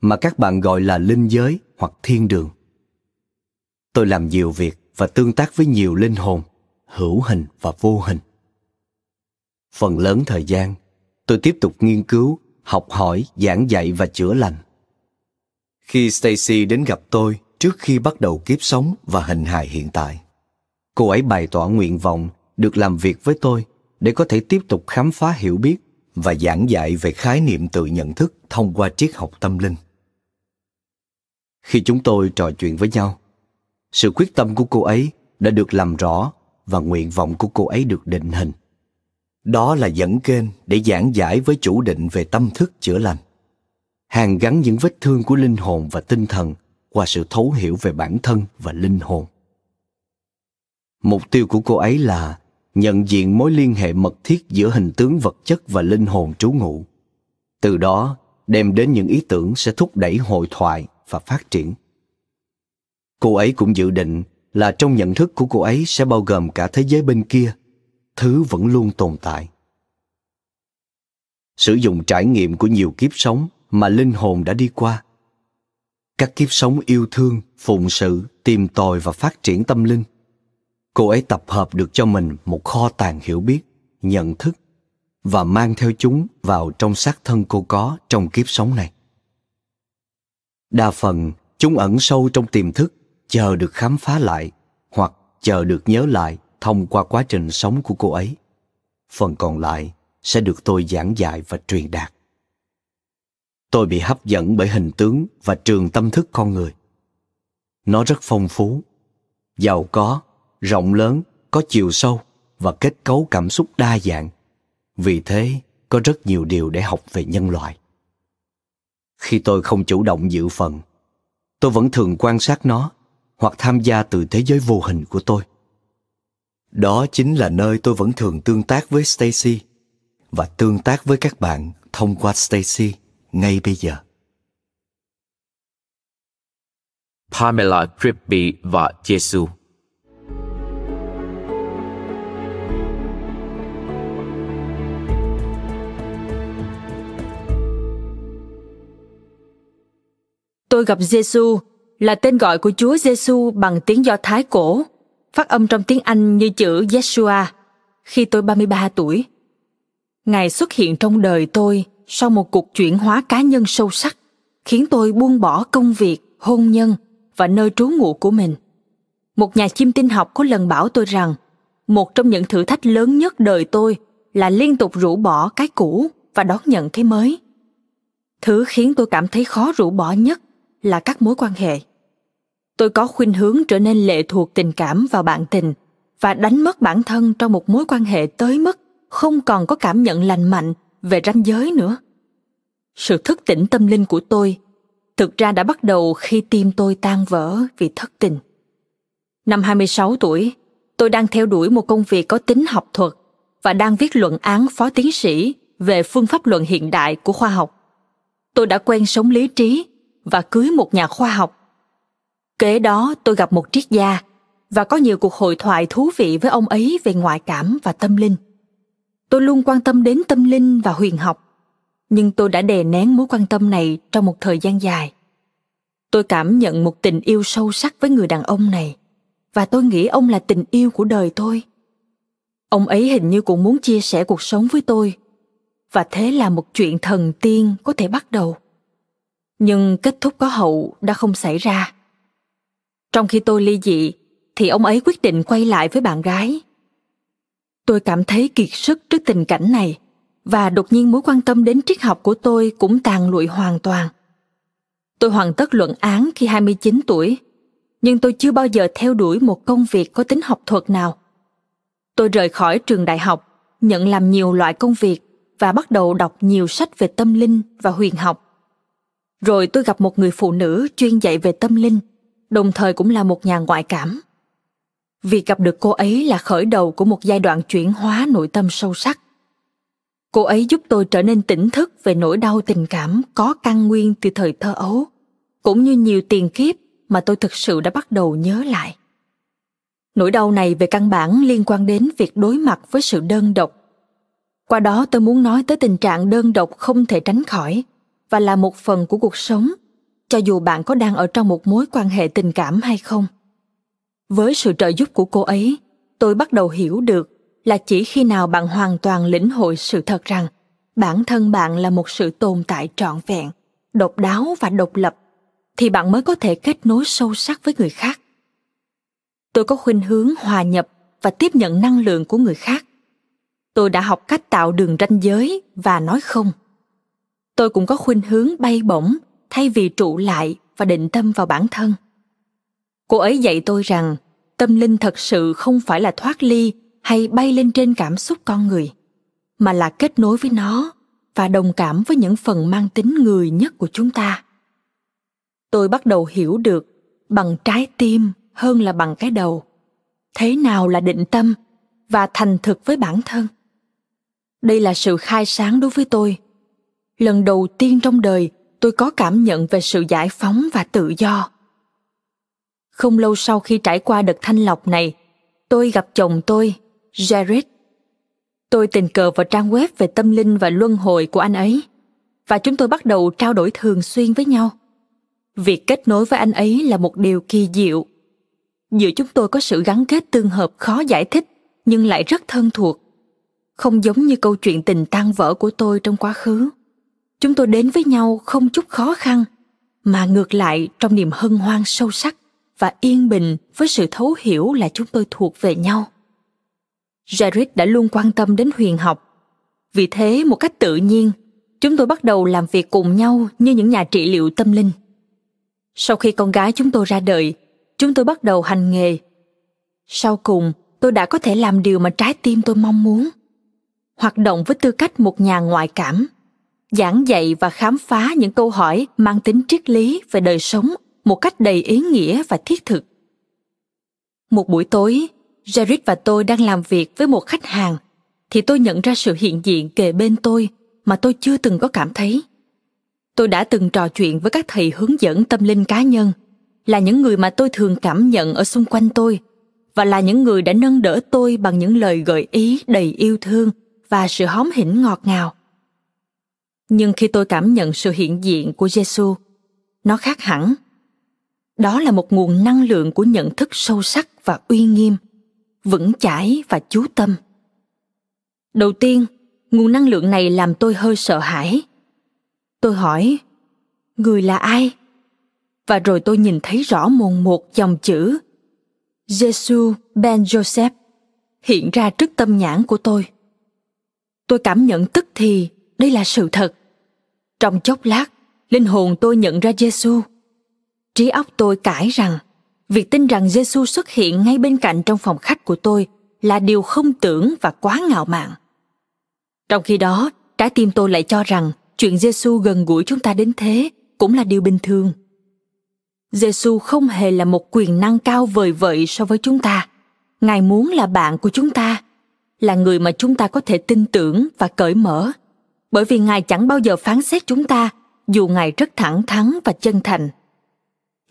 mà các bạn gọi là linh giới hoặc thiên đường. Tôi làm nhiều việc và tương tác với nhiều linh hồn, hữu hình và vô hình. Phần lớn thời gian, tôi tiếp tục nghiên cứu, học hỏi, giảng dạy và chữa lành. Khi Stacy đến gặp tôi trước khi bắt đầu kiếp sống và hình hài hiện tại, cô ấy bày tỏ nguyện vọng được làm việc với tôi để có thể tiếp tục khám phá hiểu biết và giảng dạy về khái niệm tự nhận thức thông qua triết học tâm linh. Khi chúng tôi trò chuyện với nhau, sự quyết tâm của cô ấy đã được làm rõ và nguyện vọng của cô ấy được định hình. Đó là dẫn kênh để giảng giải với chủ định về tâm thức chữa lành. Hàn gắn những vết thương của linh hồn và tinh thần qua sự thấu hiểu về bản thân và linh hồn. Mục tiêu của cô ấy là nhận diện mối liên hệ mật thiết giữa hình tướng vật chất và linh hồn trú ngụ. Từ đó đem đến những ý tưởng sẽ thúc đẩy hội thoại và phát triển. Cô ấy cũng dự định là trong nhận thức của cô ấy sẽ bao gồm cả thế giới bên kia, thứ vẫn luôn tồn tại. Sử dụng trải nghiệm của nhiều kiếp sống mà linh hồn đã đi qua. Các kiếp sống yêu thương, phụng sự, tìm tòi và phát triển tâm linh. Cô ấy tập hợp được cho mình một kho tàng hiểu biết, nhận thức và mang theo chúng vào trong xác thân cô có trong kiếp sống này. Đa phần chúng ẩn sâu trong tiềm thức, chờ được khám phá lại hoặc chờ được nhớ lại thông qua quá trình sống của cô ấy. Phần còn lại sẽ được tôi giảng dạy và truyền đạt. Tôi bị hấp dẫn bởi hình tướng và trường tâm thức con người. Nó rất phong phú, giàu có, rộng lớn, có chiều sâu và kết cấu cảm xúc đa dạng. Vì thế, có rất nhiều điều để học về nhân loại khi tôi không chủ động dự phần tôi vẫn thường quan sát nó hoặc tham gia từ thế giới vô hình của tôi đó chính là nơi tôi vẫn thường tương tác với stacy và tương tác với các bạn thông qua stacy ngay bây giờ Pamela Crispy và Jesus Tôi gặp Giêsu là tên gọi của Chúa Giêsu bằng tiếng Do Thái cổ, phát âm trong tiếng Anh như chữ Yeshua khi tôi 33 tuổi. Ngài xuất hiện trong đời tôi sau một cuộc chuyển hóa cá nhân sâu sắc, khiến tôi buông bỏ công việc, hôn nhân và nơi trú ngụ của mình. Một nhà chiêm tinh học có lần bảo tôi rằng, một trong những thử thách lớn nhất đời tôi là liên tục rũ bỏ cái cũ và đón nhận cái mới. Thứ khiến tôi cảm thấy khó rũ bỏ nhất là các mối quan hệ tôi có khuynh hướng trở nên lệ thuộc tình cảm vào bạn tình và đánh mất bản thân trong một mối quan hệ tới mức không còn có cảm nhận lành mạnh về ranh giới nữa sự thức tỉnh tâm linh của tôi thực ra đã bắt đầu khi tim tôi tan vỡ vì thất tình. Năm 26 tuổi, tôi đang theo đuổi một công việc có tính học thuật và đang viết luận án phó tiến sĩ về phương pháp luận hiện đại của khoa học. Tôi đã quen sống lý trí và cưới một nhà khoa học. Kế đó tôi gặp một triết gia và có nhiều cuộc hội thoại thú vị với ông ấy về ngoại cảm và tâm linh. Tôi luôn quan tâm đến tâm linh và huyền học, nhưng tôi đã đè nén mối quan tâm này trong một thời gian dài. Tôi cảm nhận một tình yêu sâu sắc với người đàn ông này và tôi nghĩ ông là tình yêu của đời tôi. Ông ấy hình như cũng muốn chia sẻ cuộc sống với tôi và thế là một chuyện thần tiên có thể bắt đầu nhưng kết thúc có hậu đã không xảy ra trong khi tôi ly dị thì ông ấy quyết định quay lại với bạn gái tôi cảm thấy kiệt sức trước tình cảnh này và đột nhiên mối quan tâm đến triết học của tôi cũng tàn lụi hoàn toàn. Tôi hoàn tất luận án khi 29 tuổi, nhưng tôi chưa bao giờ theo đuổi một công việc có tính học thuật nào. Tôi rời khỏi trường đại học, nhận làm nhiều loại công việc và bắt đầu đọc nhiều sách về tâm linh và huyền học. Rồi tôi gặp một người phụ nữ chuyên dạy về tâm linh, đồng thời cũng là một nhà ngoại cảm. Việc gặp được cô ấy là khởi đầu của một giai đoạn chuyển hóa nội tâm sâu sắc. Cô ấy giúp tôi trở nên tỉnh thức về nỗi đau tình cảm có căn nguyên từ thời thơ ấu, cũng như nhiều tiền kiếp mà tôi thực sự đã bắt đầu nhớ lại. Nỗi đau này về căn bản liên quan đến việc đối mặt với sự đơn độc. Qua đó tôi muốn nói tới tình trạng đơn độc không thể tránh khỏi và là một phần của cuộc sống, cho dù bạn có đang ở trong một mối quan hệ tình cảm hay không. Với sự trợ giúp của cô ấy, tôi bắt đầu hiểu được là chỉ khi nào bạn hoàn toàn lĩnh hội sự thật rằng bản thân bạn là một sự tồn tại trọn vẹn, độc đáo và độc lập thì bạn mới có thể kết nối sâu sắc với người khác. Tôi có khuynh hướng hòa nhập và tiếp nhận năng lượng của người khác. Tôi đã học cách tạo đường ranh giới và nói không. Tôi cũng có khuynh hướng bay bổng thay vì trụ lại và định tâm vào bản thân cô ấy dạy tôi rằng, tâm linh thật sự không phải là thoát ly hay bay lên trên cảm xúc con người, mà là kết nối với nó và đồng cảm với những phần mang tính người nhất của chúng ta. Tôi bắt đầu hiểu được bằng trái tim hơn là bằng cái đầu, thế nào là định tâm và thành thực với bản thân. Đây là sự khai sáng đối với tôi. Lần đầu tiên trong đời, tôi có cảm nhận về sự giải phóng và tự do không lâu sau khi trải qua đợt thanh lọc này, tôi gặp chồng tôi, jared. Tôi tình cờ vào trang web về tâm linh và luân hồi của anh ấy, và chúng tôi bắt đầu trao đổi thường xuyên với nhau. Việc kết nối với anh ấy là một điều kỳ diệu. Giữa chúng tôi có sự gắn kết tương hợp khó giải thích, nhưng lại rất thân thuộc. Không giống như câu chuyện tình tan vỡ của tôi trong quá khứ. Chúng tôi đến với nhau không chút khó khăn, mà ngược lại trong niềm hân hoan sâu sắc và yên bình với sự thấu hiểu là chúng tôi thuộc về nhau. Jared đã luôn quan tâm đến huyền học. Vì thế, một cách tự nhiên, chúng tôi bắt đầu làm việc cùng nhau như những nhà trị liệu tâm linh. Sau khi con gái chúng tôi ra đời, chúng tôi bắt đầu hành nghề. Sau cùng, tôi đã có thể làm điều mà trái tim tôi mong muốn. Hoạt động với tư cách một nhà ngoại cảm, giảng dạy và khám phá những câu hỏi mang tính triết lý về đời sống một cách đầy ý nghĩa và thiết thực. Một buổi tối, jared và tôi đang làm việc với một khách hàng, thì tôi nhận ra sự hiện diện kề bên tôi mà tôi chưa từng có cảm thấy. Tôi đã từng trò chuyện với các thầy hướng dẫn tâm linh cá nhân, là những người mà tôi thường cảm nhận ở xung quanh tôi, và là những người đã nâng đỡ tôi bằng những lời gợi ý đầy yêu thương và sự hóm hỉnh ngọt ngào. Nhưng khi tôi cảm nhận sự hiện diện của giêsu nó khác hẳn đó là một nguồn năng lượng của nhận thức sâu sắc và uy nghiêm vững chãi và chú tâm đầu tiên nguồn năng lượng này làm tôi hơi sợ hãi tôi hỏi người là ai và rồi tôi nhìn thấy rõ mồn một dòng chữ Jesus Ben Joseph hiện ra trước tâm nhãn của tôi. Tôi cảm nhận tức thì đây là sự thật. Trong chốc lát, linh hồn tôi nhận ra Giêsu. Trí óc tôi cãi rằng việc tin rằng Giêsu xuất hiện ngay bên cạnh trong phòng khách của tôi là điều không tưởng và quá ngạo mạn. Trong khi đó, trái tim tôi lại cho rằng chuyện Giêsu gần gũi chúng ta đến thế cũng là điều bình thường. Giêsu không hề là một quyền năng cao vời vợi so với chúng ta. Ngài muốn là bạn của chúng ta, là người mà chúng ta có thể tin tưởng và cởi mở. Bởi vì Ngài chẳng bao giờ phán xét chúng ta, dù Ngài rất thẳng thắn và chân thành.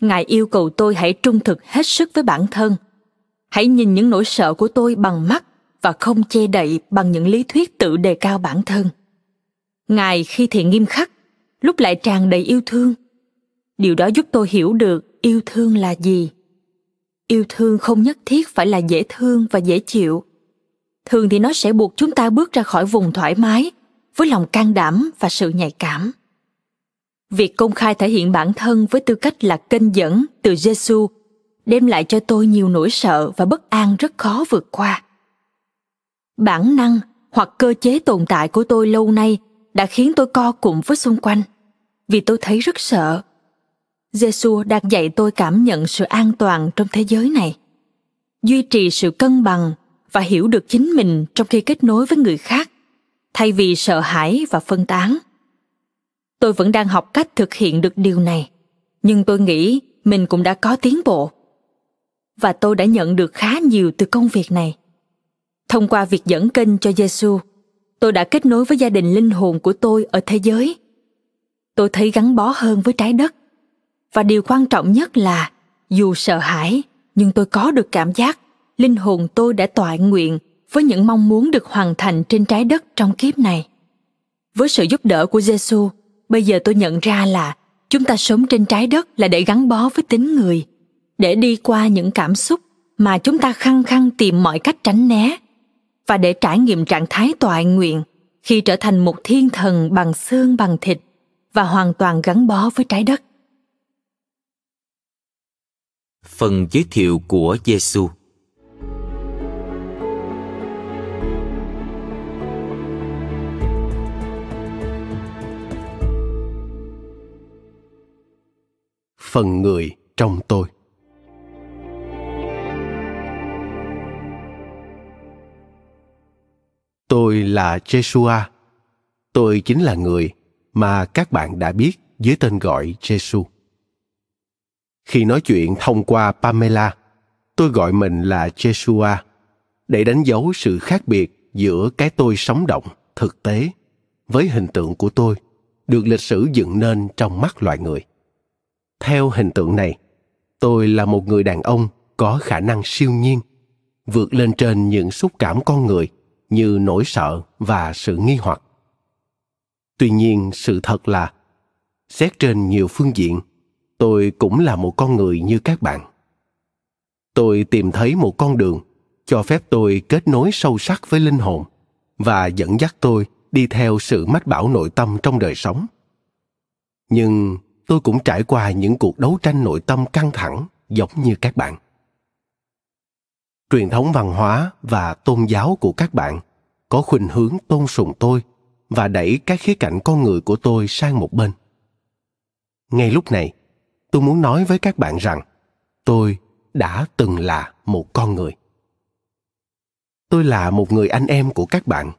Ngài yêu cầu tôi hãy trung thực hết sức với bản thân. Hãy nhìn những nỗi sợ của tôi bằng mắt và không che đậy bằng những lý thuyết tự đề cao bản thân. Ngài khi thì nghiêm khắc, lúc lại tràn đầy yêu thương – điều đó giúp tôi hiểu được yêu thương là gì yêu thương không nhất thiết phải là dễ thương và dễ chịu thường thì nó sẽ buộc chúng ta bước ra khỏi vùng thoải mái với lòng can đảm và sự nhạy cảm việc công khai thể hiện bản thân với tư cách là kênh dẫn từ Giêsu đem lại cho tôi nhiều nỗi sợ và bất an rất khó vượt qua. Bản năng hoặc cơ chế tồn tại của tôi lâu nay đã khiến tôi co cụm với xung quanh vì tôi thấy rất sợ Giêsu đang dạy tôi cảm nhận sự an toàn trong thế giới này, duy trì sự cân bằng và hiểu được chính mình trong khi kết nối với người khác thay vì sợ hãi và phân tán tôi vẫn đang học cách thực hiện được điều này. Nhưng tôi nghĩ mình cũng đã có tiến bộ. Và tôi đã nhận được khá nhiều từ công việc này. Thông qua việc dẫn kênh cho giêsu tôi đã kết nối với gia đình linh hồn của tôi ở thế giới. Tôi thấy gắn bó hơn với trái đất. Và điều quan trọng nhất là, dù sợ hãi, nhưng tôi có được cảm giác linh hồn tôi đã tọa nguyện với những mong muốn được hoàn thành trên trái đất trong kiếp này. Với sự giúp đỡ của giêsu bây giờ tôi nhận ra là chúng ta sống trên trái đất là để gắn bó với tính người, để đi qua những cảm xúc mà chúng ta khăng khăng tìm mọi cách tránh né và để trải nghiệm trạng thái tọa nguyện khi trở thành một thiên thần bằng xương bằng thịt và hoàn toàn gắn bó với trái đất. Phần giới thiệu của Giêsu Phần người trong tôi Tôi là Jeshua. Tôi chính là người mà các bạn đã biết dưới tên gọi Jesu. Khi nói chuyện thông qua Pamela, tôi gọi mình là Jeshua để đánh dấu sự khác biệt giữa cái tôi sống động, thực tế với hình tượng của tôi được lịch sử dựng nên trong mắt loài người. Theo hình tượng này, tôi là một người đàn ông có khả năng siêu nhiên, vượt lên trên những xúc cảm con người như nỗi sợ và sự nghi hoặc. Tuy nhiên sự thật là xét trên nhiều phương diện tôi cũng là một con người như các bạn. Tôi tìm thấy một con đường cho phép tôi kết nối sâu sắc với linh hồn và dẫn dắt tôi đi theo sự mách bảo nội tâm trong đời sống. Nhưng tôi cũng trải qua những cuộc đấu tranh nội tâm căng thẳng, giống như các bạn. Truyền thống văn hóa và tôn giáo của các bạn có khuynh hướng tôn sùng tôi và đẩy các khía cạnh con người của tôi sang một bên. Ngay lúc này, tôi muốn nói với các bạn rằng tôi đã từng là một con người. Tôi là một người anh em của các bạn,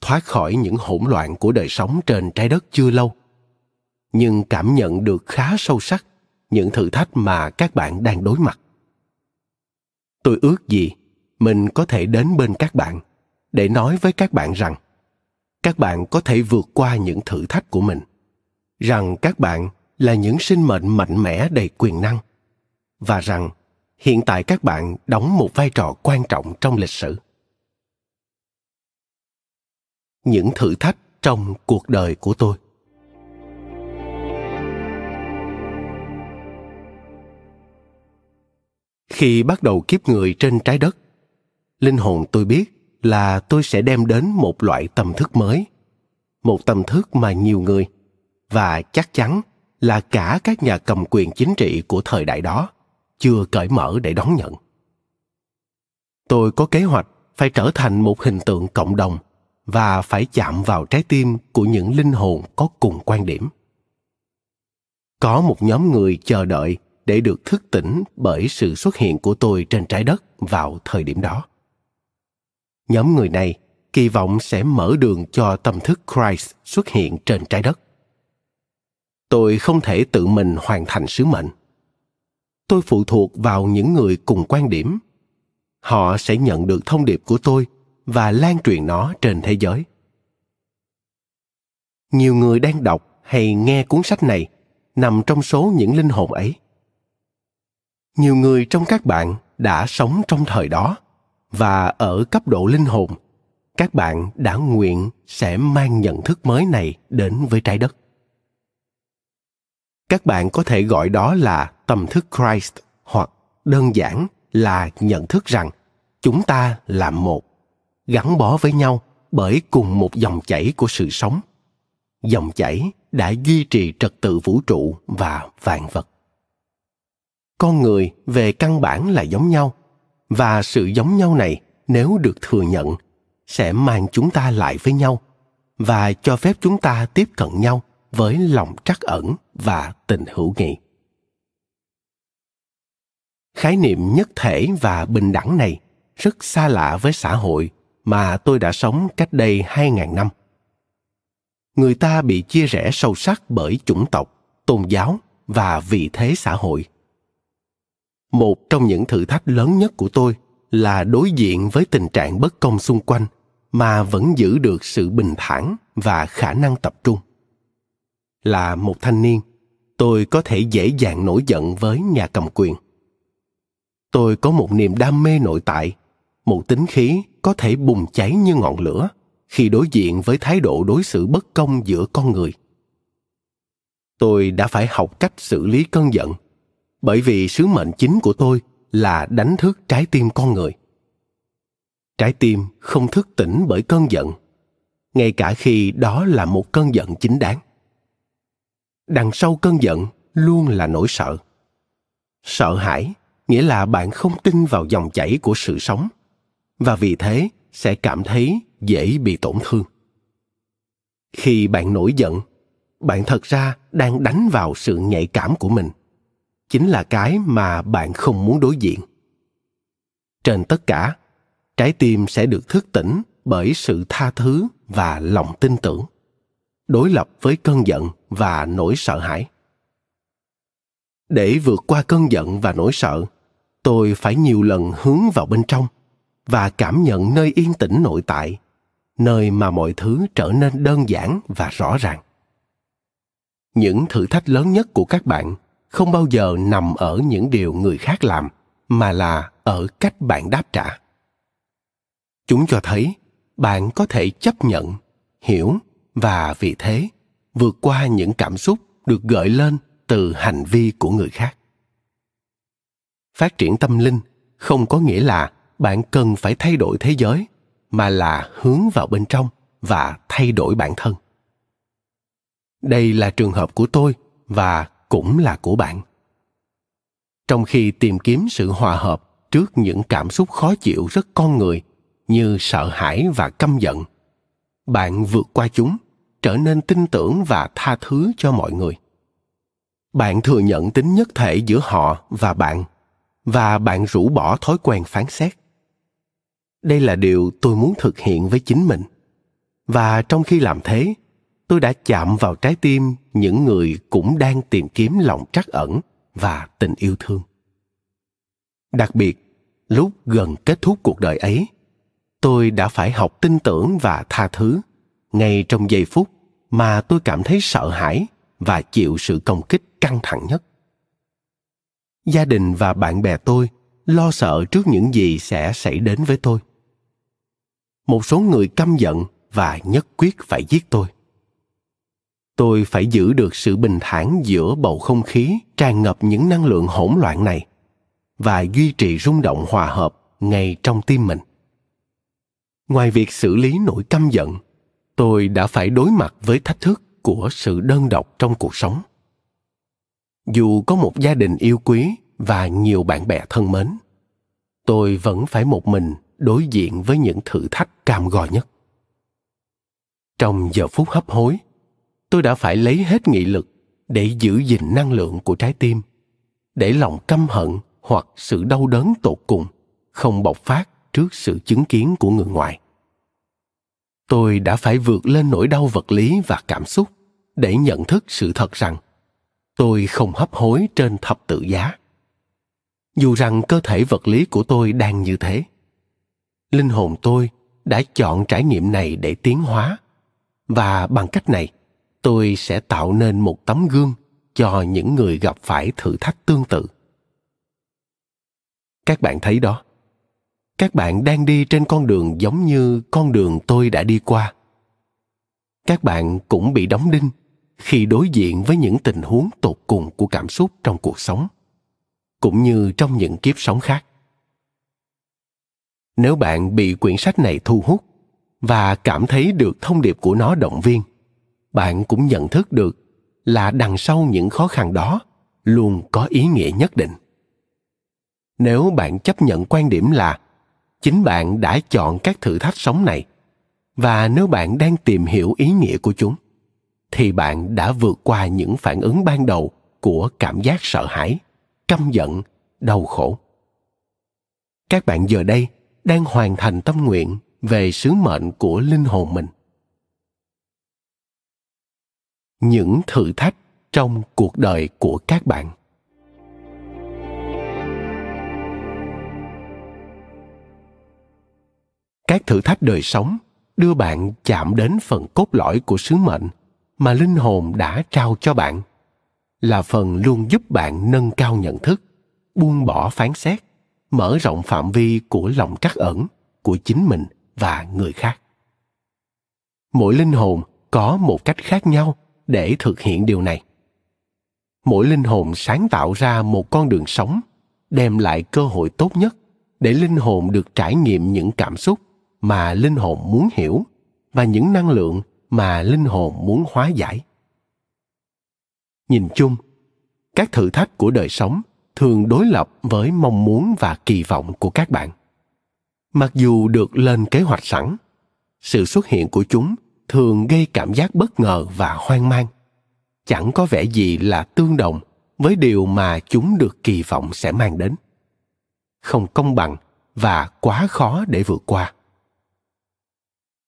thoát khỏi những hỗn loạn của đời sống trên trái đất chưa lâu nhưng cảm nhận được khá sâu sắc những thử thách mà các bạn đang đối mặt. Tôi ước gì mình có thể đến bên các bạn để nói với các bạn rằng các bạn có thể vượt qua những thử thách của mình, rằng các bạn là những sinh mệnh mạnh mẽ đầy quyền năng và rằng hiện tại các bạn đóng một vai trò quan trọng trong lịch sử. Những thử thách trong cuộc đời của tôi. Khi bắt đầu kiếp người trên trái đất. Linh hồn tôi biết là tôi sẽ đem đến một loại tâm thức mới, một tâm thức mà nhiều người, và chắc chắn là cả các nhà cầm quyền chính trị của thời đại đó chưa cởi mở để đón nhận. Tôi có kế hoạch phải trở thành một hình tượng cộng đồng và phải chạm vào trái tim của những linh hồn có cùng quan điểm. Có một nhóm người chờ đợi để được thức tỉnh bởi sự xuất hiện của tôi trên trái đất vào thời điểm đó nhóm người này kỳ vọng sẽ mở đường cho tâm thức Christ xuất hiện trên trái đất. Tôi không thể tự mình hoàn thành sứ mệnh. Tôi phụ thuộc vào những người cùng quan điểm. Họ sẽ nhận được thông điệp của tôi và lan truyền nó trên thế giới. Nhiều người đang đọc hay nghe cuốn sách này nằm trong số những linh hồn ấy. Nhiều người trong các bạn đã sống trong thời đó và ở cấp độ linh hồn. Các bạn đã nguyện sẽ mang nhận thức mới này đến với trái đất. Các bạn có thể gọi đó là tâm thức christ hoặc đơn giản là nhận thức rằng chúng ta là một, gắn bó với nhau bởi cùng một dòng chảy của sự sống. Dòng chảy đã duy trì trật tự vũ trụ và vạn vật con người về căn bản là giống nhau và sự giống nhau này nếu được thừa nhận sẽ mang chúng ta lại với nhau và cho phép chúng ta tiếp cận nhau với lòng trắc ẩn và tình hữu nghị khái niệm nhất thể và bình đẳng này rất xa lạ với xã hội mà tôi đã sống cách đây hai ngàn năm. Người ta bị chia rẽ sâu sắc bởi chủng tộc, tôn giáo và vị thế xã hội. Một trong những thử thách lớn nhất của tôi là đối diện với tình trạng bất công xung quanh mà vẫn giữ được sự bình thản và khả năng tập trung. Là một thanh niên, tôi có thể dễ dàng nổi giận với nhà cầm quyền. Tôi có một niềm đam mê nội tại, một tính khí có thể bùng cháy như ngọn lửa khi đối diện với thái độ đối xử bất công giữa con người. Tôi đã phải học cách xử lý cơn giận bởi vì sứ mệnh chính của tôi là đánh thức trái tim con người. Trái tim không thức tỉnh bởi cơn giận, ngay cả khi đó là một cơn giận chính đáng. Đằng sau cơn giận luôn là nỗi sợ. Sợ hãi nghĩa là bạn không tin vào dòng chảy của sự sống, và vì thế sẽ cảm thấy dễ bị tổn thương. Khi bạn nổi giận, bạn thật ra đang đánh vào sự nhạy cảm của mình chính là cái mà bạn không muốn đối diện. Trên tất cả, trái tim sẽ được thức tỉnh bởi sự tha thứ và lòng tin tưởng, đối lập với cơn giận và nỗi sợ hãi. Để vượt qua cơn giận và nỗi sợ, tôi phải nhiều lần hướng vào bên trong và cảm nhận nơi yên tĩnh nội tại, nơi mà mọi thứ trở nên đơn giản và rõ ràng. Những thử thách lớn nhất của các bạn không bao giờ nằm ở những điều người khác làm, mà là ở cách bạn đáp trả. Chúng cho thấy, bạn có thể chấp nhận, hiểu và vì thế vượt qua những cảm xúc được gợi lên từ hành vi của người khác. Phát triển tâm linh không có nghĩa là bạn cần phải thay đổi thế giới, mà là hướng vào bên trong và thay đổi bản thân. Đây là trường hợp của tôi và cũng là của bạn. Trong khi tìm kiếm sự hòa hợp trước những cảm xúc khó chịu rất con người như sợ hãi và căm giận, bạn vượt qua chúng, trở nên tin tưởng và tha thứ cho mọi người. Bạn thừa nhận tính nhất thể giữa họ và bạn và bạn rũ bỏ thói quen phán xét. Đây là điều tôi muốn thực hiện với chính mình. Và trong khi làm thế tôi đã chạm vào trái tim những người cũng đang tìm kiếm lòng trắc ẩn và tình yêu thương. Đặc biệt, lúc gần kết thúc cuộc đời ấy, tôi đã phải học tin tưởng và tha thứ. Ngay trong giây phút mà tôi cảm thấy sợ hãi và chịu sự công kích căng thẳng nhất. Gia đình và bạn bè tôi lo sợ trước những gì sẽ xảy đến với tôi. Một số người căm giận và nhất quyết phải giết tôi tôi phải giữ được sự bình thản giữa bầu không khí, tràn ngập những năng lượng hỗn loạn này, và duy trì rung động hòa hợp ngay trong tim mình. Ngoài việc xử lý nỗi căm giận, tôi đã phải đối mặt với thách thức của sự đơn độc trong cuộc sống. Dù có một gia đình yêu quý và nhiều bạn bè thân mến, tôi vẫn phải một mình đối diện với những thử thách cam go nhất. Trong giờ phút hấp hối tôi đã phải lấy hết nghị lực để giữ gìn năng lượng của trái tim, để lòng căm hận hoặc sự đau đớn tột cùng không bộc phát trước sự chứng kiến của người ngoài. Tôi đã phải vượt lên nỗi đau vật lý và cảm xúc để nhận thức sự thật rằng tôi không hấp hối trên thập tự giá. Dù rằng cơ thể vật lý của tôi đang như thế, linh hồn tôi đã chọn trải nghiệm này để tiến hóa. Và bằng cách này tôi sẽ tạo nên một tấm gương cho những người gặp phải thử thách tương tự. Các bạn thấy đó. Các bạn đang đi trên con đường giống như con đường tôi đã đi qua. Các bạn cũng bị đóng đinh khi đối diện với những tình huống tột cùng của cảm xúc trong cuộc sống, cũng như trong những kiếp sống khác. Nếu bạn bị quyển sách này thu hút và cảm thấy được thông điệp của nó động viên bạn cũng nhận thức được là đằng sau những khó khăn đó luôn có ý nghĩa nhất định. Nếu bạn chấp nhận quan điểm là chính bạn đã chọn các thử thách sống này và nếu bạn đang tìm hiểu ý nghĩa của chúng, thì bạn đã vượt qua những phản ứng ban đầu của cảm giác sợ hãi, căm giận, đau khổ. Các bạn giờ đây đang hoàn thành tâm nguyện về sứ mệnh của linh hồn mình những thử thách trong cuộc đời của các bạn. Các thử thách đời sống đưa bạn chạm đến phần cốt lõi của sứ mệnh mà linh hồn đã trao cho bạn, là phần luôn giúp bạn nâng cao nhận thức, buông bỏ phán xét, mở rộng phạm vi của lòng trắc ẩn của chính mình và người khác. Mỗi linh hồn có một cách khác nhau để thực hiện điều này. Mỗi linh hồn sáng tạo ra một con đường sống, đem lại cơ hội tốt nhất để linh hồn được trải nghiệm những cảm xúc mà linh hồn muốn hiểu và những năng lượng mà linh hồn muốn hóa giải. Nhìn chung, các thử thách của đời sống thường đối lập với mong muốn và kỳ vọng của các bạn. Mặc dù được lên kế hoạch sẵn, sự xuất hiện của chúng thường gây cảm giác bất ngờ và hoang mang. Chẳng có vẻ gì là tương đồng với điều mà chúng được kỳ vọng sẽ mang đến. Không công bằng và quá khó để vượt qua.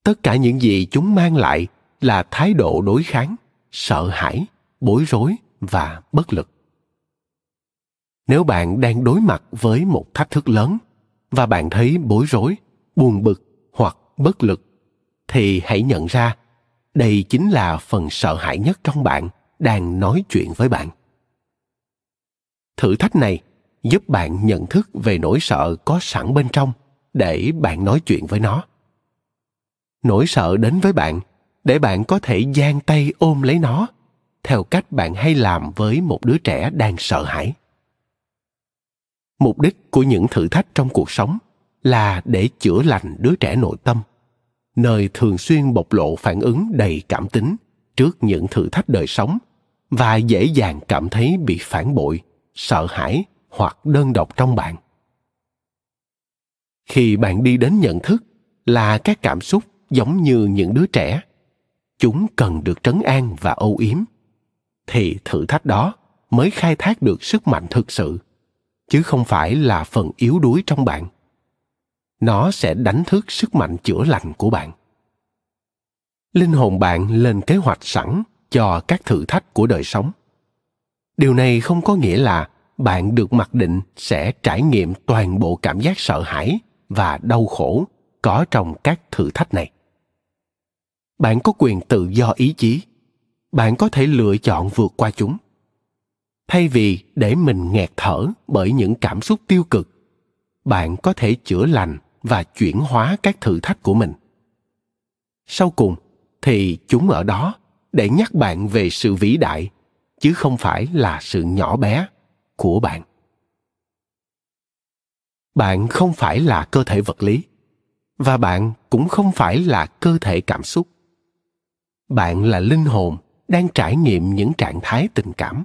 Tất cả những gì chúng mang lại là thái độ đối kháng, sợ hãi, bối rối và bất lực. Nếu bạn đang đối mặt với một thách thức lớn và bạn thấy bối rối, buồn bực hoặc bất lực thì hãy nhận ra, đây chính là phần sợ hãi nhất trong bạn đang nói chuyện với bạn. Thử thách này giúp bạn nhận thức về nỗi sợ có sẵn bên trong để bạn nói chuyện với nó. Nỗi sợ đến với bạn để bạn có thể giang tay ôm lấy nó, theo cách bạn hay làm với một đứa trẻ đang sợ hãi. Mục đích của những thử thách trong cuộc sống là để chữa lành đứa trẻ nội tâm nơi thường xuyên bộc lộ phản ứng đầy cảm tính trước những thử thách đời sống và dễ dàng cảm thấy bị phản bội, sợ hãi hoặc đơn độc trong bạn. Khi bạn đi đến nhận thức là các cảm xúc giống như những đứa trẻ, chúng cần được trấn an và âu yếm, thì thử thách đó mới khai thác được sức mạnh thực sự, chứ không phải là phần yếu đuối trong bạn nó sẽ đánh thức sức mạnh chữa lành của bạn. Linh hồn bạn lên kế hoạch sẵn cho các thử thách của đời sống. Điều này không có nghĩa là bạn được mặc định sẽ trải nghiệm toàn bộ cảm giác sợ hãi và đau khổ có trong các thử thách này. Bạn có quyền tự do ý chí. Bạn có thể lựa chọn vượt qua chúng. Thay vì để mình nghẹt thở bởi những cảm xúc tiêu cực, bạn có thể chữa lành và chuyển hóa các thử thách của mình. Sau cùng, thì chúng ở đó để nhắc bạn về sự vĩ đại, chứ không phải là sự nhỏ bé của bạn. Bạn không phải là cơ thể vật lý, và bạn cũng không phải là cơ thể cảm xúc. Bạn là linh hồn đang trải nghiệm những trạng thái tình cảm.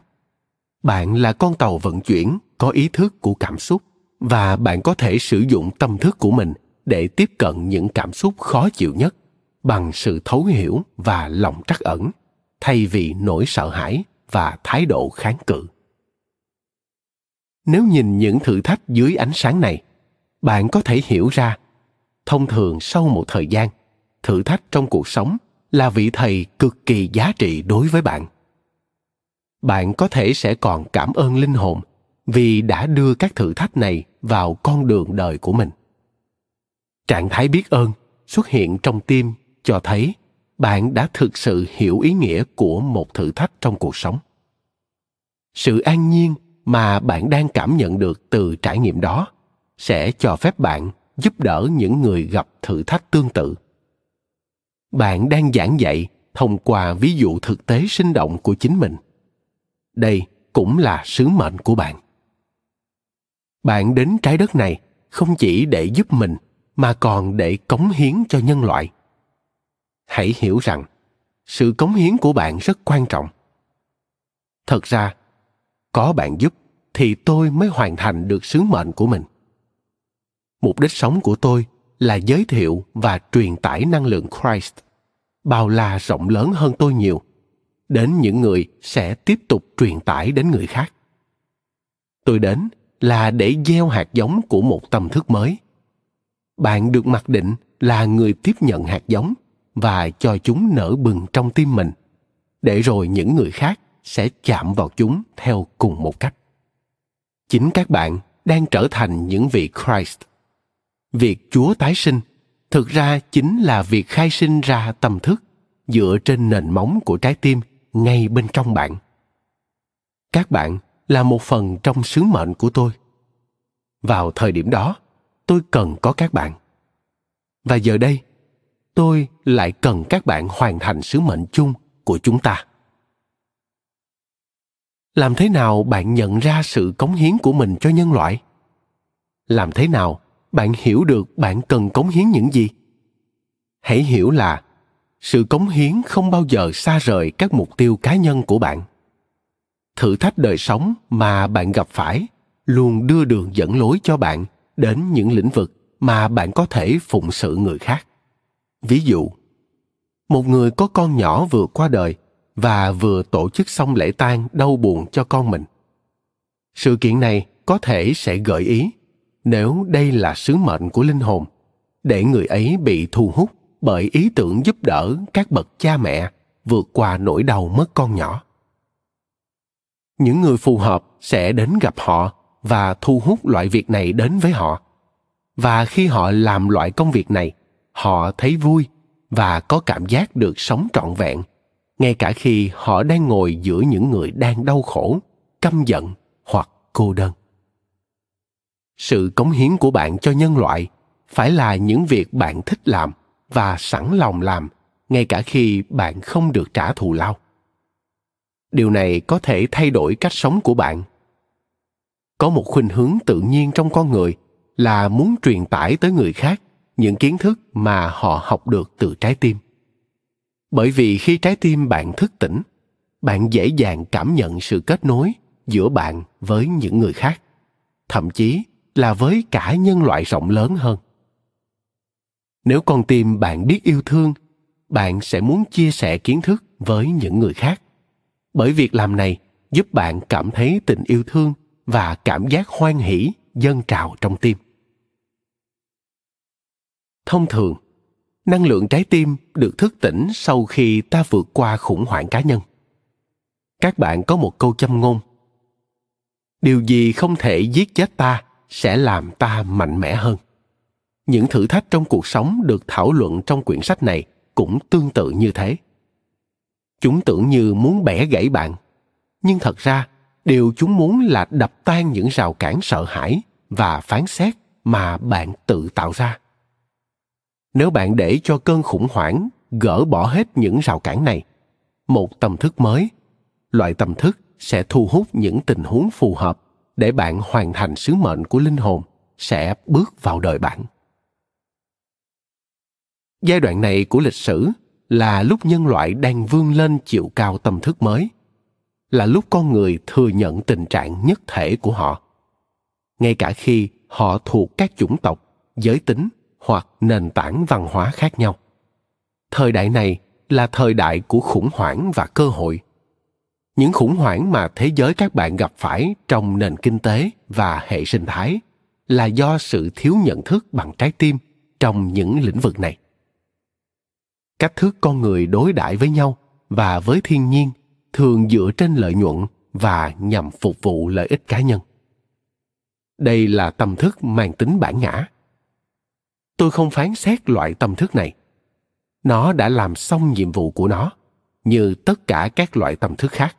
Bạn là con tàu vận chuyển có ý thức của cảm xúc và bạn có thể sử dụng tâm thức của mình để tiếp cận những cảm xúc khó chịu nhất bằng sự thấu hiểu và lòng trắc ẩn, thay vì nỗi sợ hãi và thái độ kháng cự. Nếu nhìn những thử thách dưới ánh sáng này, bạn có thể hiểu ra, thông thường sau một thời gian, thử thách trong cuộc sống là vị thầy cực kỳ giá trị đối với bạn. Bạn có thể sẽ còn cảm ơn linh hồn vì đã đưa các thử thách này vào con đường đời của mình. Trạng thái biết ơn xuất hiện trong tim cho thấy bạn đã thực sự hiểu ý nghĩa của một thử thách trong cuộc sống. Sự an nhiên mà bạn đang cảm nhận được từ trải nghiệm đó sẽ cho phép bạn giúp đỡ những người gặp thử thách tương tự. Bạn đang giảng dạy thông qua ví dụ thực tế sinh động của chính mình. Đây cũng là sứ mệnh của bạn bạn đến trái đất này không chỉ để giúp mình, mà còn để cống hiến cho nhân loại. Hãy hiểu rằng, sự cống hiến của bạn rất quan trọng. Thật ra, có bạn giúp thì tôi mới hoàn thành được sứ mệnh của mình. Mục đích sống của tôi là giới thiệu và truyền tải năng lượng christ, bao la rộng lớn hơn tôi nhiều, đến những người sẽ tiếp tục truyền tải đến người khác. Tôi đến là để gieo hạt giống của một tâm thức mới. Bạn được mặc định là người tiếp nhận hạt giống và cho chúng nở bừng trong tim mình, để rồi những người khác sẽ chạm vào chúng theo cùng một cách. Chính các bạn đang trở thành những vị christ. Việc chúa tái sinh thực ra chính là việc khai sinh ra tâm thức dựa trên nền móng của trái tim ngay bên trong bạn. Các bạn là một phần trong sứ mệnh của tôi. Vào thời điểm đó, tôi cần có các bạn. Và giờ đây, tôi lại cần các bạn hoàn thành sứ mệnh chung của chúng ta. Làm thế nào bạn nhận ra sự cống hiến của mình cho nhân loại? Làm thế nào bạn hiểu được bạn cần cống hiến những gì? Hãy hiểu là sự cống hiến không bao giờ xa rời các mục tiêu cá nhân của bạn thử thách đời sống mà bạn gặp phải, luôn đưa đường dẫn lối cho bạn đến những lĩnh vực mà bạn có thể phụng sự người khác. Ví dụ, một người có con nhỏ vừa qua đời và vừa tổ chức xong lễ tang đau buồn cho con mình. Sự kiện này có thể sẽ gợi ý nếu đây là sứ mệnh của linh hồn, để người ấy bị thu hút bởi ý tưởng giúp đỡ các bậc cha mẹ vượt qua nỗi đau mất con nhỏ những người phù hợp sẽ đến gặp họ và thu hút loại việc này đến với họ. Và khi họ làm loại công việc này, họ thấy vui và có cảm giác được sống trọn vẹn, ngay cả khi họ đang ngồi giữa những người đang đau khổ, căm giận hoặc cô đơn. Sự cống hiến của bạn cho nhân loại phải là những việc bạn thích làm và sẵn lòng làm, ngay cả khi bạn không được trả thù lao điều này có thể thay đổi cách sống của bạn. Có một khuynh hướng tự nhiên trong con người là muốn truyền tải tới người khác những kiến thức mà họ học được từ trái tim. Bởi vì khi trái tim bạn thức tỉnh, bạn dễ dàng cảm nhận sự kết nối giữa bạn với những người khác, thậm chí là với cả nhân loại rộng lớn hơn. Nếu con tim bạn biết yêu thương, bạn sẽ muốn chia sẻ kiến thức với những người khác bởi việc làm này giúp bạn cảm thấy tình yêu thương và cảm giác hoan hỷ, dâng trào trong tim. Thông thường, năng lượng trái tim được thức tỉnh sau khi ta vượt qua khủng hoảng cá nhân. Các bạn có một câu châm ngôn. Điều gì không thể giết chết ta sẽ làm ta mạnh mẽ hơn. Những thử thách trong cuộc sống được thảo luận trong quyển sách này cũng tương tự như thế chúng tưởng như muốn bẻ gãy bạn. Nhưng thật ra, điều chúng muốn là đập tan những rào cản sợ hãi và phán xét mà bạn tự tạo ra. Nếu bạn để cho cơn khủng hoảng gỡ bỏ hết những rào cản này, một tâm thức mới, loại tâm thức sẽ thu hút những tình huống phù hợp để bạn hoàn thành sứ mệnh của linh hồn sẽ bước vào đời bạn. Giai đoạn này của lịch sử là lúc nhân loại đang vươn lên chiều cao tâm thức mới, là lúc con người thừa nhận tình trạng nhất thể của họ. Ngay cả khi họ thuộc các chủng tộc, giới tính hoặc nền tảng văn hóa khác nhau. Thời đại này là thời đại của khủng hoảng và cơ hội. Những khủng hoảng mà thế giới các bạn gặp phải trong nền kinh tế và hệ sinh thái là do sự thiếu nhận thức bằng trái tim trong những lĩnh vực này cách thức con người đối đãi với nhau và với thiên nhiên thường dựa trên lợi nhuận và nhằm phục vụ lợi ích cá nhân. Đây là tâm thức mang tính bản ngã. Tôi không phán xét loại tâm thức này. Nó đã làm xong nhiệm vụ của nó, như tất cả các loại tâm thức khác.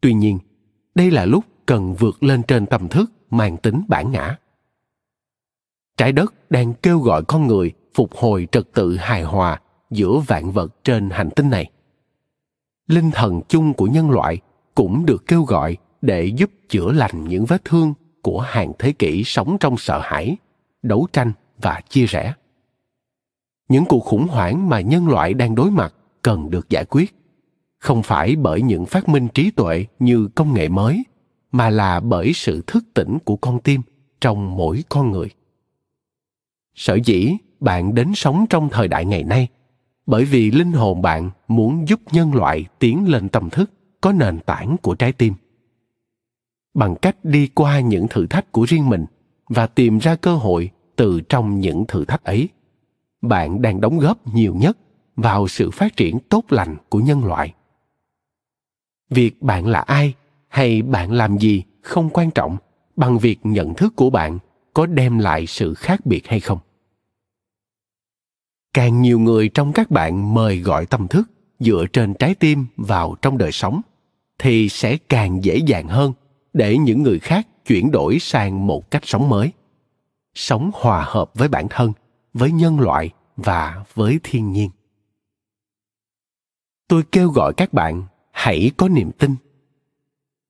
Tuy nhiên, đây là lúc cần vượt lên trên tâm thức mang tính bản ngã. Trái đất đang kêu gọi con người phục hồi trật tự hài hòa giữa vạn vật trên hành tinh này. Linh thần chung của nhân loại cũng được kêu gọi để giúp chữa lành những vết thương của hàng thế kỷ sống trong sợ hãi, đấu tranh và chia rẽ. Những cuộc khủng hoảng mà nhân loại đang đối mặt cần được giải quyết, không phải bởi những phát minh trí tuệ như công nghệ mới, mà là bởi sự thức tỉnh của con tim trong mỗi con người. Sở dĩ bạn đến sống trong thời đại ngày nay bởi vì linh hồn bạn muốn giúp nhân loại tiến lên tâm thức, có nền tảng của trái tim. Bằng cách đi qua những thử thách của riêng mình và tìm ra cơ hội từ trong những thử thách ấy, bạn đang đóng góp nhiều nhất vào sự phát triển tốt lành của nhân loại. Việc bạn là ai hay bạn làm gì không quan trọng bằng việc nhận thức của bạn có đem lại sự khác biệt hay không càng nhiều người trong các bạn mời gọi tâm thức dựa trên trái tim vào trong đời sống, thì sẽ càng dễ dàng hơn để những người khác chuyển đổi sang một cách sống mới. Sống hòa hợp với bản thân, với nhân loại và với thiên nhiên. Tôi kêu gọi các bạn hãy có niềm tin.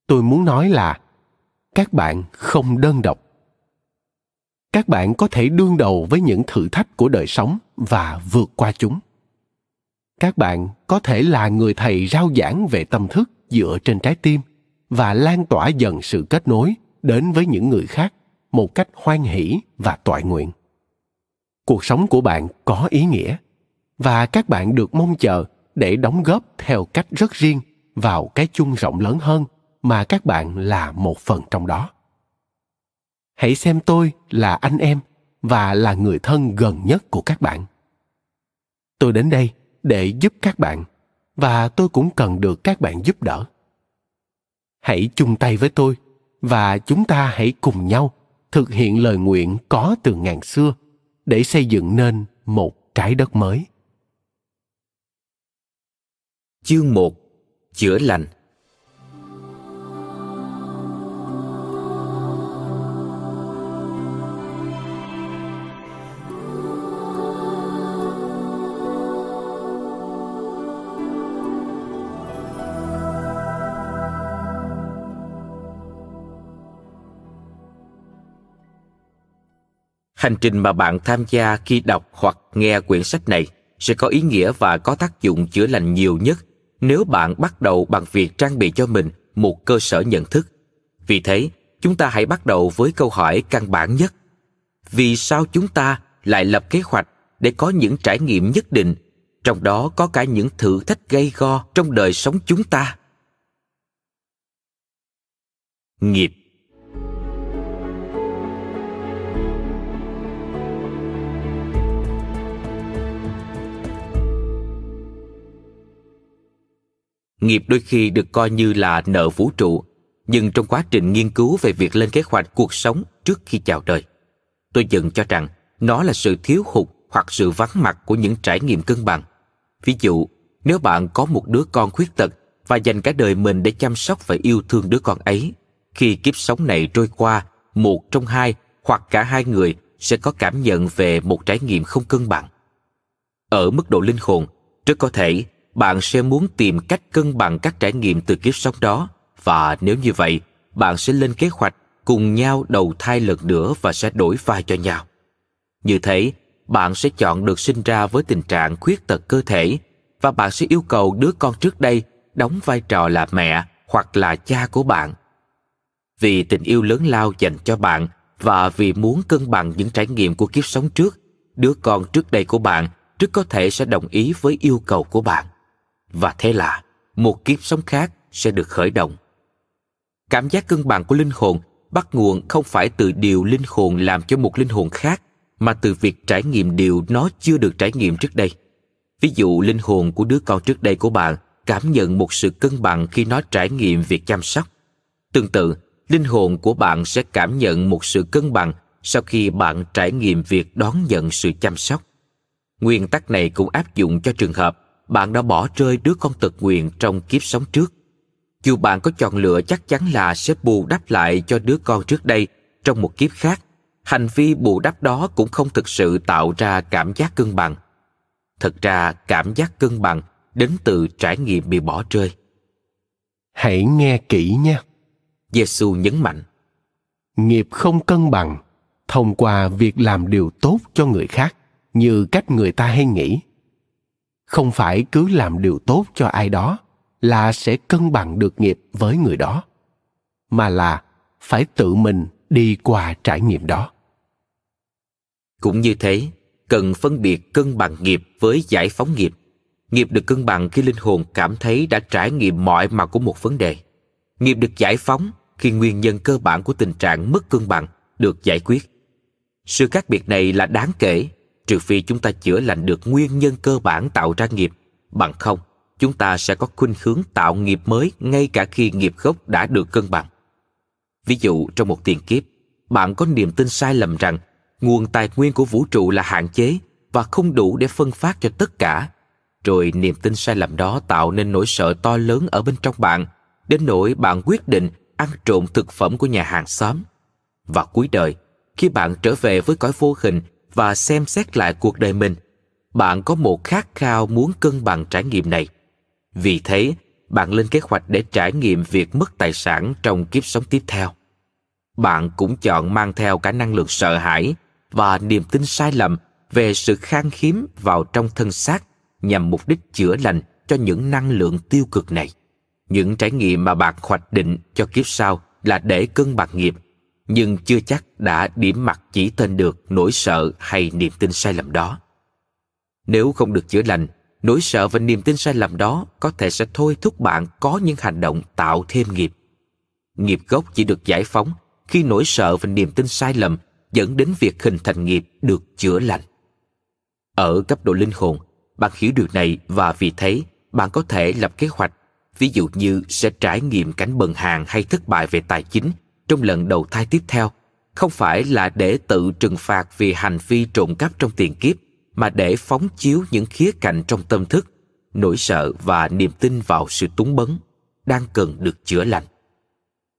Tôi muốn nói là các bạn không đơn độc các bạn có thể đương đầu với những thử thách của đời sống và vượt qua chúng. Các bạn có thể là người thầy rao giảng về tâm thức dựa trên trái tim và lan tỏa dần sự kết nối đến với những người khác một cách hoan hỷ và toại nguyện. Cuộc sống của bạn có ý nghĩa và các bạn được mong chờ để đóng góp theo cách rất riêng vào cái chung rộng lớn hơn mà các bạn là một phần trong đó hãy xem tôi là anh em và là người thân gần nhất của các bạn. Tôi đến đây để giúp các bạn và tôi cũng cần được các bạn giúp đỡ. Hãy chung tay với tôi và chúng ta hãy cùng nhau thực hiện lời nguyện có từ ngàn xưa để xây dựng nên một trái đất mới. Chương 1 Chữa lành. Hành trình mà bạn tham gia khi đọc hoặc nghe quyển sách này sẽ có ý nghĩa và có tác dụng chữa lành nhiều nhất nếu bạn bắt đầu bằng việc trang bị cho mình một cơ sở nhận thức. Vì thế, chúng ta hãy bắt đầu với câu hỏi căn bản nhất. Vì sao chúng ta lại lập kế hoạch để có những trải nghiệm nhất định, trong đó có cả những thử thách gây go trong đời sống chúng ta? Nghiệp nghiệp đôi khi được coi như là nợ vũ trụ, nhưng trong quá trình nghiên cứu về việc lên kế hoạch cuộc sống trước khi chào đời, tôi dần cho rằng nó là sự thiếu hụt hoặc sự vắng mặt của những trải nghiệm cân bằng. Ví dụ, nếu bạn có một đứa con khuyết tật và dành cả đời mình để chăm sóc và yêu thương đứa con ấy, khi kiếp sống này trôi qua, một trong hai hoặc cả hai người sẽ có cảm nhận về một trải nghiệm không cân bằng. Ở mức độ linh hồn, rất có thể bạn sẽ muốn tìm cách cân bằng các trải nghiệm từ kiếp sống đó. Và nếu như vậy, bạn sẽ lên kế hoạch cùng nhau đầu thai lần nữa và sẽ đổi vai cho nhau. Như thế, bạn sẽ chọn được sinh ra với tình trạng khuyết tật cơ thể và bạn sẽ yêu cầu đứa con trước đây đóng vai trò là mẹ hoặc là cha của bạn. Vì tình yêu lớn lao dành cho bạn và vì muốn cân bằng những trải nghiệm của kiếp sống trước, đứa con trước đây của bạn rất có thể sẽ đồng ý với yêu cầu của bạn và thế là, một kiếp sống khác sẽ được khởi động. Cảm giác cân bằng của linh hồn bắt nguồn không phải từ điều linh hồn làm cho một linh hồn khác, mà từ việc trải nghiệm điều nó chưa được trải nghiệm trước đây. Ví dụ, linh hồn của đứa con trước đây của bạn cảm nhận một sự cân bằng khi nó trải nghiệm việc chăm sóc. Tương tự, linh hồn của bạn sẽ cảm nhận một sự cân bằng sau khi bạn trải nghiệm việc đón nhận sự chăm sóc. Nguyên tắc này cũng áp dụng cho trường hợp bạn đã bỏ rơi đứa con tật nguyện trong kiếp sống trước. Dù bạn có chọn lựa chắc chắn là sẽ bù đắp lại cho đứa con trước đây trong một kiếp khác hành vi bù đắp đó cũng không thực sự tạo ra cảm giác cân bằng. Thật ra cảm giác cân bằng đến từ trải nghiệm bị bỏ rơi. Hãy nghe kỹ nhé giêsu nhấn mạnh nghiệp không cân bằng thông qua việc làm điều tốt cho người khác như cách người ta hay nghĩ không phải cứ làm điều tốt cho ai đó là sẽ cân bằng được nghiệp với người đó, mà là phải tự mình đi qua trải nghiệm đó. Cũng như thế, cần phân biệt cân bằng nghiệp với giải phóng nghiệp. Nghiệp được cân bằng khi linh hồn cảm thấy đã trải nghiệm mọi mặt của một vấn đề. Nghiệp được giải phóng khi nguyên nhân cơ bản của tình trạng mất cân bằng được giải quyết. Sự khác biệt này là đáng kể trừ phi chúng ta chữa lành được nguyên nhân cơ bản tạo ra nghiệp. Bằng không, chúng ta sẽ có khuynh hướng tạo nghiệp mới ngay cả khi nghiệp gốc đã được cân bằng. Ví dụ, trong một tiền kiếp, bạn có niềm tin sai lầm rằng nguồn tài nguyên của vũ trụ là hạn chế và không đủ để phân phát cho tất cả. Rồi niềm tin sai lầm đó tạo nên nỗi sợ to lớn ở bên trong bạn, đến nỗi bạn quyết định ăn trộm thực phẩm của nhà hàng xóm. Và cuối đời, khi bạn trở về với cõi vô hình và xem xét lại cuộc đời mình, bạn có một khát khao muốn cân bằng trải nghiệm này. Vì thế, bạn lên kế hoạch để trải nghiệm việc mất tài sản trong kiếp sống tiếp theo. Bạn cũng chọn mang theo cả năng lượng sợ hãi và niềm tin sai lầm về sự khan hiếm vào trong thân xác nhằm mục đích chữa lành cho những năng lượng tiêu cực này. Những trải nghiệm mà bạn hoạch định cho kiếp sau là để cân bằng nghiệp nhưng chưa chắc đã điểm mặt chỉ tên được nỗi sợ hay niềm tin sai lầm đó. Nếu không được chữa lành, nỗi sợ và niềm tin sai lầm đó có thể sẽ thôi thúc bạn có những hành động tạo thêm nghiệp. Nghiệp gốc chỉ được giải phóng khi nỗi sợ và niềm tin sai lầm dẫn đến việc hình thành nghiệp được chữa lành. Ở cấp độ linh hồn, bạn hiểu điều này và vì thế bạn có thể lập kế hoạch, ví dụ như sẽ trải nghiệm cảnh bần hàng hay thất bại về tài chính trong lần đầu thai tiếp theo. Không phải là để tự trừng phạt vì hành vi trộm cắp trong tiền kiếp, mà để phóng chiếu những khía cạnh trong tâm thức, nỗi sợ và niềm tin vào sự túng bấn đang cần được chữa lành.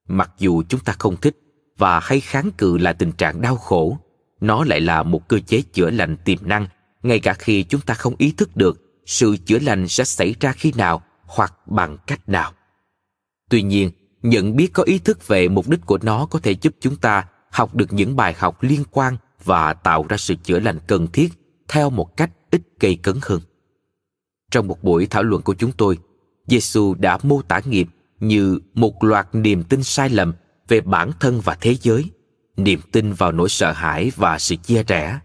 Mặc dù chúng ta không thích và hay kháng cự lại tình trạng đau khổ, nó lại là một cơ chế chữa lành tiềm năng, ngay cả khi chúng ta không ý thức được sự chữa lành sẽ xảy ra khi nào hoặc bằng cách nào. Tuy nhiên nhận biết có ý thức về mục đích của nó có thể giúp chúng ta học được những bài học liên quan và tạo ra sự chữa lành cần thiết theo một cách ít gây cấn hơn. Trong một buổi thảo luận của chúng tôi, Giêsu đã mô tả nghiệp như một loạt niềm tin sai lầm về bản thân và thế giới, niềm tin vào nỗi sợ hãi và sự chia rẽ.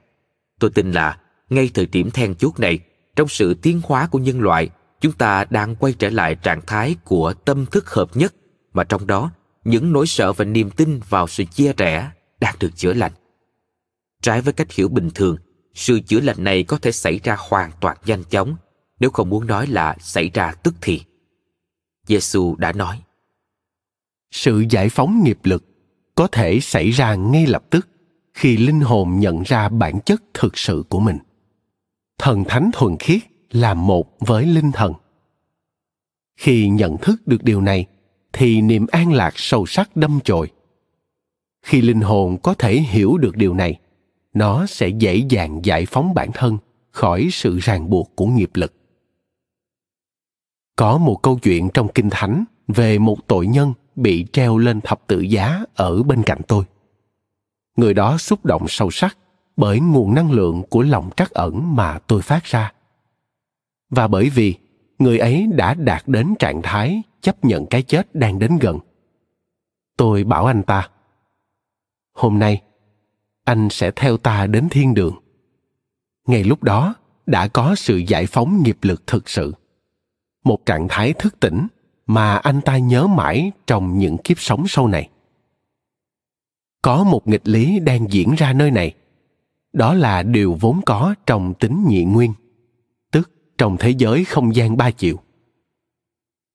Tôi tin là ngay thời điểm then chốt này, trong sự tiến hóa của nhân loại, chúng ta đang quay trở lại trạng thái của tâm thức hợp nhất mà trong đó những nỗi sợ và niềm tin vào sự chia rẽ đang được chữa lành. Trái với cách hiểu bình thường, sự chữa lành này có thể xảy ra hoàn toàn nhanh chóng, nếu không muốn nói là xảy ra tức thì. Giêsu đã nói: Sự giải phóng nghiệp lực có thể xảy ra ngay lập tức khi linh hồn nhận ra bản chất thực sự của mình. Thần thánh thuần khiết là một với linh thần. Khi nhận thức được điều này, thì niềm an lạc sâu sắc đâm chồi. Khi linh hồn có thể hiểu được điều này, nó sẽ dễ dàng giải phóng bản thân khỏi sự ràng buộc của nghiệp lực. Có một câu chuyện trong kinh thánh về một tội nhân bị treo lên thập tự giá ở bên cạnh tôi. Người đó xúc động sâu sắc bởi nguồn năng lượng của lòng trắc ẩn mà tôi phát ra. Và bởi vì người ấy đã đạt đến trạng thái chấp nhận cái chết đang đến gần. Tôi bảo anh ta, hôm nay, anh sẽ theo ta đến thiên đường. Ngay lúc đó đã có sự giải phóng nghiệp lực thực sự. Một trạng thái thức tỉnh mà anh ta nhớ mãi trong những kiếp sống sau này. Có một nghịch lý đang diễn ra nơi này. Đó là điều vốn có trong tính nhị nguyên trong thế giới không gian ba chiều.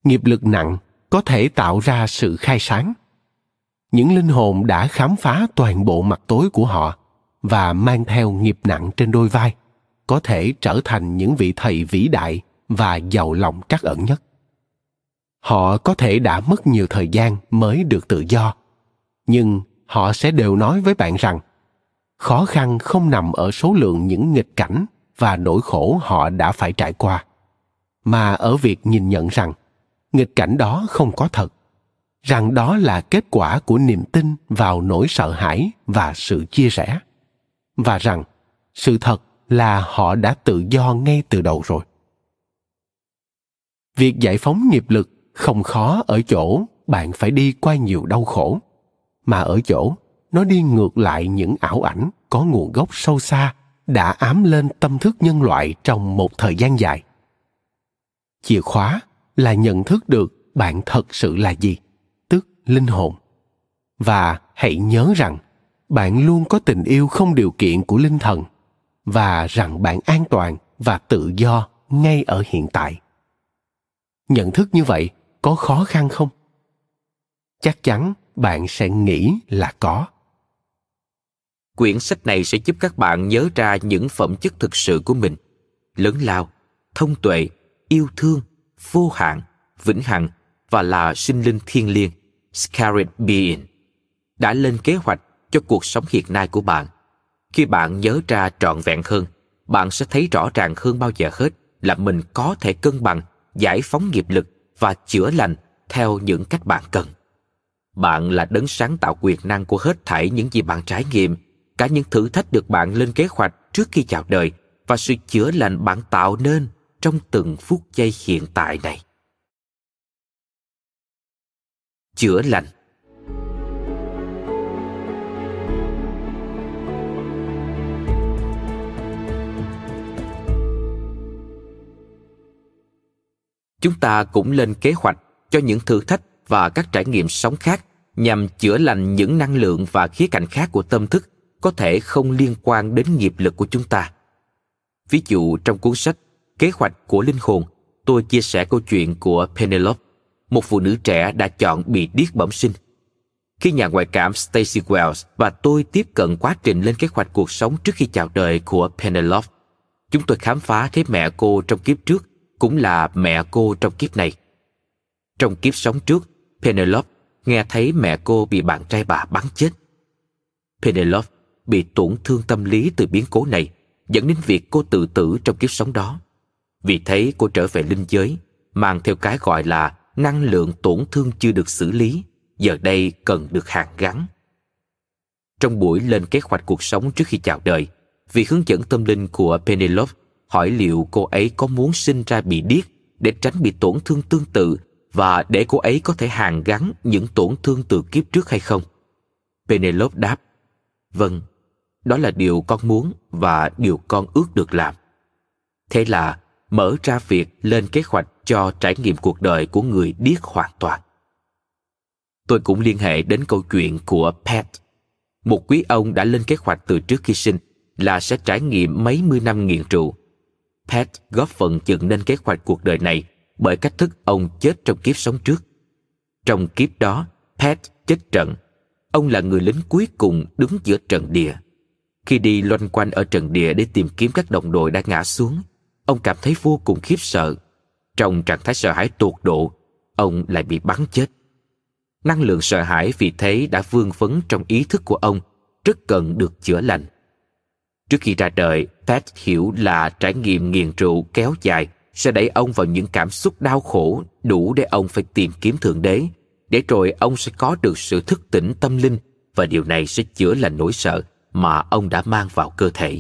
Nghiệp lực nặng có thể tạo ra sự khai sáng. Những linh hồn đã khám phá toàn bộ mặt tối của họ và mang theo nghiệp nặng trên đôi vai có thể trở thành những vị thầy vĩ đại và giàu lòng trắc ẩn nhất. Họ có thể đã mất nhiều thời gian mới được tự do, nhưng họ sẽ đều nói với bạn rằng, khó khăn không nằm ở số lượng những nghịch cảnh và nỗi khổ họ đã phải trải qua. Mà ở việc nhìn nhận rằng, nghịch cảnh đó không có thật, rằng đó là kết quả của niềm tin vào nỗi sợ hãi và sự chia rẽ, và rằng sự thật là họ đã tự do ngay từ đầu rồi. Việc giải phóng nghiệp lực không khó ở chỗ bạn phải đi qua nhiều đau khổ, mà ở chỗ nó đi ngược lại những ảo ảnh có nguồn gốc sâu xa đã ám lên tâm thức nhân loại trong một thời gian dài. Chìa khóa là nhận thức được bạn thật sự là gì, tức linh hồn. Và hãy nhớ rằng, bạn luôn có tình yêu không điều kiện của linh thần và rằng bạn an toàn và tự do ngay ở hiện tại. Nhận thức như vậy có khó khăn không? Chắc chắn bạn sẽ nghĩ là có quyển sách này sẽ giúp các bạn nhớ ra những phẩm chất thực sự của mình. Lớn lao, thông tuệ, yêu thương, vô hạn, vĩnh hằng và là sinh linh thiên liêng scarlet being, đã lên kế hoạch cho cuộc sống hiện nay của bạn. Khi bạn nhớ ra trọn vẹn hơn, bạn sẽ thấy rõ ràng hơn bao giờ hết là mình có thể cân bằng, giải phóng nghiệp lực và chữa lành theo những cách bạn cần. Bạn là đấng sáng tạo quyền năng của hết thảy những gì bạn trải nghiệm cả những thử thách được bạn lên kế hoạch trước khi chào đời và sự chữa lành bạn tạo nên trong từng phút giây hiện tại này. Chữa lành. Chúng ta cũng lên kế hoạch cho những thử thách và các trải nghiệm sống khác nhằm chữa lành những năng lượng và khía cạnh khác của tâm thức có thể không liên quan đến nghiệp lực của chúng ta ví dụ trong cuốn sách kế hoạch của linh hồn tôi chia sẻ câu chuyện của penelope một phụ nữ trẻ đã chọn bị điếc bẩm sinh khi nhà ngoại cảm Stacy Wells và tôi tiếp cận quá trình lên kế hoạch cuộc sống trước khi chào đời của Penelope, chúng tôi khám phá thấy mẹ cô trong kiếp trước cũng là mẹ cô trong kiếp này. Trong kiếp sống trước, Penelope nghe thấy mẹ cô bị bạn trai bà bắn chết. Penelope bị tổn thương tâm lý từ biến cố này, dẫn đến việc cô tự tử trong kiếp sống đó. Vì thế cô trở về linh giới, mang theo cái gọi là năng lượng tổn thương chưa được xử lý, giờ đây cần được hàn gắn. Trong buổi lên kế hoạch cuộc sống trước khi chào đời, vị hướng dẫn tâm linh của Penelope hỏi liệu cô ấy có muốn sinh ra bị điếc để tránh bị tổn thương tương tự và để cô ấy có thể hàn gắn những tổn thương từ kiếp trước hay không? Penelope đáp, Vâng, đó là điều con muốn và điều con ước được làm. Thế là mở ra việc lên kế hoạch cho trải nghiệm cuộc đời của người điếc hoàn toàn. Tôi cũng liên hệ đến câu chuyện của Pat, một quý ông đã lên kế hoạch từ trước khi sinh là sẽ trải nghiệm mấy mươi năm nghiện rượu Pat góp phần dựng nên kế hoạch cuộc đời này bởi cách thức ông chết trong kiếp sống trước. Trong kiếp đó, Pat chết trận. Ông là người lính cuối cùng đứng giữa trận địa. Khi đi loanh quanh ở trận địa để tìm kiếm các đồng đội đã ngã xuống, ông cảm thấy vô cùng khiếp sợ. Trong trạng thái sợ hãi tột độ, ông lại bị bắn chết. Năng lượng sợ hãi vì thế đã vương vấn trong ý thức của ông, rất cần được chữa lành. Trước khi ra đời, Pat hiểu là trải nghiệm nghiền rượu kéo dài sẽ đẩy ông vào những cảm xúc đau khổ đủ để ông phải tìm kiếm Thượng Đế, để rồi ông sẽ có được sự thức tỉnh tâm linh và điều này sẽ chữa lành nỗi sợ mà ông đã mang vào cơ thể.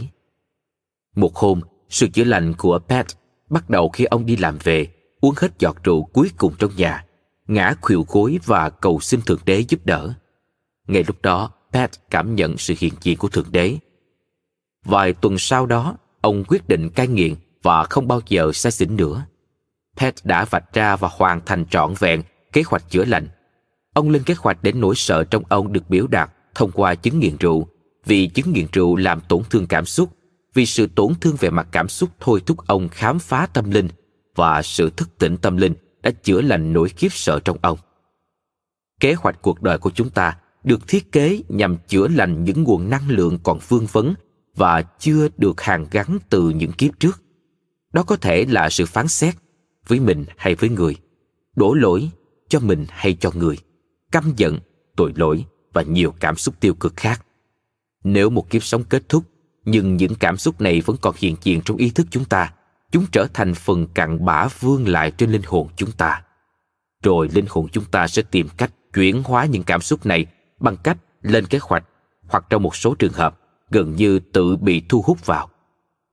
Một hôm, sự chữa lành của Pat bắt đầu khi ông đi làm về, uống hết giọt rượu cuối cùng trong nhà, ngã khuỵu gối và cầu xin Thượng Đế giúp đỡ. Ngay lúc đó, Pat cảm nhận sự hiện diện của Thượng Đế Vài tuần sau đó, ông quyết định cai nghiện và không bao giờ say xỉn nữa. Pat đã vạch ra và hoàn thành trọn vẹn kế hoạch chữa lành. Ông lên kế hoạch đến nỗi sợ trong ông được biểu đạt thông qua chứng nghiện rượu, vì chứng nghiện rượu làm tổn thương cảm xúc, vì sự tổn thương về mặt cảm xúc thôi thúc ông khám phá tâm linh và sự thức tỉnh tâm linh đã chữa lành nỗi khiếp sợ trong ông. Kế hoạch cuộc đời của chúng ta được thiết kế nhằm chữa lành những nguồn năng lượng còn vương vấn và chưa được hàn gắn từ những kiếp trước đó có thể là sự phán xét với mình hay với người đổ lỗi cho mình hay cho người căm giận tội lỗi và nhiều cảm xúc tiêu cực khác nếu một kiếp sống kết thúc, nhưng những cảm xúc này vẫn còn hiện diện trong ý thức chúng ta, chúng trở thành phần cặn bã vương lại trên linh hồn chúng ta. Rồi linh hồn chúng ta sẽ tìm cách chuyển hóa những cảm xúc này bằng cách lên kế hoạch hoặc trong một số trường hợp, gần như tự bị thu hút vào.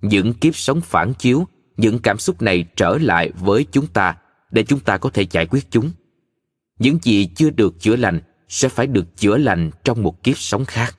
Những kiếp sống phản chiếu, những cảm xúc này trở lại với chúng ta để chúng ta có thể giải quyết chúng. Những gì chưa được chữa lành sẽ phải được chữa lành trong một kiếp sống khác.